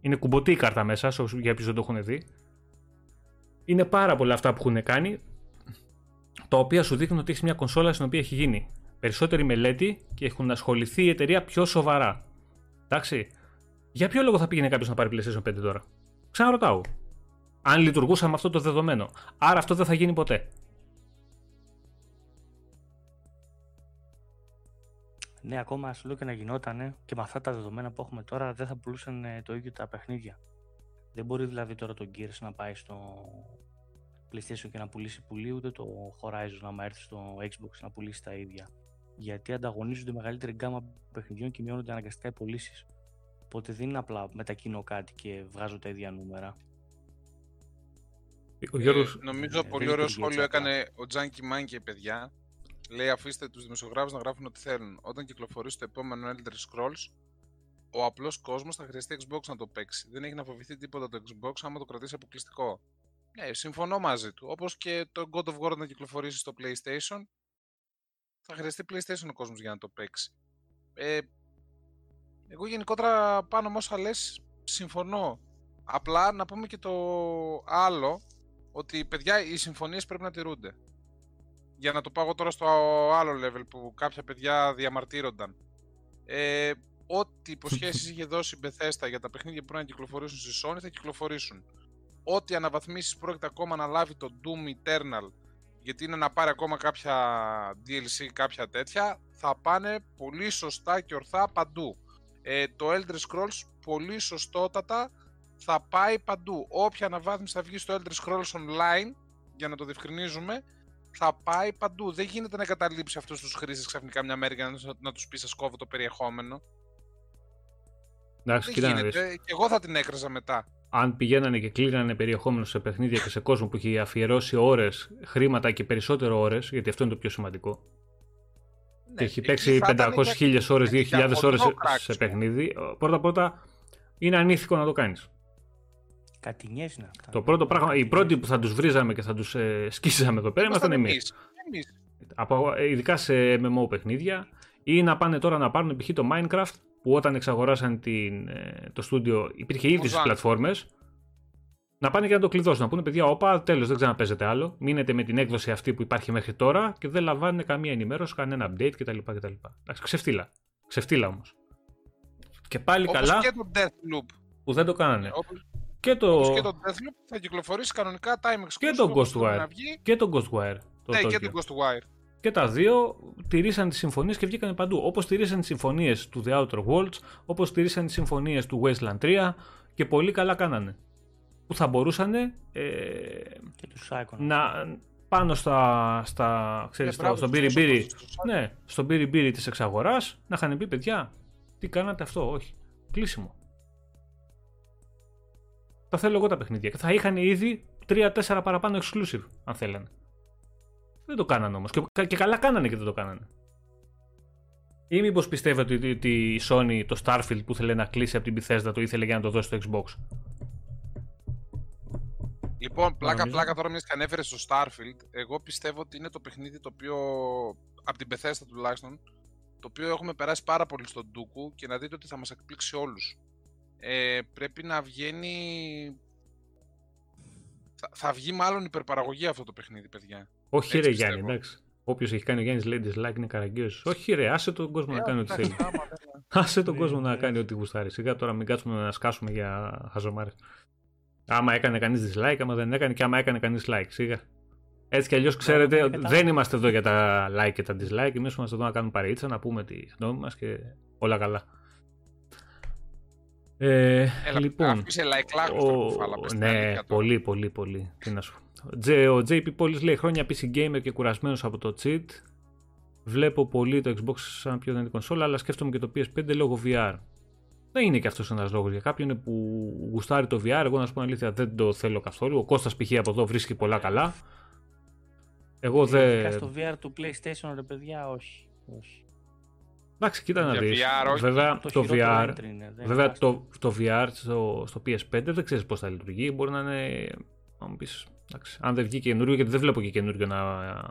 Είναι κουμποτή η κάρτα μέσα, για όποιους δεν το έχουν δει. Είναι πάρα πολλά αυτά που έχουν κάνει, τα οποία σου δείχνουν ότι έχεις μια κονσόλα στην οποία έχει γίνει περισσότερη μελέτη και έχουν ασχοληθεί η εταιρεία πιο σοβαρά. Εντάξει. Για ποιο λόγο θα πήγαινε κάποιος να πάρει PlayStation 5 τώρα; Ξαναρωτάω αν λειτουργούσαμε αυτό το δεδομένο. Άρα αυτό δεν θα γίνει ποτέ. Ναι, ακόμα σου λέω και να γινότανε και με αυτά τα δεδομένα που έχουμε τώρα δεν θα πουλούσαν ε, το ίδιο τα παιχνίδια. Δεν μπορεί δηλαδή τώρα το Gears να πάει στο PlayStation και να πουλήσει πουλί, ούτε το Horizon να έρθει στο Xbox να πουλήσει τα ίδια. Γιατί ανταγωνίζονται μεγαλύτερη γκάμα παιχνιδιών και μειώνονται αναγκαστικά οι πωλήσεις. Οπότε δεν είναι απλά μετακινώ κάτι και βγάζω τα ίδια νούμερα. Ο Γιώργος... ε, νομίζω ε, πολύ ωραίο σχόλιο έκανε ο Τζάνκι Μάνκι, παιδιά. Λέει αφήστε τους δημοσιογράφους να γράφουν ό,τι θέλουν. Όταν κυκλοφορήσει το επόμενο Elder Scrolls, ο απλός κόσμος θα χρειαστεί Xbox να το παίξει. Δεν έχει να φοβηθεί τίποτα το Xbox άμα το κρατήσει αποκλειστικό. Ναι, συμφωνώ μαζί του. Όπως και το God of War να κυκλοφορήσει στο PlayStation, θα χρειαστεί PlayStation ο κόσμος για να το παίξει. Ε, εγώ γενικότερα πάνω με όσα λες, συμφωνώ. Απλά να πούμε και το άλλο ότι παιδιά οι συμφωνίες πρέπει να τηρούνται. Για να το πάω τώρα στο άλλο level που κάποια παιδιά διαμαρτύρονταν. Ε, ό,τι υποσχέσεις είχε δώσει η Bethesda για τα παιχνίδια που πρέπει να κυκλοφορήσουν στη Sony θα κυκλοφορήσουν. ό,τι αναβαθμίσεις πρόκειται ακόμα να λάβει το Doom Eternal γιατί είναι να πάρει ακόμα κάποια DLC, κάποια τέτοια, θα πάνε πολύ σωστά και ορθά παντού. Ε, το Elder Scrolls πολύ σωστότατα θα πάει παντού. Όποια αναβάθμιση θα βγει στο Elder Scrolls Online, για να το διευκρινίζουμε, θα πάει παντού. Δεν γίνεται να καταλήψει αυτούς τους χρήστες ξαφνικά μια μέρα για να, να τους πεις: Σας κόβω το περιεχόμενο. Εντάξει, Δεν γίνεται. Και εγώ θα την έκραζα μετά. Αν πηγαίνανε και κλείνανε περιεχόμενο σε παιχνίδια και σε κόσμο που έχει αφιερώσει ώρες, χρήματα και περισσότερο ώρες, γιατί αυτό είναι το πιο σημαντικό. Ναι, και έχει εκεί παίξει θα ήταν 500.000 ώρες, για 2.000 ώρες σε, χοντρό κράξιμο. σε παιχνίδι. Πρώτα-πρώτα είναι ανήθικο να το κάνεις. Κατηνιές είναι αυτά. Το πρώτο πράγμα, οι πρώτοι που θα τους βρίζαμε και θα τους ε, σκίσαμε εδώ πέρα ήμασταν εμείς. εμείς. Εμείς. Από, ε, ειδικά σε MMO παιχνίδια ή να πάνε τώρα να πάρουν π.χ. το Minecraft που όταν εξαγοράσαν την, ε, το στούντιο υπήρχε ήδη στις Mojang. πλατφόρμες να πάνε και να το κλειδώσουν, να πούνε παιδιά, όπα, τέλος, δεν ξαναπέζετε άλλο. Μείνετε με την έκδοση αυτή που υπάρχει μέχρι τώρα και δεν λαμβάνουν καμία ενημέρωση, κανένα update κτλ. κτλ. Εντάξει, ξεφτύλα. Ξεφτύλα όμως. Και πάλι Όπως καλά και το Deathloop. που δεν το κάνανε. Όπως, Και το, όπως και το Deathloop θα κυκλοφορήσει κανονικά time exclusive. και το όπως θέλουμε Ghostwire. να βγει. Και το Ghostwire. Το Ναι, και Tokyo. το Ghostwire. Και τα δύο τηρήσαν τις συμφωνίες και βγήκαν παντού. Όπως τηρήσαν τις συμφωνίες του The Outer Worlds, όπως τηρήσαν τις συμφωνίες του Wasteland 3 και πολύ καλά κάνανε. Που θα μπορούσαν ε, Και τους Psycho. να πάνω στα, στα, ξέρεις, Ε, στο, μπράβο στον στους πύρι όσους- στους- ναι, στον πύρι πύρι της εξαγοράς να είχαν πει παιδιά τι κάνατε αυτό, όχι, κλείσιμο. Τα θέλω εγώ τα παιχνίδια και θα είχαν ήδη 3-4 παραπάνω exclusive αν θέλανε. Δεν το κάνανε όμως και, και καλά κάνανε και δεν το κάνανε. Ή μήπως πιστεύετε ότι, ότι η Sony το Starfield που ήθελε να κλείσει από την Bethesda το ήθελε για να το δώσει στο Xbox; Λοιπόν, πλάκα νομίζω. πλάκα τώρα μιας και ανέφερες στο Starfield, εγώ πιστεύω ότι είναι το παιχνίδι το οποίο, από την Bethesda τουλάχιστον, το οποίο έχουμε περάσει πάρα πολύ στον Dooku και να δείτε ότι θα μας εκπλήξει όλους. Ε, πρέπει να βγαίνει... Θα, θα βγει μάλλον υπερπαραγωγή αυτό το παιχνίδι, παιδιά. Όχι Έτσι ρε Γιάννη, πιστεύω. εντάξει. Όποιος έχει κάνει ο Γιάννης λέει dislike είναι καραγκιόζης. Όχι ρε, άσε τον κόσμο να κάνει ό,τι εντάξει, θέλει. άμα δεν- Άσε τον Ναι, κόσμο να ναι. κάνει ό,τι γουστάρει. Σιγά τώρα μην κάτσουμε να σκάσουμε για χαζομάρες. Άμα έκανε κανείς dislike, άμα δεν έκανε και άμα έκανε κανείς like. Σιγά. Έτσι κι αλλιώς ξέρετε, ναι, ότι κατάλαβα. δεν είμαστε εδώ για τα like και τα dislike. Εμείς είμαστε εδώ να κάνουμε παρείτσα, να πούμε τη γνώμη μας και όλα καλά. Ε, Έλα, λοιπόν, αφήσε like λάγος τώρα, ο... κουφάλα, πες την ναι, αλήθεια τώρα. πολύ, πολύ, πολύ. Τι να σου πω. Τζε- Ο JP Πόλης λέει χρόνια PC gamer και κουρασμένος από το cheat. Βλέπω πολύ το Xbox σαν πιο δυνατή κονσόλα, αλλά σκέφτομαι και το PS5 λόγω VR. Δεν είναι και αυτός ένας λόγος για κάποιον που γουστάρει το VR. Εγώ να σου πω αλήθεια δεν το θέλω καθόλου. Ο Κώστας π.χ. από εδώ βρίσκει πολλά καλά. Εγώ Ειδικά δεν. στο VR του PlayStation, ρε παιδιά, όχι. όχι. Εντάξει, κοίτα να Για δεις. VR όχι. Βέβαια το, χειρότερο VR. entry είναι, δεν Βέβαια υπάρχει. το, το VR στο, στο PS5 δεν ξέρεις πώς θα λειτουργεί. Μπορεί να είναι. Να μου πεις, εντάξει, αν δεν βγει καινούριο, γιατί δεν βλέπω και καινούριο να,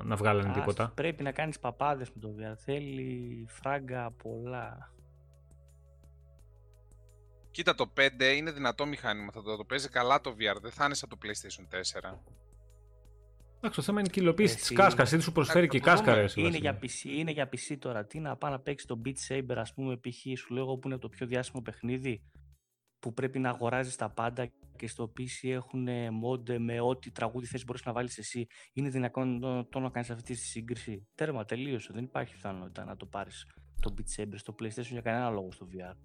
να βγάλανε Ας, τίποτα. Πρέπει να κάνεις παπάδες με το VR. Θέλει φράγκα πολλά. Κοίτα, το 5 είναι δυνατό μηχάνημα. Θα το, το παίζει καλά το VR. Δεν θα είναι σαν το PlayStation 4. Εντάξει, το θέμα είναι και η υλοποίηση της Εσύ- κάσκα. Τι σου προσφέρει και η Εντάξει, το κάσκα, δούμε. ρε. εσύ, Είναι Βασίλη. για, PC, είναι για PC τώρα. Τι να πάω να παίξει το Beat Saber, ας πούμε, π.χ. σου λέω εγώ που είναι το πιο διάσημο παιχνίδι που πρέπει να αγοράζεις τα πάντα και στο PC έχουν mod με ό,τι τραγούδι θες μπορείς να βάλεις εσύ. Είναι δυνατόν το, το να κάνεις αυτή τη σύγκριση. Τέρμα, τελείωσε. Δεν υπάρχει πιθανότητα να το πάρεις το Beat Saber στο PlayStation για κανένα λόγο στο VR.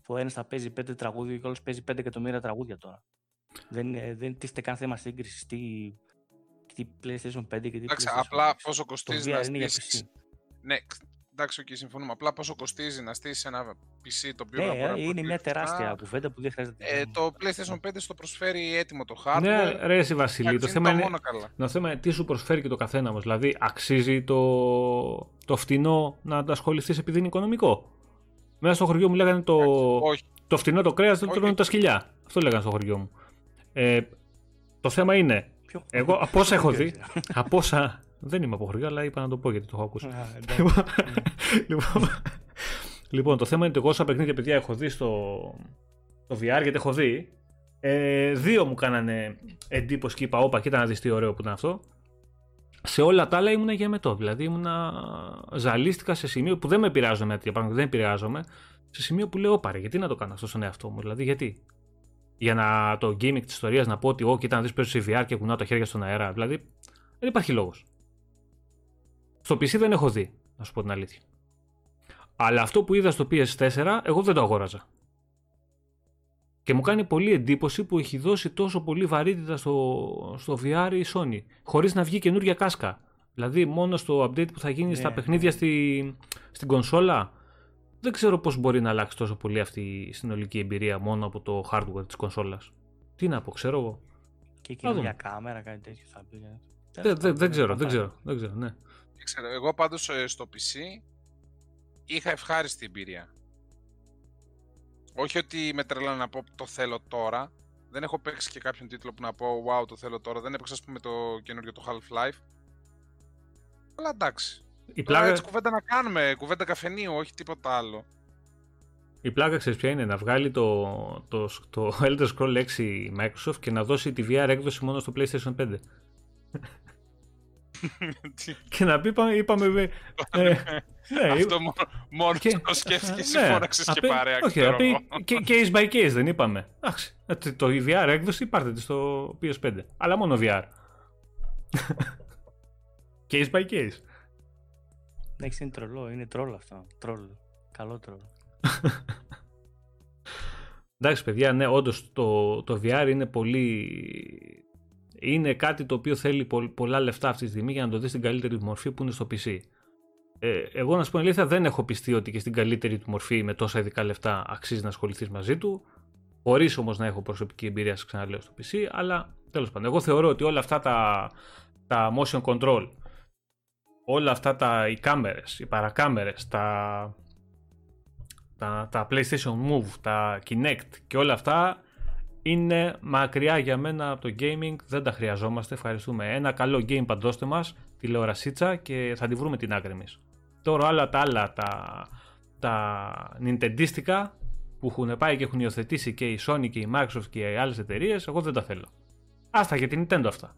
Αφού ο ένας θα παίζει 5 τραγούδια και ο άλλος παίζει 5 εκατομμύρια τραγούδια τώρα. Δεν, είναι- δεν τίθεται καν θέμα σύγκρισης. Τι, τι PlayStation 5 και τι Εντάξει, PlayStation απλά 6. πόσο Το κοστίζει VR να είναι για στήσεις... PC. Ναι, εντάξει, okay, συμφωνούμε. Απλά πόσο κοστίζει να στήσεις ένα PC το οποίο Ναι, να μπορεί να είναι προχωρήσει μια αυτά. τεράστια κουβέντα που δεν χρειάζεται. Ε, το PlayStation 5 στο προσφέρει έτοιμο το hardware. Ναι, ρε, εσύ Βασίλη. Το Εντάξει, θέμα, είναι είναι, μόνο καλά. το θέμα είναι τι σου προσφέρει και το καθένα όμω. Δηλαδή, αξίζει το, το φτηνό να το ασχοληθείς επειδή είναι οικονομικό; Μέσα στο χωριό μου λέγανε το, Όχι. το φτηνό το κρέας δεν Όχι. τρώνε τα σκυλιά. Αυτό λέγανε στο χωριό μου. Ε, το θέμα είναι, Ποιο- εγώ από όσα έχω δει, Ποιο από όσα. Δεν είμαι από χωριό, αλλά είπα να το πω γιατί το έχω ακούσει. Α, εντάξει. Λοιπόν, λοιπόν, λοιπόν, το θέμα είναι ότι εγώ όσα παιχνίδια παιδιά έχω δει στο, στο VR, γιατί έχω δει. Ε, δύο μου κάνανε εντύπωση και είπα: Όπα, κοίτα να δεις τι ωραίο που ήταν αυτό. Σε όλα τα άλλα ήμουνα γεμετό. Δηλαδή ήμουνα ζαλίστηκα σε σημείο που δεν με επηρεάζουν με τέτοια πράγματα, δεν επηρεάζομαι. Σε σημείο που λέω: Όπα, ρε, γιατί να το κάνω αυτό στον εαυτό μου, δηλαδή γιατί. Για να, το gaming της ιστορίας να πω ότι όχι, ήταν να δεις παίζω σε VR και κουνάω τα χέρια στον αέρα. Δηλαδή, δεν υπάρχει λόγος. Στο PC δεν έχω δει, να σου πω την αλήθεια. Αλλά αυτό που είδα στο PS4, εγώ δεν το αγόραζα. Και μου κάνει πολύ εντύπωση που έχει δώσει τόσο πολύ βαρύτητα στο, στο VR η Sony, χωρίς να βγει καινούργια κάσκα. Δηλαδή, μόνο στο update που θα γίνει στα Ναι, παιχνίδια στη, στην κονσόλα, δεν ξέρω πώς μπορεί να αλλάξει τόσο πολύ αυτή η συνολική εμπειρία μόνο από το hardware της κονσόλας. Τι να πω, ξέρω εγώ. Και δούμε. καινούργια κάμερα, κάτι τέτοιο θα μπει. Δεν, Τέλος δεν, πάντων, δεν ξέρω, θα δεν φάει. ξέρω, δεν ξέρω, ναι. Δεν ξέρω. Εγώ πάντως ε, στο PC είχα ευχάριστη εμπειρία. Όχι ότι με τρελά να πω το θέλω τώρα. Δεν έχω παίξει και κάποιον τίτλο που να πω wow το θέλω τώρα. Δεν έπαιξα ας πούμε το καινούργιο το Half-Life. Αλλά εντάξει. Η Τώρα πλάκα, έτσι κουβέντα να κάνουμε. Κουβέντα καφενείου, όχι τίποτα άλλο. η πλάκα ξέρεις ποια είναι, να βγάλει το, το, το Elder Scroll 6 Microsoft και να δώσει τη VR έκδοση μόνο στο PlayStation 5. Τι- Και να πει, είπαμε, είπαμε ε, ναι, Αυτό μόνο, μόνο Και- το σκέφτηκες ναι, και φώναξες και απέ- παρέα. Όχι, ξέρω απέ- εγώ. και case by case δεν είπαμε. Εντάξει, ε, το- το VR έκδοση πάρτε τη στο PS5. Αλλά μόνο VR. case by case. Εντάξει, είναι τρολό, είναι τρόλ αυτό. Τρόλ. Καλό τρόλ. Εντάξει, παιδιά, ναι, όντως το, το VR είναι πολύ. Είναι κάτι το οποίο θέλει πο- πολλά λεφτά αυτή τη στιγμή για να το δεις στην καλύτερη του μορφή που είναι στο PC. Ε, εγώ να σου πω την αλήθεια, δεν έχω πιστεί ότι και στην καλύτερη του μορφή με τόσα ειδικά λεφτά αξίζει να ασχοληθείς μαζί του. Χωρίς όμως να έχω προσωπική εμπειρία, σας ξαναλέω στο PC. Αλλά τέλος πάντων, εγώ θεωρώ ότι όλα αυτά τα, τα motion control, όλα αυτά τα, οι κάμερες, οι παρακάμερες, τα, τα, τα PlayStation Move, τα Kinect και όλα αυτά είναι μακριά για μένα από το gaming, δεν τα χρειαζόμαστε, ευχαριστούμε. Ένα καλό gamepad δώστε μας, τηλεορασίτσα και θα τη βρούμε την άκρη εμείς. Τώρα όλα τα άλλα, τα, τα Nintendistica που έχουν πάει και έχουν υιοθετήσει και η Sony και η Microsoft και οι άλλες εταιρείες, εγώ δεν τα θέλω. Άστα για την Nintendo αυτά.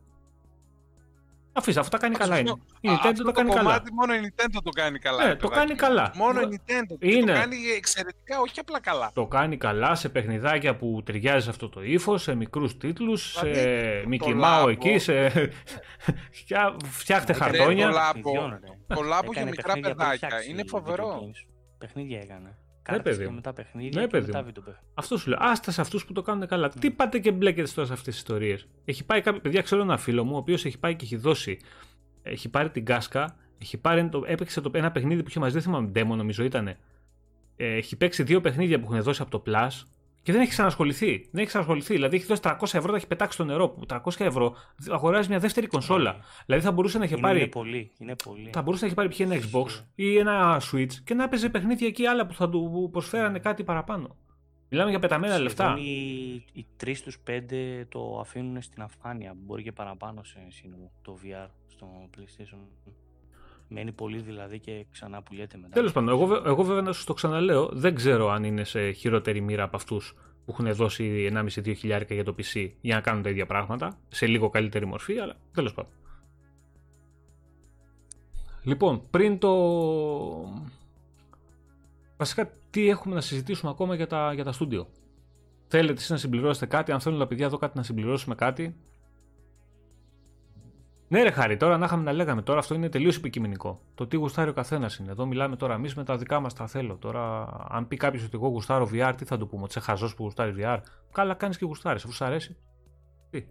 Αφήστε, αυτό τα κάνει καλά είναι. Η Α, Nintendo αυτό το κάνει το καλά. κομμάτι μόνο η Nintendo το κάνει καλά. Ναι, ρε το παιδάκι κάνει μου. καλά. Μόνο η Μο- Nintendo. Και Είναι. το κάνει εξαιρετικά, όχι απλά καλά. Το κάνει καλά σε παιχνιδάκια που ταιριάζει σε αυτό το ύφος, σε μικρούς τίτλους, σε Δηλαδή, Mickey το Mouse Labo. εκεί, σε. Φτιά- Φτιάχτε Ρε, χαρτόνια. το Labo. Παιχνιδιών, ρε. Το λάμπο για Έκανε μικρά παιχνίδια πριν παιδάκια φτιάξει είναι video φοβερό. games. Παιχνίδια έκανε. Ναι, Κάρτες παιδί και μου. μετά παιχνίδια Ναι, και παιδί μετά μου. βίντεο παιχνίδια. Αυτό σου λέω. Άστα σε αυτούς που το κάνουν καλά. Τι πάτε και μπλέκετε τώρα σε αυτές τις ιστορίες. Έχει πάει κάποιο. Παιδιά, ξέρω ένα φίλο μου, ο οποίος έχει πάει και έχει δώσει. Έχει πάρει την κάσκα, έχει πάρει το, έπαιξε το, ένα παιχνίδι που είχε μαζί, δεν θυμάμαι, demo νομίζω ήταν. Ε, έχει παίξει δύο παιχνίδια που έχουν δώσει από το Plus και δεν έχει ξανασχοληθεί. Δεν έχει ξανασχοληθεί. Δηλαδή έχει δώσει 300 ευρώ, τα έχει πετάξει στο νερό. Που 300 ευρώ αγοράζει μια δεύτερη κονσόλα. Δηλαδή θα μπορούσε να είχε Είναι, πάρει. είναι πολύ. Είναι πολύ. Θα μπορούσε να έχει πάρει π.χ. ένα Xbox Ισχύει. ή ένα Switch και να παίζει παιχνίδια εκεί άλλα που θα του προσφέρανε κάτι παραπάνω. Μιλάμε για πεταμένα λεφτά. Σχεδόν Οι, οι 3 στους 5 το αφήνουν στην αφάνεια. Μπορεί και παραπάνω σε σύνολο το VR στο PlayStation. Μένει πολύ δηλαδή και ξανά πουλιέται μετά. Τέλος πάντων, εγώ, βε- εγώ βέβαια να σου το ξαναλέω, δεν ξέρω αν είναι σε χειρότερη μοίρα από αυτούς που έχουν δώσει 1,5-2 χιλιάρικα για το PC για να κάνουν τα ίδια πράγματα, σε λίγο καλύτερη μορφή, αλλά τέλος πάντων. Λοιπόν, πριν το. Βασικά, τι έχουμε να συζητήσουμε ακόμα για τα, για τα στούντιο; Θέλετε εσείς να συμπληρώσετε κάτι, αν θέλουν τα παιδιά εδώ κάτι να συμπληρώσουμε κάτι; Ναι, ρε Χάρη, τώρα να είχαμε να λέγαμε τώρα, αυτό είναι τελείως υποκειμενικό. Το τι γουστάρει ο καθένας είναι. Εδώ μιλάμε τώρα εμείς με τα δικά μας τα θέλω. Τώρα, αν πει κάποιος ότι εγώ γουστάρω VR, τι θα του πούμε, ότι είσαι χαζό που γουστάρει VR. Καλά, κάνεις και γουστάρεις, αφού σου αρέσει. Τι.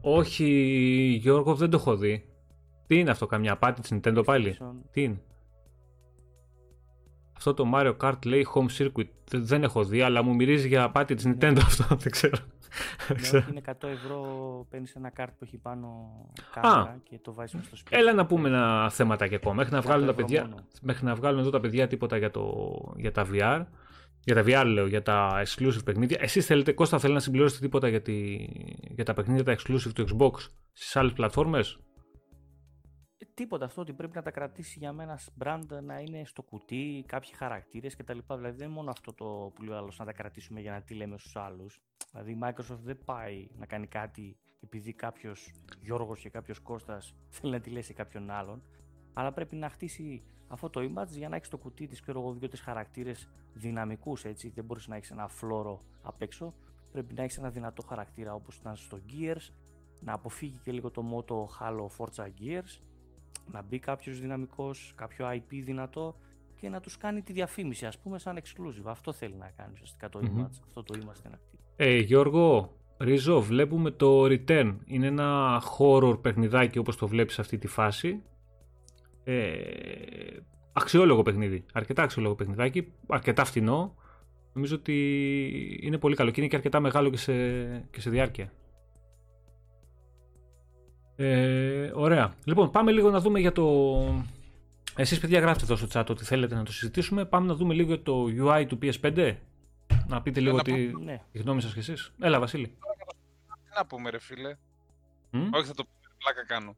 Όχι, Γιώργο, δεν το έχω δει. Τι είναι αυτό, καμιά απάτη της Nintendo πάλι; PlayStation. Τι είναι; Αυτό το Mario Kart λέει Home Circuit. Θε- Δεν έχω δει, αλλά μου μυρίζει για απάτη της Nintendo αυτό. Δεν ξέρω. Δεν Ναι, ξέρω. όχι, είναι 100 ευρώ, παίρνεις ένα κάρτ που έχει πάνω κάμερα και το βάζεις στο σπίτι. Έλα να πούμε ένα θέματάκι ακόμα. Μέχρι να, 100 βγάλουν τα ευρώ παιδιά, μόνο. μέχρι να βγάλουν εδώ τα παιδιά τίποτα για, το, για τα VR. Για τα VR λέω, για τα exclusive παιχνίδια. Εσείς θέλετε, Κώστα, θέλετε να συμπληρώσετε τίποτα για, τη, για τα παιχνίδια τα exclusive του Xbox στις άλλες πλατφόρμες; Ε, Τίποτα αυτό ότι πρέπει να τα κρατήσει για μένα ένα brand να είναι στο κουτί, κάποιοι χαρακτήρες κτλ. Δηλαδή δεν είναι μόνο αυτό το που λέει ο άλλος να τα κρατήσουμε για να τι λέμε στους άλλους. Δηλαδή η Microsoft δεν πάει να κάνει κάτι επειδή κάποιος Γιώργος και κάποιος Κώστας θέλει να τη λέει σε κάποιον άλλον. αλλά πρέπει να χτίσει αυτό το image για να έχει το κουτί της, ξέρω εγώ, δύο-τρει χαρακτήρες δυναμικούς έτσι. Δεν μπορείς να έχεις ένα φλόρο απ' έξω. Πρέπει να έχεις ένα δυνατό χαρακτήρα όπως ήταν στο Gears, να αποφύγει και λίγο το μότο Halo Forza Gears, να μπει κάποιος δυναμικός, κάποιο IP δυνατό και να τους κάνει τη διαφήμιση, ας πούμε, σαν exclusive. Αυτό θέλει να κάνει ουσιαστικά το image. Αυτό το image στην ακτή. Ε, Γιώργο, Ρίζο, βλέπουμε το Return. Είναι ένα horror παιχνιδάκι όπως το βλέπεις σε αυτή τη φάση. Ε, αξιόλογο παιχνίδι. Αρκετά αξιόλογο παιχνιδάκι. Αρκετά φθηνό. Νομίζω ότι είναι πολύ καλό και είναι και αρκετά μεγάλο και σε, και σε διάρκεια. Ε, ωραία. Λοιπόν, πάμε λίγο να δούμε για το... Εσείς παιδιά γράφτε εδώ στο chat ότι θέλετε να το συζητήσουμε. Πάμε να δούμε λίγο το UI του PS5. Να πείτε λίγο τη, Ναι. τη γνώμη σας κι εσείς. Έλα Βασίλη. Τι να πούμε, ρε φίλε. Μμ; Όχι, θα το πούμε. Πλάκα κάνω.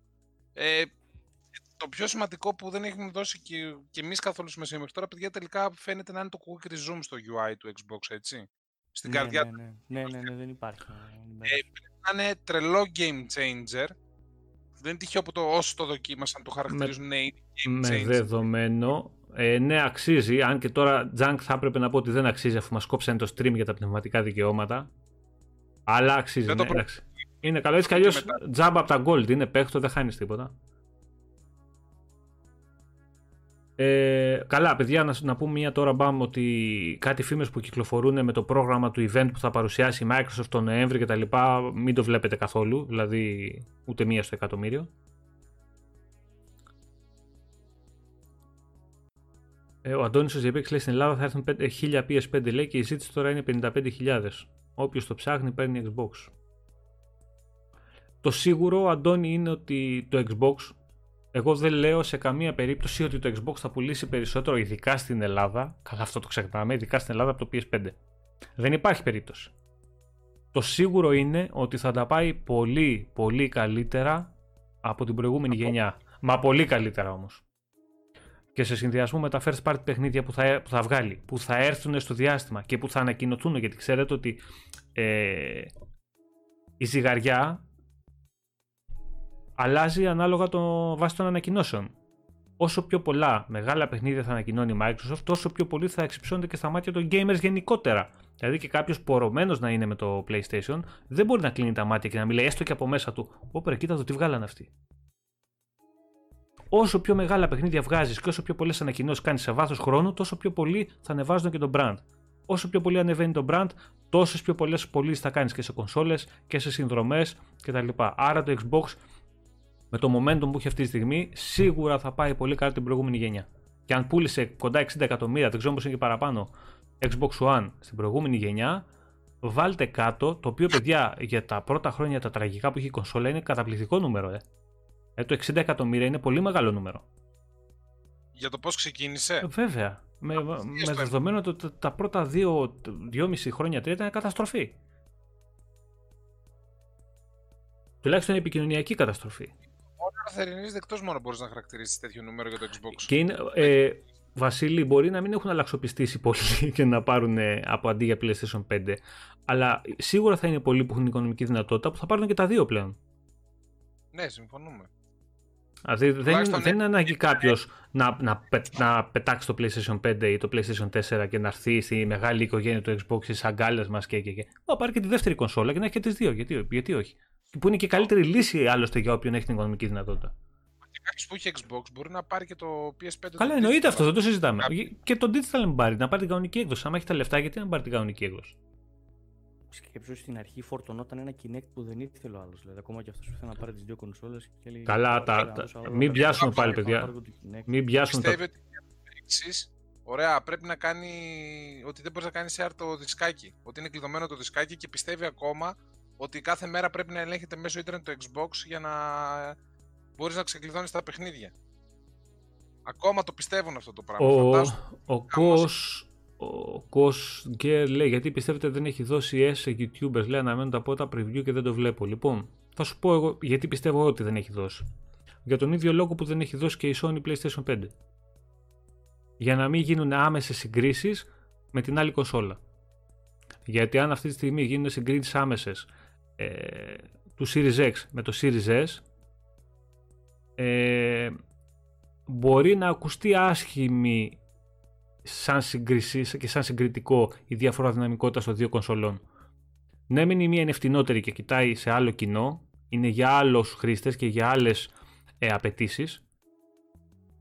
Ε, το πιο σημαντικό που δεν έχουμε δώσει και, και εμείς καθόλου σημασία μέχρι τώρα, παιδιά, τελικά φαίνεται να είναι το quick resume στο UI του Xbox, έτσι. Στην ναι, καρδιά ναι, του. ναι, ναι, ναι, ναι, δεν υπάρχει. Ε, να είναι τρελό game changer. Δεν είναι τυχαίο που το όσο το δοκίμασαν το χαρακτηρίζουν ναι, είναι game με changer. δεδομένο. Ε, ναι, αξίζει. Αν και τώρα, Junk, θα έπρεπε να πω ότι δεν αξίζει αφού μας κόψανε το stream για τα πνευματικά δικαιώματα. Αλλά αξίζει. Δεν Ναι, το προ- εντάξει. Είναι καλό. Έτσι κι αλλιώς Και μετά. τζάμπα από τα gold. Είναι παίχτο, δεν χάνεις τίποτα. Ε, καλά, παιδιά, να, να πούμε μία τώρα μπαμ ότι κάτι φήμες που κυκλοφορούν με το πρόγραμμα του event που θα παρουσιάσει η Microsoft τον Νοέμβρη και τα λοιπά, μην το βλέπετε καθόλου, δηλαδή ούτε μία στο εκατομμύριο. Ε, ο Αντώνης ο Ζιεπέξ λέει στην Ελλάδα θα έρθουν 5 1000 PS5 λέει και η ζήτηση τώρα είναι 55.000. Όποιος το ψάχνει παίρνει Xbox. Το σίγουρο, Αντώνη, είναι ότι το Xbox, εγώ δεν λέω σε καμία περίπτωση ότι το Xbox θα πουλήσει περισσότερο, ειδικά στην Ελλάδα, καλά αυτό το ξεχνάμε, ειδικά στην Ελλάδα από το PS5. Δεν υπάρχει περίπτωση. Το σίγουρο είναι ότι θα τα πάει πολύ, πολύ καλύτερα από την προηγούμενη γενιά. Μα πολύ καλύτερα όμως. Και σε συνδυασμό με τα first party παιχνίδια που θα, που θα βγάλει, που θα έρθουν στο διάστημα και που θα ανακοινωθούν, γιατί ξέρετε ότι ε, η ζυγαριά αλλάζει ανάλογα το βάση των ανακοινώσεων. Όσο πιο πολλά μεγάλα παιχνίδια θα ανακοινώνει η Microsoft, τόσο πιο πολύ θα εξυψώνεται και στα μάτια των gamers γενικότερα. Δηλαδή και κάποιος πορωμένος να είναι με το PlayStation, δεν μπορεί να κλείνει τα μάτια και να μιλάει έστω και από μέσα του. Όπερα, κοίτα το τι βγάλαν αυτοί. Όσο πιο μεγάλα παιχνίδια βγάζεις και όσο πιο πολλές ανακοινώσεις κάνεις σε βάθος χρόνου, τόσο πιο πολύ θα ανεβάζουν και το brand. Όσο πιο πολύ ανεβαίνει το brand, τόσες πιο πολλές πωλήσεις θα κάνεις και σε κονσόλες και σε συνδρομές κτλ. Άρα το Xbox με το momentum που έχει αυτή τη στιγμή, σίγουρα θα πάει πολύ καλά την προηγούμενη γενιά. Και αν πούλησε κοντά 60 εκατομμύρια, δεν ξέρω πώ είναι και παραπάνω, Xbox One στην προηγούμενη γενιά, βάλτε κάτω, το οποίο παιδιά για τα πρώτα χρόνια τα τραγικά που έχει η κονσόλα είναι καταπληκτικό νούμερο, ε. ε το 60 εκατομμύρια είναι πολύ μεγάλο νούμερο. Για το πώς ξεκίνησε; Ε, βέβαια. Με, με στο δεδομένο ότι τα, τα πρώτα 2-2,5 χρόνια τρία ήταν καταστροφή. Τουλάχιστον επικοινωνιακή καταστροφή. Ώρα θερινή δεκτός μόνο μπορείς να χαρακτηρίσεις τέτοιο νούμερο για το Xbox. Και είναι, ε, Βασίλη, μπορεί να μην έχουν αλλαξοπιστήσει πολύ και να πάρουν ε, από αντί για PlayStation 5. Αλλά σίγουρα θα είναι πολλοί που έχουν οικονομική δυνατότητα που θα πάρουν και τα δύο πλέον. Ναι, συμφωνούμε. Δηλαδή δεν, είναι, Τουλάχιστον δεν είναι ανάγκη κάποιος να, να, πε- να πετάξει το PlayStation 5 ή το PlayStation 4 και να έρθει στη μεγάλη οικογένεια του Xbox στι αγκάλε μας και, και, και. Να πάρει και τη δεύτερη κονσόλα και να έχει και τις δύο. Γιατί, γιατί όχι. Που είναι και η καλύτερη λύση άλλωστε για όποιον έχει την οικονομική δυνατότητα. Και κάποιος που έχει Xbox μπορεί να πάρει και το PS5. Καλά, το εννοείται digital. αυτό, δεν το συζητάμε. Κάποιοι- Και το digital να πάρει, να πάρει την κανονική έκδοση. Αν έχει τα λεφτά, γιατί να πάρει την κανονική έκδοση; Σκέψου στην αρχή φορτωνόταν ένα Kinect που δεν ήθελε ο άλλος. Δηλαδή, ακόμα και αυτός που ήθελε να πάρει τις δύο κονσόλες. Καλά, τα- τα- μην πιάσουμε πάλι, παιδιά. Μην πιάσουν τα. Πιστεύει ότι για το εξή, ωραία, πρέπει να κάνει ότι δεν μπορείς να κάνεις share το δισκάκι. Ότι είναι κλειδωμένο το δισκάκι και πιστεύει ακόμα ότι κάθε μέρα πρέπει να ελέγχεται μέσω ίντερνετ το Xbox για να μπορείς να ξεκλειδώνεις τα παιχνίδια. Ακόμα το πιστεύουν αυτό το πράγμα. Ο, Φαντάσου. ο Κος, ο Κος Γκέρ λέει γιατί πιστεύετε δεν έχει δώσει S σε YouTubers; Λέει αναμένουν τα πρώτα preview και δεν το βλέπω. Λοιπόν, θα σου πω εγώ γιατί πιστεύω ότι δεν έχει δώσει. Για τον ίδιο λόγο που δεν έχει δώσει και η Sony PlayStation 5. Για να μην γίνουν άμεσες συγκρίσεις με την άλλη κονσόλα. Γιατί αν αυτή τη στιγμή γίνουν συγκρίσεις άμεσες ε, του Series X με το Series S ε, μπορεί να ακουστεί άσχημη σαν σύγκριση και σαν συγκριτικό η διαφορά δυναμικότητας των δύο κονσολών. Ναι, μεν η μία είναι φτηνότερη και κοιτάει σε άλλο κοινό, είναι για άλλους χρήστες και για άλλες ε, απαιτήσεις,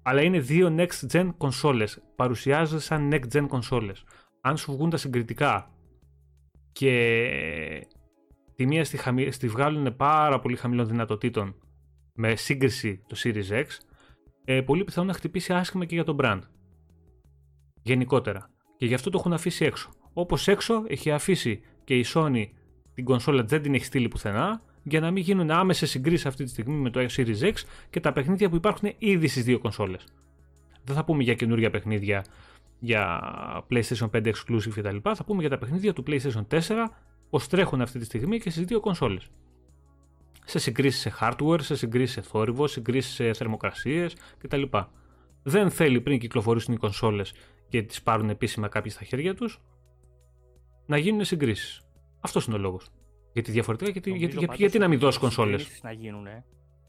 αλλά είναι δύο next gen κονσόλες. Παρουσιάζονται σαν next gen κονσόλες. Αν σου βγουν τα συγκριτικά και τη μία στη, χαμη... στη βγάλουν πάρα πολύ χαμηλών δυνατοτήτων με σύγκριση το Series X, ε, πολύ πιθανό να χτυπήσει άσχημα και για τον brand. Γενικότερα. Και γι' αυτό το έχουν αφήσει έξω. Όπως έξω έχει αφήσει και η Sony την κονσόλα δεν την έχει στείλει πουθενά για να μην γίνουν άμεσες συγκρίσεις αυτή τη στιγμή με το Series X και τα παιχνίδια που υπάρχουν ήδη στις δύο κονσόλες. Δεν θα πούμε για καινούργια παιχνίδια για PlayStation 5 exclusive κτλ. Θα πούμε για τα παιχνίδια του PlayStation 4 πώ τρέχουν αυτή τη στιγμή και στις δύο κονσόλες. Σε συγκρίσεις σε hardware, σε συγκρίσεις σε θόρυβο, συγκρίσεις σε θερμοκρασίες κτλ. Δεν θέλει πριν κυκλοφορήσουν οι κονσόλες και τις πάρουν επίσημα κάποιοι στα χέρια τους να γίνουν συγκρίσεις. Αυτός είναι ο λόγος. Γιατί διαφορετικά, γιατί, γιατί, γιατί, γιατί να μην δώσεις κονσόλες; να γίνουν,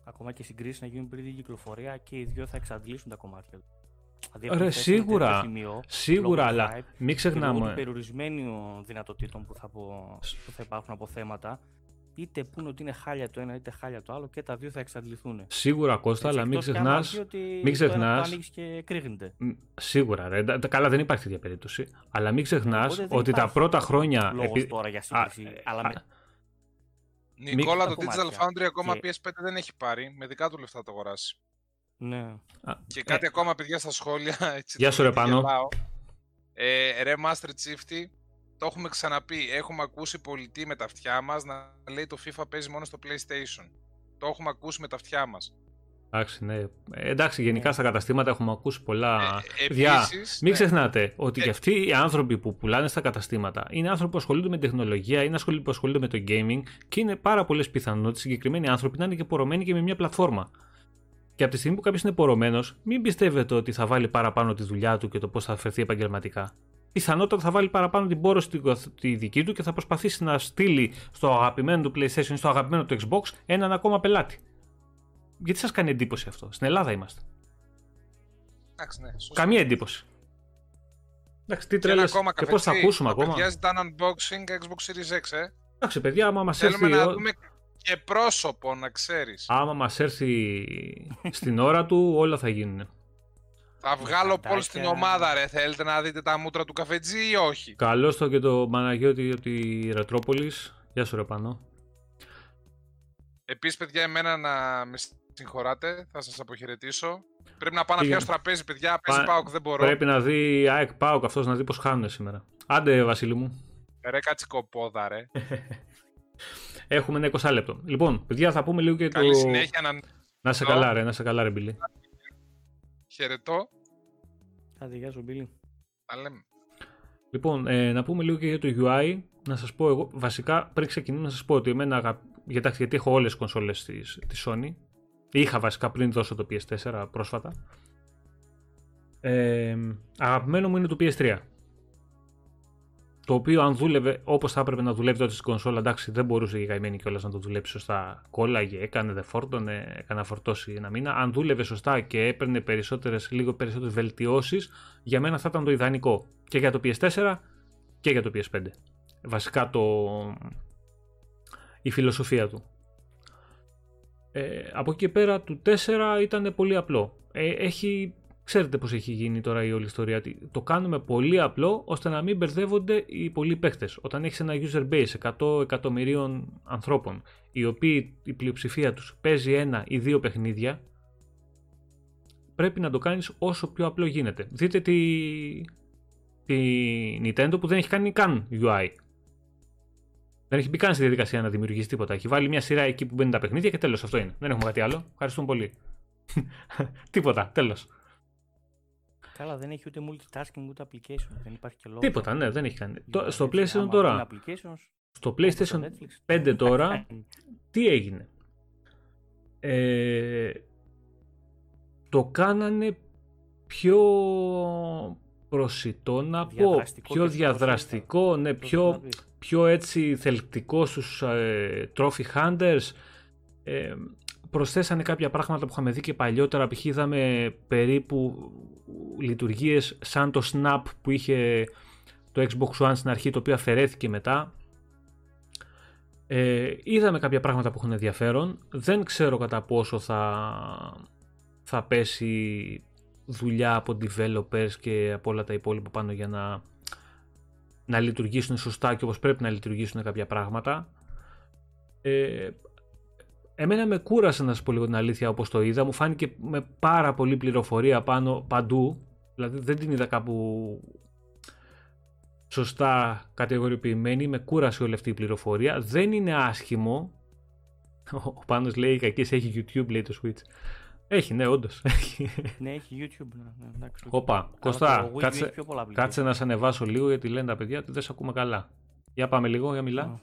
ακόμα και συγκρίσεις να γίνουν πριν την κυκλοφορία και οι δύο θα εξαντλήσουν τα κομμάτια τους. Δηλαδή, Ρε, σίγουρα, σημείο, σίγουρα, αλλά hype, μην ξεχνάμε. Λόγω περιορισμένων δυνατοτήτων που θα, που θα υπάρχουν από θέματα, είτε πούνε ότι είναι χάλια το ένα είτε χάλια το άλλο και τα δύο θα εξαντληθούν. Σίγουρα Κώστα, αλλά μην ξεχνά. Μην ξεχνά. και κρύγνεται. Σίγουρα, ρε. Καλά, δεν υπάρχει τέτοια περίπτωση. Αλλά μην ξεχνάς ότι τα πρώτα χρόνια. Λόγος τώρα για σύγκριση. αλλά με... Νικόλα, το Digital Foundry ακόμα PS5 δεν έχει πάρει. Με δικά του λεφτά το αγοράσει. Ναι. Και κάτι ε. ακόμα, παιδιά, στα σχόλια. Έτσι, Γεια σου, ρε πάνω. Ε, ρε Master Chifty, το έχουμε ξαναπεί. Έχουμε ακούσει πολιτή με τα αυτιά μας να λέει το FIFA παίζει μόνο στο PlayStation. Το έχουμε ακούσει με τα αυτιά μας. Εντάξει, ναι. Ε, εντάξει, γενικά στα καταστήματα έχουμε ακούσει πολλά. Ε, επίσης, Μην ναι. ξεχνάτε ότι ε... και αυτοί οι άνθρωποι που πουλάνε στα καταστήματα είναι άνθρωποι που ασχολούνται με τεχνολογία, είναι άνθρωποι που ασχολούνται με το gaming και είναι πάρα πολλές πιθανότητες συγκεκριμένοι άνθρωποι να είναι και πορωμένοι και με μια πλατφόρμα. Και από τη στιγμή που κάποιος είναι πορωμένος, μην πιστεύετε ότι θα βάλει παραπάνω τη δουλειά του και το πώς θα φερθεί επαγγελματικά πιθανότατα θα βάλει παραπάνω την πόρωση τη δική του και θα προσπαθήσει να στείλει στο αγαπημένο του PlayStation ή στο αγαπημένο του Xbox έναν ακόμα πελάτη. Γιατί σας κάνει εντύπωση αυτό; Στην Ελλάδα είμαστε. Εντάξει, ναι, Καμία εντύπωση. Εντάξει, τι τρέλες και πώς θα ακούσουμε ακόμα; Παιδιά ζητάνε unboxing Xbox Series X, ε. Εντάξει, παιδιά, άμα μας έρθει... Θέλουμε να δούμε και πρόσωπο, να ξέρεις. Άμα μας έρθει στην ώρα του, όλα θα γίνουν. Θα βγάλω πόλ στην ομάδα, ρε. Θέλετε να δείτε τα μούτρα του καφετζή ή όχι; Καλώ το και το Μαναγιώτη από τη Ρετρόπολης. Γεια σου, ρε Πανώ. Επίσης, παιδιά, εμένα να με συγχωράτε. Θα σας αποχαιρετήσω. Πρέπει να πάω να πιάσω τραπέζι, παιδιά. Παίζει Πάοκ, δεν μπορώ. Πρέπει να δει ΑΕΚ Πάοκ αυτός να δει πώς χάνουν σήμερα. Άντε, Βασίλη μου. Ρε, κατσικοπόδα, ρε. Έχουμε ένα 20 λεπτό. Λοιπόν, παιδιά, θα πούμε λίγο και Καλή το. συνέχεια να. Να σε καλά, ρε, να σε καλά, ρε, Μπιλί. Χαιρετώ. Άντε, γεια σου, Μπίλη. Τα λέμε. Λοιπόν, ε, να πούμε λίγο και για το UI. Να σας πω εγώ, βασικά πριν ξεκινήσω να σας πω ότι εμένα, αγα... γιατί, γιατί έχω όλες τις κονσόλες της, της Sony. Είχα βασικά πριν δώσω το PS4 πρόσφατα. Ε, αγαπημένο μου είναι το PS3 το οποίο αν δούλευε όπως θα έπρεπε να δουλεύει τότε στην κονσόλα, εντάξει, δεν μπορούσε η γαϊμένη κιόλας να το δουλέψει σωστά. Κόλλαγε, έκανε, δεν φόρτωνε, έκανε να φορτώσει ένα μήνα. Αν δούλευε σωστά και έπαιρνε περισσότερες, λίγο περισσότερες βελτιώσεις, για μένα θα ήταν το ιδανικό και για το PS4 και για το PS5. Βασικά το... η φιλοσοφία του. Ε, από εκεί και πέρα του 4 ήταν πολύ απλό. Ε, έχει Ξέρετε πώς έχει γίνει τώρα η όλη ιστορία. Το κάνουμε πολύ απλό ώστε να μην μπερδεύονται οι πολλοί παίχτες. Όταν έχεις ένα user base 100 εκατομμυρίων ανθρώπων, οι οποίοι η πλειοψηφία τους παίζει ένα ή δύο παιχνίδια, πρέπει να το κάνεις όσο πιο απλό γίνεται. Δείτε τη, τη Nintendo που δεν έχει κάνει καν UI. Δεν έχει μπει καν στη διαδικασία να δημιουργήσει τίποτα. Έχει βάλει μια σειρά εκεί που μπαίνουν τα παιχνίδια και τέλος αυτό είναι. Δεν έχουμε κάτι άλλο. Ευχαριστούμε πολύ. τίποτα, τέλος. Καλά, δεν έχει ούτε multitasking ούτε application. Δεν υπάρχει και λόγος. Τίποτα, ναι, δεν έχει κάνει. στο PlayStation τώρα. Στο PlayStation 5 τώρα, τι έγινε; Ε, το κάνανε πιο προσιτό να πω, πιο διαδραστικό, ναι, πιο, πιο έτσι θελκτικό στους ε, trophy hunters. Ε, προσθέσανε κάποια πράγματα που είχαμε δει και παλιότερα. Π.χ. είδαμε περίπου λειτουργίες σαν το Snap που είχε το Xbox One στην αρχή, το οποίο αφαιρέθηκε μετά. Ε, είδαμε κάποια πράγματα που έχουν ενδιαφέρον. Δεν ξέρω κατά πόσο θα, θα πέσει δουλειά από developers και από όλα τα υπόλοιπα πάνω για να, να λειτουργήσουν σωστά και όπως πρέπει να λειτουργήσουν κάποια πράγματα. Ε, εμένα με κούρασε να σας πω λίγο την αλήθεια όπως το είδα. Μου φάνηκε με πάρα πολύ πληροφορία πάνω παντού. Δηλαδή δεν την είδα κάπου σωστά κατηγοριοποιημένη. Με κούρασε όλη αυτή η πληροφορία. Δεν είναι άσχημο. Ο Πάνος λέει κακής έχει YouTube λέει το Switch. Έχει, ναι, όντως. ναι, έχει YouTube. Ναι, ναι, εντάξει. Οπα, Κωστά, κάτσε, κάτσε να σε ανεβάσω λίγο γιατί λένε τα παιδιά ότι δεν σε ακούμε καλά. Για πάμε λίγο, για μιλά.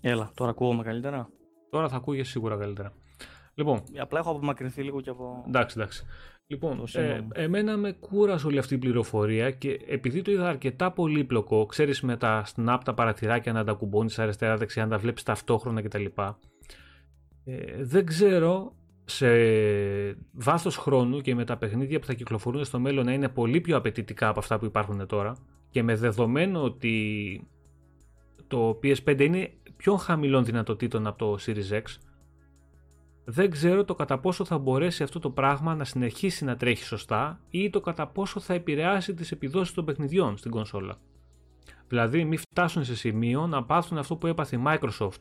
Έλα, τώρα ακούγομαι καλύτερα. Τώρα θα ακούγεσαι σίγουρα καλύτερα. Λοιπόν, Απλά έχω απομακρυνθεί λίγο και από. Εντάξει, εντάξει. Λοιπόν, ε, εμένα με κούρασε όλη αυτή η πληροφορία και επειδή το είδα αρκετά πολύπλοκο, ξέρεις με τα snap, τα παραθυράκια να τα κουμπώνεις αριστερά-δεξιά, να τα βλέπεις ταυτόχρονα κτλ. Ε, δεν ξέρω σε βάθος χρόνου και με τα παιχνίδια που θα κυκλοφορούν στο μέλλον να είναι πολύ πιο απαιτητικά από αυτά που υπάρχουν τώρα και με δεδομένο ότι το PS5 είναι πιο χαμηλών δυνατοτήτων από το Series X δεν ξέρω το κατά πόσο θα μπορέσει αυτό το πράγμα να συνεχίσει να τρέχει σωστά ή το κατά πόσο θα επηρεάσει τις επιδόσεις των παιχνιδιών στην κονσόλα. Δηλαδή μην φτάσουν σε σημείο να πάθουν αυτό που έπαθε η Microsoft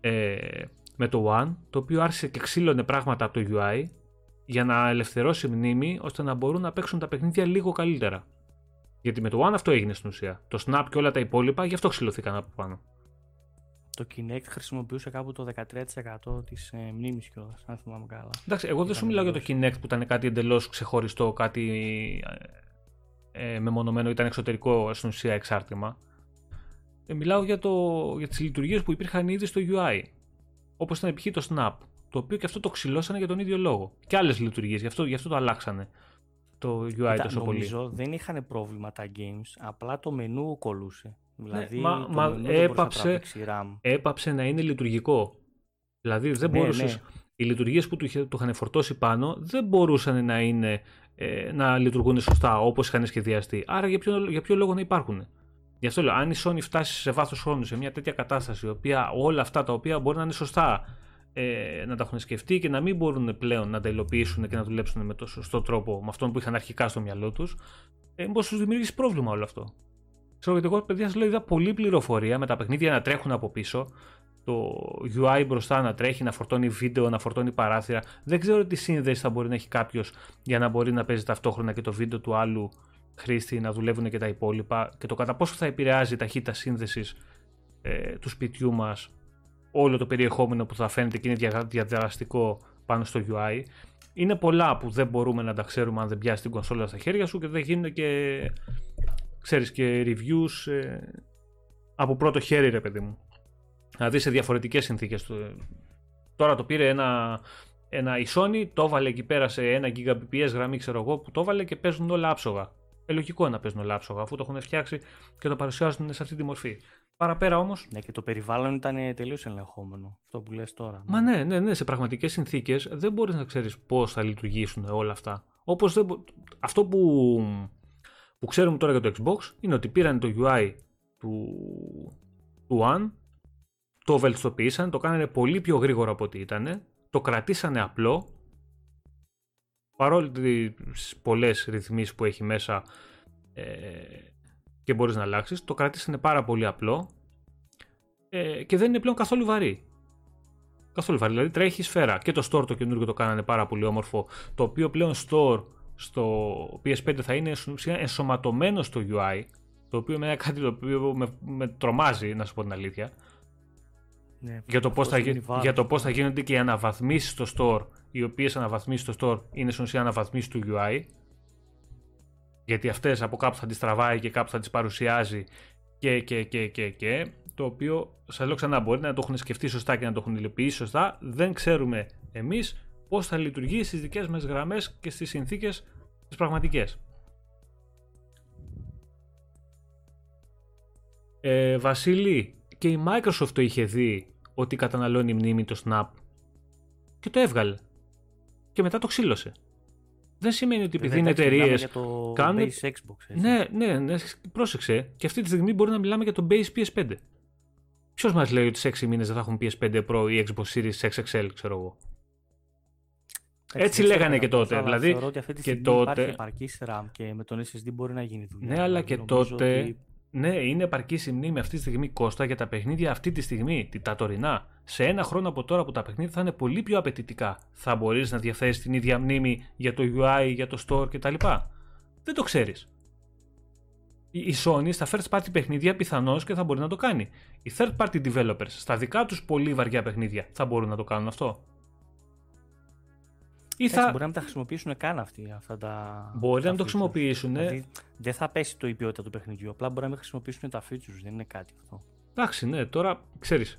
ε, με το One, το οποίο άρχισε και ξύλωνε πράγματα από το UI για να ελευθερώσει μνήμη ώστε να μπορούν να παίξουν τα παιχνίδια λίγο καλύτερα. Γιατί με το One αυτό έγινε στην ουσία. Το Snap και όλα τα υπόλοιπα γι' αυτό ξυλωθήκαν από πάνω. Το Kinect χρησιμοποιούσε κάπου το 13% της ε, μνήμης κιόλας, αν θυμάμαι καλά. Εντάξει, εγώ δεν σου μιλάω για το Kinect που ήταν κάτι εντελώς ξεχωριστό, κάτι ε, ε, μεμονωμένο, ήταν εξωτερικό στην ουσία εξάρτημα. Ε, μιλάω για, το, για τις λειτουργίες που υπήρχαν ήδη στο UI. Όπως ήταν π.χ. το Snap. Το οποίο και αυτό το ξυλώσανε για τον ίδιο λόγο. Και άλλες λειτουργίες, γι, αυτό, γι' αυτό το αλλάξανε το UI Κοίτα, τόσο πολύ. Νομίζω δεν είχαν πρόβλημα τα games, απλά το μενού κολούσε. Δηλαδή, ναι, μα, μα έπαψε, RAM. έπαψε να είναι λειτουργικό. Δηλαδή δεν ναι, μπορούσε. Ναι. Οι λειτουργίες που του, του είχαν φορτώσει πάνω δεν μπορούσαν να, είναι, ε, να λειτουργούν σωστά όπως είχαν σχεδιαστεί. Άρα για ποιο, για ποιο λόγο να υπάρχουν; Γι' αυτό λέω, αν η Sony φτάσει σε βάθος χρόνου σε μια τέτοια κατάσταση, η οποία όλα αυτά τα οποία μπορεί να είναι σωστά ε, να τα έχουν σκεφτεί και να μην μπορούν πλέον να τα υλοποιήσουν και να δουλέψουν με το σωστό τρόπο με αυτόν που είχαν αρχικά στο μυαλό τους, ε, μπορεί τους δημιουργήσει πρόβλημα όλο αυτό. Ξέρω γιατί εγώ, παιδιά, σας λέω, είδα πολλή πληροφορία με τα παιχνίδια να τρέχουν από πίσω, το UI μπροστά να τρέχει, να φορτώνει βίντεο, να φορτώνει παράθυρα. Δεν ξέρω τι σύνδεση θα μπορεί να έχει κάποιος για να μπορεί να παίζει ταυτόχρονα και το βίντεο του άλλου χρήστη, να δουλεύουν και τα υπόλοιπα και το κατά πόσο θα επηρεάζει η ταχύτητα σύνδεσης ε, του σπιτιού μας όλο το περιεχόμενο που θα φαίνεται και είναι διαδραστικό πάνω στο UI. Είναι πολλά που δεν μπορούμε να τα ξέρουμε αν δεν πιάσει την κονσόλα στα χέρια σου και δεν γίνουν και ξέρεις και reviews ε, από πρώτο χέρι ρε παιδί μου. Δηλαδή σε διαφορετικές συνθήκες. Τώρα το πήρε ένα, ένα η Sony, το έβαλε εκεί πέρα σε ένα Gbps γραμμή ξέρω εγώ που το έβαλε και παίζουν όλα άψογα. Ε, λογικό να παίζουν όλα άψογα αφού το έχουν φτιάξει και το παρουσιάζουν σε αυτή τη μορφή. Παραπέρα όμως. Ναι, και το περιβάλλον ήταν τελείως ελεγχόμενο. Αυτό που λες τώρα. Μα ναι, ναι, ναι. Σε πραγματικές συνθήκες δεν μπορείς να ξέρεις πώς θα λειτουργήσουν όλα αυτά. Όπως αυτό που που ξέρουμε τώρα για το Xbox είναι ότι πήραν το UI του, του One, το βελτιστοποιήσαν, το κάνανε πολύ πιο γρήγορο από ό,τι ήταν, το κρατήσανε απλό, παρόλο τις πολλές ρυθμίσεις που έχει μέσα ε, και μπορείς να αλλάξεις, το κρατήσανε πάρα πολύ απλό ε, και δεν είναι πλέον καθόλου βαρύ. Καθόλου βαρύ, δηλαδή τρέχει σφαίρα. Και το store το καινούργιο το κάνανε πάρα πολύ όμορφο, το οποίο πλέον store στο PS5 θα είναι ενσωματωμένο στο UI, το οποίο είναι κάτι το οποίο με, με τρομάζει, να σου πω την αλήθεια. Ναι, για, το πώς θα, για το πώς θα γίνονται και οι αναβαθμίσεις στο store, οι οποίες αναβαθμίσεις στο store είναι στην ουσία αναβαθμίσεις του UI, γιατί αυτές από κάπου θα τις τραβάει και κάπου θα τις παρουσιάζει και και και και και, το οποίο, σας λέω ξανά, μπορεί να το έχουν σκεφτεί σωστά και να το έχουν υλοποιήσει σωστά, δεν ξέρουμε εμείς πώς θα λειτουργεί στις δικές μας γραμμές και στις συνθήκες τις πραγματικές. Ε, Βασίλη, και η Microsoft το είχε δει ότι καταναλώνει μνήμη το Snap. και το έβγαλε. Και μετά το ξύλωσε. Δεν σημαίνει ότι επειδή είναι Εντάξει, μιλάμε εταιρείες. για το κάνουν- base Xbox. έτσι. Ναι, ναι, ναι, πρόσεξε. Και αυτή τη στιγμή μπορεί να μιλάμε για το base PS5. Ποιος μας λέει ότι σε 6 μήνες δεν θα έχουν PS5 Pro ή Xbox Series XXL, ξέρω εγώ; Εντάξει, έτσι δεν ξέρω λέγανε και κατά τότε, πόσο, αλλά δηλαδή, θεωρώ ότι αυτή τη και στιγμή τότε- υπάρχει επαρκής RAM και με τον SSD μπορεί να γίνει δουλειά. Ναι, αλλά Δηλαδή, και νομίζω τότε. ότι- Ναι, είναι επαρκή η μνήμη αυτή τη στιγμή Κώστα για τα παιχνίδια αυτή τη στιγμή, τη- τα τωρινά. Σε ένα χρόνο από τώρα που τα παιχνίδια θα είναι πολύ πιο απαιτητικά, θα μπορείς να διαθέσεις την ίδια μνήμη για το UI, για το store κτλ. Δεν το ξέρεις. Η Sony στα first party παιχνίδια πιθανώς και θα μπορεί να το κάνει. Οι third party developers στα δικά τους πολύ βαριά παιχνίδια θα μπορούν να το κάνουν αυτό. Ή Εντάξει, θα. Μπορεί να μην τα χρησιμοποιήσουν καν αυτοί αυτά τα. Μπορεί τα να το features. χρησιμοποιήσουν. Δηλαδή, δεν θα πέσει το η ποιότητα του παιχνιδιού. Απλά μπορεί να μην χρησιμοποιήσουν τα features. Δεν είναι κάτι αυτό. Εντάξει, ναι, τώρα ξέρεις.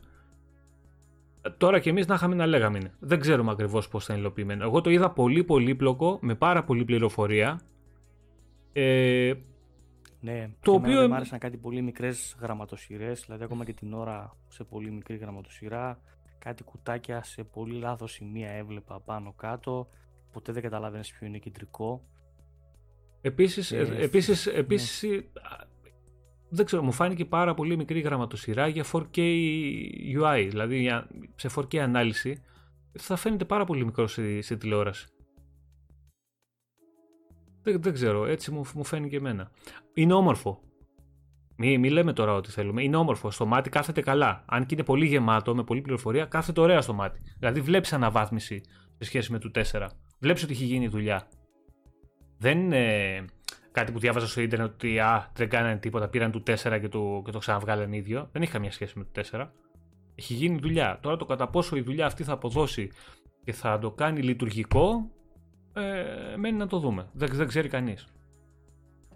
Τώρα κι εμείς να είχαμε να λέγαμε είναι. Δεν ξέρουμε ακριβώς πώς θα είναι υλοποιημένο. Εγώ το είδα πολύ πολύπλοκο, με πάρα πολλή πληροφορία. Ε, Ναι, Το το οποίο οποίο. εμ- Μου άρεσαν κάτι πολύ μικρές γραμματοσυρές. Δηλαδή, ακόμα και την ώρα σε πολύ μικρή γραμματοσυρά. Κάτι κουτάκια σε πολύ λάθος σημεία έβλεπα πάνω κάτω. Ποτέ δεν καταλάβαινες ποιο είναι κεντρικό. επίσης, Ε, ε, επίσης, επίσης, α, δεν ξέρω, μου φάνηκε πάρα πολύ μικρή γραμματοσυρά για 4K UI. Δηλαδή για- σε 4K ανάλυση θα φαίνεται πάρα πολύ μικρό σε, σε τηλεόραση. Δεν, δεν ξέρω, έτσι μου, μου φαίνεται και εμένα. Είναι όμορφο. Μη, μη λέμε τώρα ότι θέλουμε. Είναι όμορφο. Στο μάτι κάθεται καλά. Αν και είναι πολύ γεμάτο, με πολλή πληροφορία, κάθεται ωραία στο μάτι. Δηλαδή βλέπεις αναβάθμιση σε σχέση με του 4. Βλέπεις ότι έχει γίνει δουλειά. Δεν είναι κάτι που διάβαζα στο ίντερνετ ότι α, δεν κάνανε τίποτα, πήραν του 4 και το, και το ξαναβγάλανε ίδιο. Δεν έχει καμία σχέση με το 4. Έχει γίνει δουλειά. Τώρα το κατά πόσο η δουλειά αυτή θα αποδώσει και θα το κάνει λειτουργικό, ε, μένει να το δούμε. Δεν, δεν ξέρει κανείς.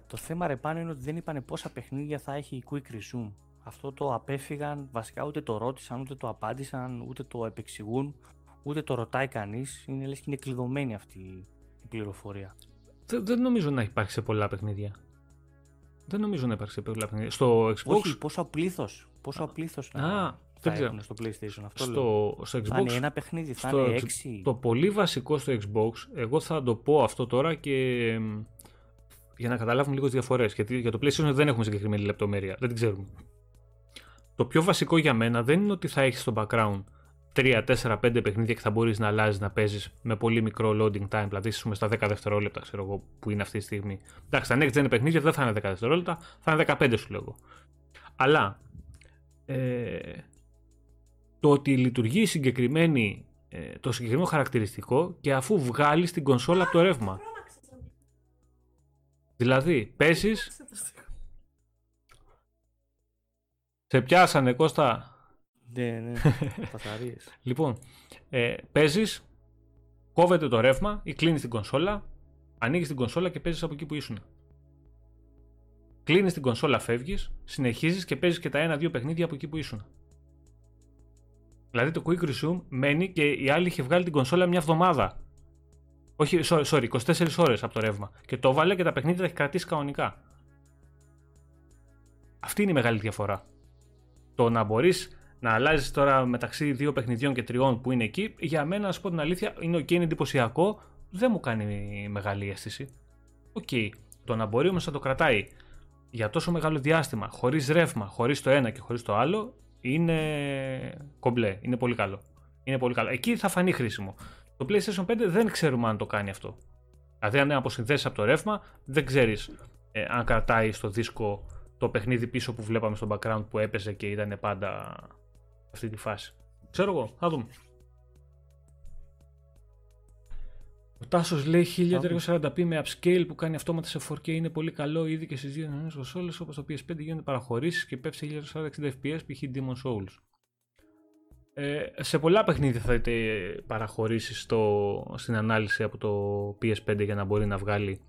Το θέμα ρε πάνω είναι ότι δεν είπανε πόσα παιχνίδια θα έχει η Quick Resume. Αυτό το απέφυγαν, βασικά ούτε το ρώτησαν, ούτε το απάντησαν, ούτε το επεξηγούν, ούτε το ρωτάει κανείς. Είναι λες και είναι κλειδωμένη αυτή η πληροφορία. Δεν, δεν νομίζω να υπάρχει σε πολλά παιχνίδια. Δεν νομίζω να υπάρχει σε πολλά παιχνίδια. Στο Xbox. Όχι, πόσο πλήθος, πόσο πλήθος Α, να δεν θα ξέρω. έχουν στο PlayStation. Αυτό λέω. στο, στο Θα είναι Xbox. ένα παιχνίδι, θα στο είναι X- έξι. Το πολύ βασικό στο Xbox, εγώ θα το πω αυτό τώρα και εμ, για να καταλάβουμε λίγο τις διαφορές. Γιατί για το PlayStation δεν έχουμε συγκεκριμένη λεπτομέρεια. Δεν την ξέρουμε. Το πιο βασικό για μένα δεν είναι ότι θα έχεις στο background 3, 4, 5 παιχνίδια και θα μπορείς να αλλάζεις να παίζεις με πολύ μικρό loading time, δηλαδή πούμε στα 10 δευτερόλεπτα, ξέρω εγώ, που είναι αυτή τη στιγμή. Εντάξει, τα next gen παιχνίδια δεν θα είναι 10 δευτερόλεπτα, θα είναι 15 σου λέω εγώ. Αλλά ε, το ότι λειτουργεί η συγκεκριμένη, ε, το συγκεκριμένο χαρακτηριστικό και αφού βγάλεις την κονσόλα από το ρεύμα. Δηλαδή, παίζει. Σε πιάσανε, Κώστα. Ναι, ναι, παθαρίες. Λοιπόν, ε, παίζεις, κόβεται το ρεύμα ή κλείνεις την κονσόλα, ανοίγεις την κονσόλα και παίζεις από εκεί που ήσουν. Κλείνεις την κονσόλα, φεύγεις, συνεχίζεις και παίζεις και τα ένα-δύο παιχνίδια από εκεί που ήσουν. Δηλαδή το Quick Resume μένει και η άλλη είχε βγάλει την κονσόλα μια εβδομάδα. Όχι, sorry, sorry 24 ώρες από το ρεύμα. Και το βάλε και τα παιχνίδια τα έχει κρατήσει κανονικά. Αυτή είναι η μεγάλη διαφορά. Το να μπορείς να αλλάζεις τώρα μεταξύ δύο παιχνιδιών και τριών που είναι εκεί, για μένα, να σου πω την αλήθεια, είναι ok, είναι εντυπωσιακό, δεν μου κάνει μεγάλη αίσθηση. Οκ. Το να μπορεί όμως να το κρατάει για τόσο μεγάλο διάστημα, χωρίς ρεύμα, χωρίς το ένα και χωρίς το άλλο, είναι κομπλέ. Είναι πολύ καλό. Είναι πολύ καλό. Εκεί θα φανεί χρήσιμο. Το PlayStation 5 δεν ξέρουμε αν το κάνει αυτό. Δηλαδή, αν αποσυνδέσεις από το ρεύμα, δεν ξέρεις ε, αν κρατάει στο δίσκο το παιχνίδι πίσω που βλέπαμε στο background που έπαιζε και ήταν πάντα αυτή τη φάση. Ξέρω εγώ, θα δούμε. Ο Τάσος λέει 1340p με upscale που κάνει αυτόματα σε 4K είναι πολύ καλό ήδη και στις δύο νέε κονσόλες όπως το PS5 γίνονται παραχωρήσεις και πέφτει σε 1460 fps π.χ. Demon Souls. Ε, σε πολλά παιχνίδια θα δείτε παραχωρήσεις στο, στην ανάλυση από το PS5 για να μπορεί να βγάλει.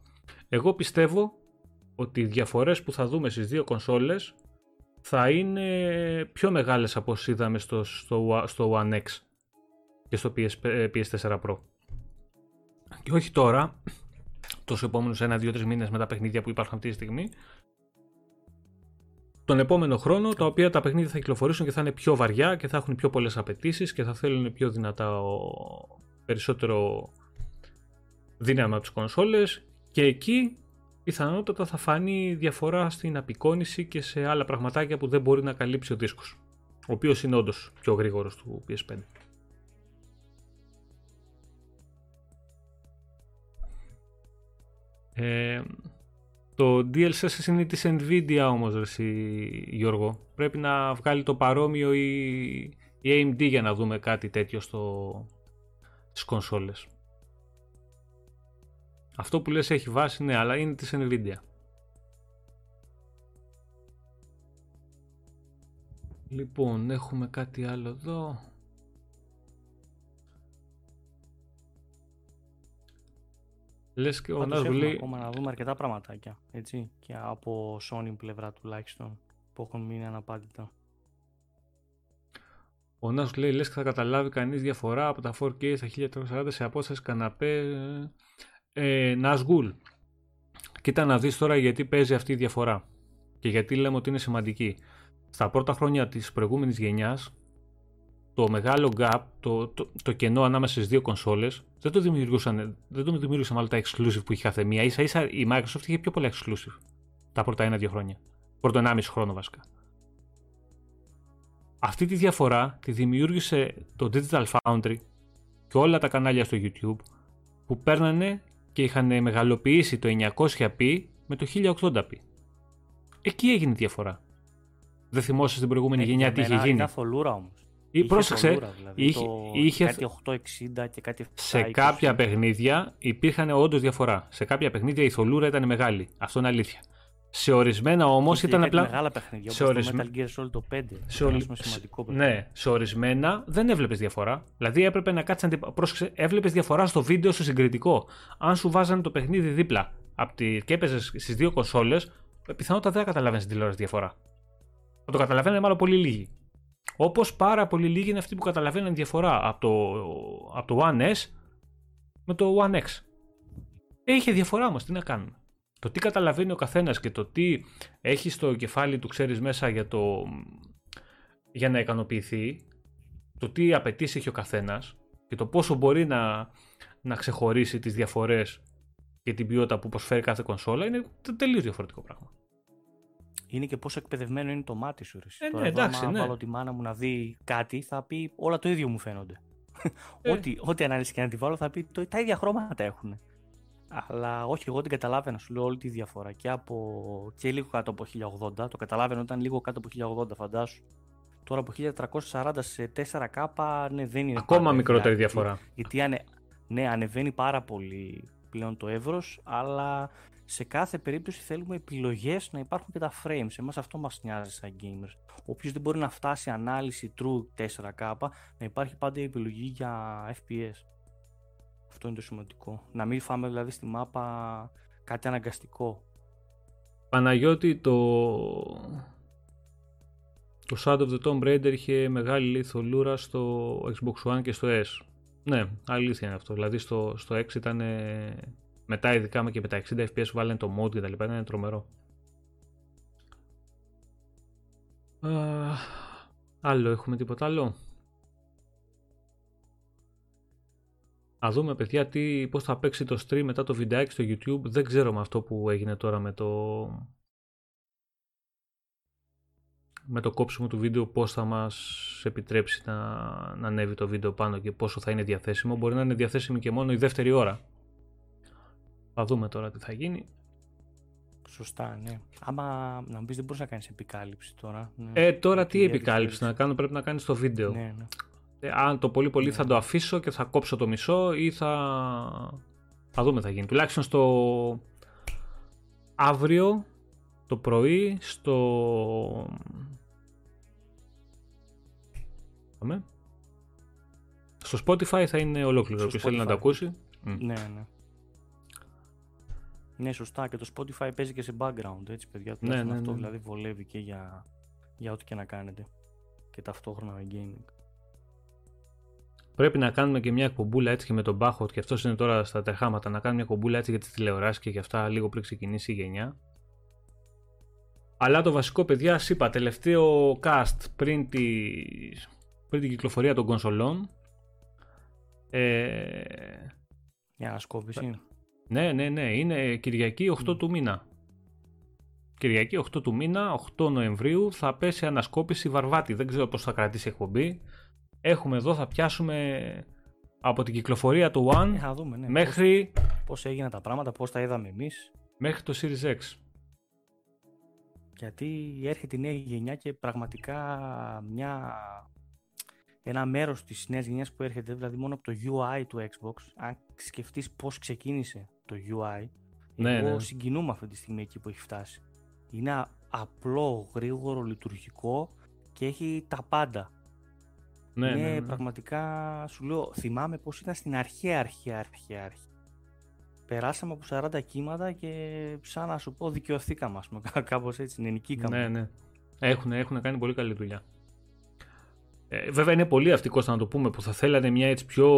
Εγώ πιστεύω ότι οι διαφορές που θα δούμε στις δύο κονσόλες θα είναι πιο μεγάλες από όσοι είδαμε στο, στο, στο One X και στο PS, PS4 Pro. Και όχι τώρα, τους επόμενους 1-2-3 μήνες με τα παιχνίδια που υπάρχουν αυτή τη στιγμή, τον επόμενο χρόνο, τα οποία τα παιχνίδια θα κυκλοφορήσουν και θα είναι πιο βαριά και θα έχουν πιο πολλές απαιτήσεις και θα θέλουν πιο δυνατά ο, περισσότερο δύναμη από τις κονσόλες και εκεί πιθανότατα θα φανεί διαφορά στην απεικόνηση και σε άλλα πραγματάκια που δεν μπορεί να καλύψει ο δίσκος ο οποίος είναι όντως πιο γρήγορος του PS5. Ε, το DLSS είναι της Nvidia όμως, ρε, Γιώργο. Πρέπει να βγάλει το παρόμοιο η, η AMD για να δούμε κάτι τέτοιο στο, στις κονσόλες. Αυτό που λες έχει βάση, ναι, αλλά είναι της Nvidia. Λοιπόν, έχουμε κάτι άλλο εδώ. Λες και ο Νάς λέει... ακόμα να δούμε αρκετά πραγματάκια, έτσι, και από Sony πλευρά τουλάχιστον, που έχουν μείνει αναπάντητα. Ο Νάς λέει, λες και θα καταλάβει κανείς διαφορά από τα 4K στα 1340 σε απόσταση καναπέ. Ε, Νασγούλ, κοίτα να δεις τώρα γιατί παίζει αυτή η διαφορά και γιατί λέμε ότι είναι σημαντική. Στα πρώτα χρόνια της προηγούμενης γενιάς το μεγάλο gap, το, το, το κενό ανάμεσα στις δύο κονσόλες δεν το δημιουργούσαν, δεν το δημιουργούσαν μάλλον τα exclusive που είχε κάθε μία. Ίσα ίσα η Microsoft είχε πιο πολλά exclusive τα πρώτα ένα-δύο χρόνια. Πρώτο 1,5 χρόνο βασικά. Αυτή τη διαφορά τη δημιούργησε το Digital Foundry και όλα τα κανάλια στο YouTube που παίρνανε και είχαν μεγαλοποιήσει το 900p με το 1080p. Εκεί έγινε η διαφορά. Δεν θυμόσαι στην προηγούμενη ε, γενιά τι είχε γίνει. Ήταν θολούρα όμως. Ή, πρόσεξε, δηλαδή, είχε, το, είχε, κάτι 860 και κάτι 720. Σε κάποια παιχνίδια υπήρχαν όντως διαφορά. Σε κάποια παιχνίδια η θολούρα ήταν μεγάλη. Αυτό είναι αλήθεια. Σε ορισμένα όμως ήταν απλά. μεγάλα παιχνίδια. Σε ορισμένα. Το Metal Gear Solid το 5. Σε ορι... σημαντικό Ναι, σε ορισμένα δεν έβλεπες διαφορά. Δηλαδή έπρεπε να κάτσεις να. Πρόσεξε, έβλεπες διαφορά στο βίντεο στο συγκριτικό. Αν σου βάζανε το παιχνίδι δίπλα από τη... και έπαιζες στις δύο κονσόλες, πιθανότατα δεν καταλαβαίνεις την τηλεόραση διαφορά. Θα το καταλαβαίνουν μάλλον πολύ λίγοι. Όπως πάρα πολύ λίγοι είναι αυτοί που καταλαβαίνουν διαφορά από το, από το One S με το One X. Έχει διαφορά όμως, τι να κάνουμε. Το τι καταλαβαίνει ο καθένας και το τι έχει στο κεφάλι του, ξέρεις μέσα για, το, για να ικανοποιηθεί, το τι απαιτήσει έχει ο καθένας και το πόσο μπορεί να, να ξεχωρίσει τις διαφορές και την ποιότητα που προσφέρει κάθε κονσόλα είναι τελείως διαφορετικό πράγμα είναι και πόσο εκπαιδευμένο είναι το μάτι σου. Ρε. Ε, Τώρα, ναι, εντάξει, αν ναι. βάλω τη μάνα μου να δει κάτι, θα πει όλα το ίδιο μου φαίνονται. Ε. ό,τι, ό,τι ανάλυση και να τη βάλω θα πει το, τα ίδια χρώματα έχουν. Αλλά όχι, εγώ την καταλάβαινα, σου λέω όλη τη διαφορά. Και, από, και λίγο κάτω από 1080, το καταλάβαινα όταν λίγο κάτω από 1080, φαντάσου. Τώρα από 1340 σε 4K, ναι, δεν είναι. Ακόμα μικρότερη διαφορά. Γιατί, ανε, ναι, ανεβαίνει πάρα πολύ πλέον το εύρος, αλλά σε κάθε περίπτωση θέλουμε επιλογές να υπάρχουν και τα frames. Εμάς αυτό μας νοιάζει σαν gamers. Όποιος δεν μπορεί να φτάσει ανάλυση true 4K, να υπάρχει πάντα η επιλογή για FPS. Αυτό είναι το σημαντικό. Να μην φάμε δηλαδή στη μάπα κάτι αναγκαστικό. Παναγιώτη, το... Το Shadow of the Tomb Raider είχε μεγάλη λιθολούρα στο Xbox One και στο S. Ναι, αλήθεια είναι αυτό. Δηλαδή στο, στο X ήταν μετά ειδικά και με τα 60 fps βάλανε το mode και τα λοιπά, είναι τρομερό. άλλο, έχουμε τίποτα άλλο; Α δούμε παιδιά τι, πώς θα παίξει το stream μετά το βιντεάκι στο YouTube. Δεν ξέρω με αυτό που έγινε τώρα με το, με το κόψιμο του βίντεο πώς θα μας επιτρέψει να, να ανέβει το βίντεο πάνω και πόσο θα είναι διαθέσιμο. Μπορεί να είναι διαθέσιμο και μόνο η δεύτερη ώρα. Θα δούμε τώρα τι θα γίνει. Σωστά, ναι. Άμα να μου πεις δεν μπορείς να κάνεις επικάλυψη τώρα. Ναι. Ε, τώρα τι επικάλυψη να κάνω, πρέπει να κάνεις το βίντεο. Ναι, ναι. Ε, αν το πολύ πολύ ναι. θα το αφήσω και θα κόψω το μισό ή θα. Θα δούμε τι θα γίνει. Τουλάχιστον στο αύριο το πρωί στο. Πάμε. Στο Spotify θα είναι ολόκληρο. Όποιος θέλει να το ακούσει. Ναι, ναι. Ναι, σωστά. Και το Spotify παίζει και σε background, έτσι, παιδιά. Ναι, ναι, αυτό ναι. δηλαδή βολεύει και για, για ό,τι και να κάνετε. Και ταυτόχρονα gaming. Πρέπει να κάνουμε και μια εκπομπούλα έτσι και με τον Bachot και αυτός είναι τώρα στα τερχάματα. Να κάνουμε μια εκπομπούλα έτσι για τις τηλεοράσεις και για αυτά λίγο πριν ξεκινήσει η γενιά. Αλλά το βασικό, παιδιά, σα είπα, τελευταίο cast πριν, τη... πριν την κυκλοφορία των κονσολών Ε, Για ανασκόπηση. Ναι, ναι, ναι. Είναι Κυριακή 8 του μήνα. Κυριακή 8 του μήνα, 8 Νοεμβρίου, θα πέσει ανασκόπηση Βαρβάτη. Δεν ξέρω πώς θα κρατήσει η εκπομπή. Έχουμε εδώ, θα πιάσουμε από την κυκλοφορία του One Ε, θα δούμε, ναι. μέχρι, Πώς, πώς έγιναν τα πράγματα, πώς τα είδαμε εμείς. μέχρι το Series X. Γιατί έρχεται η νέα γενιά και πραγματικά μια, ένα μέρος της νέας γενιάς που έρχεται, δηλαδή μόνο από το UI του Xbox, αν σκεφτείς πώς ξεκίνησε το UI, Ναι, εγώ ναι. συγκινούμαι αυτή τη στιγμή εκεί που έχει φτάσει. Είναι α- απλό, γρήγορο, λειτουργικό και έχει τα πάντα. Ναι, είναι ναι, ναι. πραγματικά, σου λέω, θυμάμαι πώς ήταν στην αρχαία, αρχαία, αρχαία αρχή. Περάσαμε από 40 κύματα και σαν να σου πω δικαιωθήκαμε, ας πούμε, κάπως έτσι, νενικήκαμε. Ναι, ναι. Έχουν, έχουν κάνει πολύ καλή δουλειά. Ε, βέβαια είναι πολύ αυτικό να το πούμε που θα θέλανε μια έτσι πιο,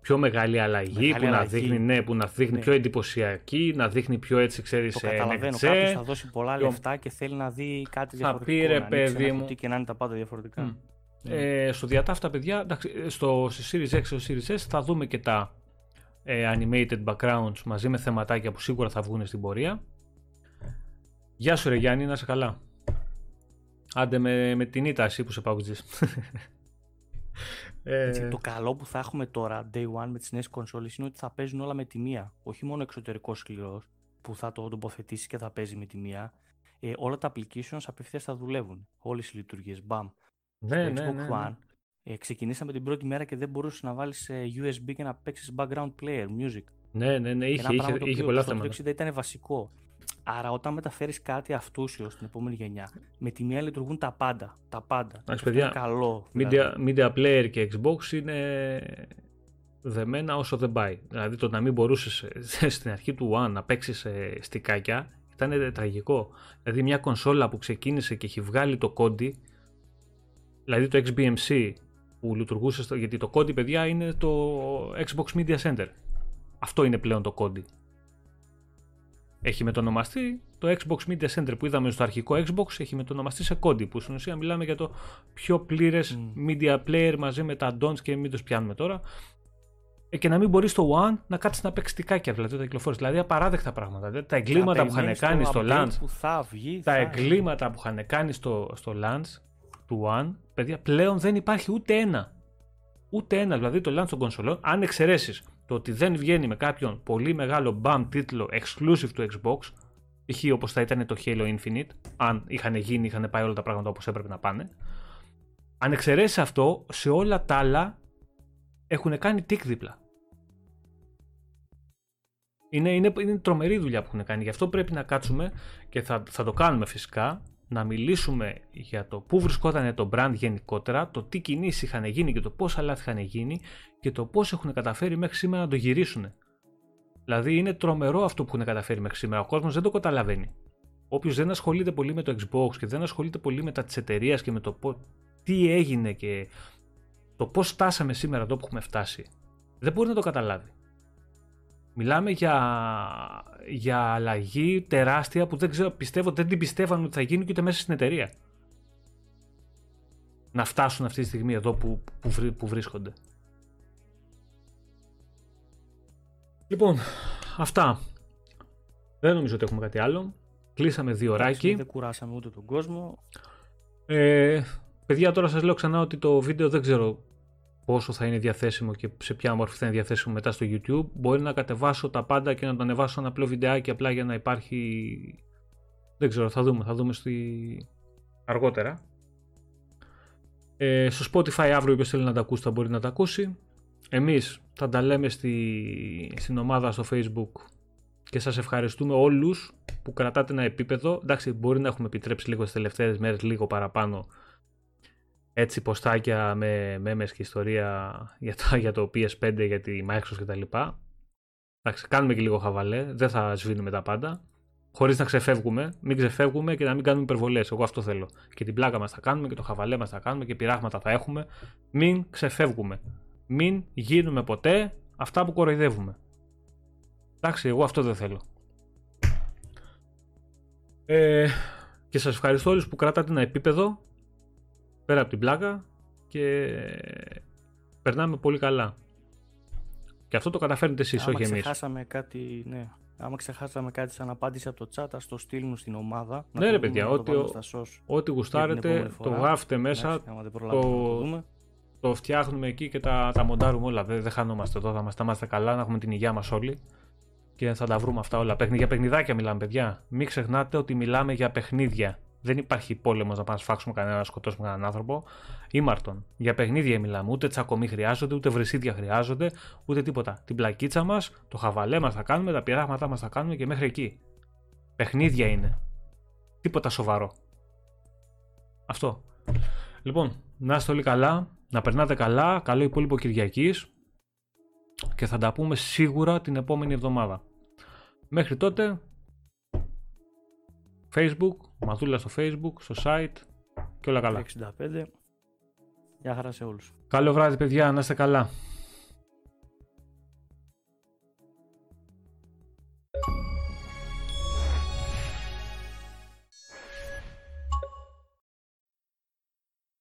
πιο μεγάλη αλλαγή Μεγάλη που, αλλαγή. Να δείχνει, ναι, που να δείχνει Ναι. πιο εντυπωσιακή, να δείχνει πιο έτσι ξέρεις Το ε, καταλαβαίνω. νεκτζέ. Κάποιος θα δώσει πολλά πιο- λεφτά και θέλει να δει κάτι Θα διαφορετικό. πει, ρε, να ανοίξει παιδί ένα μου. κουτί και να είναι τα πάντα διαφορετικά. Μμ. Ναι. Ε, στο διατάφτα παιδιά, εντάξει, ε, στο στη Series X και στο Series S θα δούμε και τα ε, animated backgrounds μαζί με θεματάκια που σίγουρα θα βγουν στην πορεία. Γεια σου ρε Γιάννη, να είσαι καλά. Άντε με, με την ήττα εσύ που σε παγκοτζείς. ε, Έτσι, το καλό που θα έχουμε τώρα, day one, με τις νέες κονσόλες είναι ότι θα παίζουν όλα με τη μία. Όχι μόνο εξωτερικός σκληρός που θα το τοποθετήσεις και θα παίζει με τη μία. Ε, όλα τα applications απευθείας θα δουλεύουν. Όλες οι λειτουργίες. Μπαμ. ναι, στο ναι, Xbox ναι, ναι. One ε, ξεκινήσαμε την πρώτη μέρα και δεν μπορούσες να βάλεις ε, USB και να παίξεις background player, music. Ναι, ναι, ναι, είχε, Ένα είχε, πράγμα το είχε οποίο πολλά στο θέματα. 360 ήταν βασικό. Άρα όταν μεταφέρεις κάτι αυτούσιο στην επόμενη γενιά, με τη μία λειτουργούν τα πάντα. Τα πάντα. Και αυτό παιδιά, είναι καλό. Media, δηλαδή. media player και Xbox είναι δεμένα όσο δεν πάει. Δηλαδή το να μην μπορούσες ε, στην αρχή του One να παίξεις ε, στικάκια ήταν τραγικό. Δηλαδή μια κονσόλα που ξεκίνησε και έχει βγάλει το κόντι, δηλαδή το XBMC που λειτουργούσε, στο, γιατί το κόντι παιδιά είναι το Xbox Media Center. Αυτό είναι πλέον το κόντι. Έχει μετονομαστεί το Xbox Media Center που είδαμε στο αρχικό Xbox έχει μετονομαστεί σε κόντι που στην ουσία μιλάμε για το πιο πλήρες Μμ. media player μαζί με τα dons και μην τους πιάνουμε τώρα Ε, και να μην μπορείς στο One να κάτσεις να παίξεις τικάκια δηλαδή όταν κυκλοφορείς. Δηλαδή απαράδεκτα πράγματα. Δηλαδή, τα εγκλήματα Να που είχαν περιμένεις κάνει το στο update launch Που θα βγει. τα θα- εγκλήματα που είχαν κάνει στο, στο launch του One, παιδιά, πλέον δεν υπάρχει ούτε ένα. Ούτε ένα. Δηλαδή το launch των κονσολών, αν εξαιρέσεις το ότι δεν βγαίνει με κάποιον πολύ μεγάλο BAM τίτλο exclusive του Xbox, π.χ. όπως θα ήταν το Halo Infinite, αν είχαν γίνει, είχαν πάει όλα τα πράγματα όπως έπρεπε να πάνε. Αν εξαιρέσει αυτό, σε όλα τα άλλα έχουν κάνει τικ δίπλα. Είναι, είναι, είναι τρομερή δουλειά που έχουν κάνει. Γι' αυτό πρέπει να κάτσουμε και θα, θα το κάνουμε φυσικά. Να μιλήσουμε για το πού βρισκόταν το brand γενικότερα, το τι κινήσεις είχαν γίνει και το πόσα λάθη είχαν γίνει και το πώς έχουν καταφέρει μέχρι σήμερα να το γυρίσουν. Δηλαδή είναι τρομερό αυτό που έχουν καταφέρει μέχρι σήμερα. Ο κόσμος δεν το καταλαβαίνει. Όποιος δεν ασχολείται πολύ με το Xbox και δεν ασχολείται πολύ με τα της εταιρείας και με το πώς- τι έγινε και το πώς φτάσαμε σήμερα εδώ που έχουμε φτάσει, δεν μπορεί να το καταλάβει. Μιλάμε για, για αλλαγή τεράστια που δεν ξέρω, πιστεύω δεν την πιστεύαν ότι θα γίνει και ούτε μέσα στην εταιρεία. Να φτάσουν αυτή τη στιγμή εδώ που, που, βρι- που βρίσκονται. Λοιπόν, αυτά. Δεν νομίζω ότι έχουμε κάτι άλλο. Κλείσαμε δύο Εντάξει, ωράκι. Δεν κουράσαμε ούτε τον κόσμο. Ε, παιδιά, τώρα σας λέω ξανά ότι το βίντεο δεν ξέρω πόσο θα είναι διαθέσιμο και σε ποια μορφή θα είναι διαθέσιμο μετά στο YouTube. Μπορεί να κατεβάσω τα πάντα και να το ανεβάσω ένα απλό βιντεάκι απλά για να υπάρχει... Δεν ξέρω, θα δούμε, θα δούμε στη... αργότερα. Ε, στο Spotify αύριο όποιος θέλει να τα ακούσει θα μπορεί να τα ακούσει. Εμείς θα τα λέμε στη, στην ομάδα στο Facebook και σας ευχαριστούμε όλους που κρατάτε ένα επίπεδο. Εντάξει, μπορεί να έχουμε επιτρέψει λίγο τις τελευταίες μέρες λίγο παραπάνω έτσι ποστάκια με μέμες και ιστορία για το, για το PS5, για τη Microsoft κτλ. Εντάξει, κάνουμε και λίγο χαβαλέ, δεν θα σβήνουμε τα πάντα. Χωρίς να ξεφεύγουμε, μην ξεφεύγουμε και να μην κάνουμε υπερβολές. Εγώ αυτό θέλω. Και την πλάκα μας θα κάνουμε και το χαβαλέ μας θα κάνουμε και πειράγματα θα έχουμε. Μην ξεφεύγουμε. Μην γίνουμε ποτέ αυτά που κοροϊδεύουμε. Εντάξει, εγώ αυτό δεν θέλω. Ε, και σας ευχαριστώ όλους που κρατάτε ένα επίπεδο πέρα από την πλάκα και περνάμε πολύ καλά. Και αυτό το καταφέρνετε εσείς, Άμα όχι εμείς. ξεχάσαμε κάτι, ναι. Άμα ξεχάσαμε κάτι σαν απάντηση από το chat, ας το στείλουν στην ομάδα. Ναι, το ρε δούμε, παιδιά, να το ό,τι, βάλουμε ο- στα shows ό,τι για την γουστάρετε επόμενη το φορά. γράφετε μέσα, Εντάξει, άμα δεν προλάβουμε να το δούμε. το φτιάχνουμε εκεί και τα, τα μοντάρουμε όλα. Δεν, δεν χανόμαστε εδώ, θα είμαστε, θα είμαστε καλά, να έχουμε την υγεία μας όλοι και θα τα βρούμε αυτά όλα. Παιχνι, για παιχνιδάκια μιλάμε, παιδιά. Μην ξεχνάτε ότι μιλάμε για παιχνίδια. Δεν υπάρχει πόλεμος να πάμε να σφάξουμε κανένα, να σκοτώσουμε κανέναν άνθρωπο. Ήμαρτον. Για παιχνίδια μιλάμε. Ούτε τσακωμοί χρειάζονται, ούτε βρυσίδια χρειάζονται, ούτε τίποτα. Την πλακίτσα μας, το χαβαλέ μας θα κάνουμε, τα πειράγματά μας θα κάνουμε και μέχρι εκεί. Παιχνίδια είναι. Τίποτα σοβαρό. Αυτό. Λοιπόν, να είστε όλοι καλά, να περνάτε καλά, καλό υπόλοιπο Κυριακής και θα τα πούμε σίγουρα την επόμενη εβδομάδα. Μέχρι τότε, Facebook, Μαθούλα στο Facebook, στο site και όλα καλά. 65. Γεια χαρά σε όλους. Καλό βράδυ παιδιά, να είστε καλά.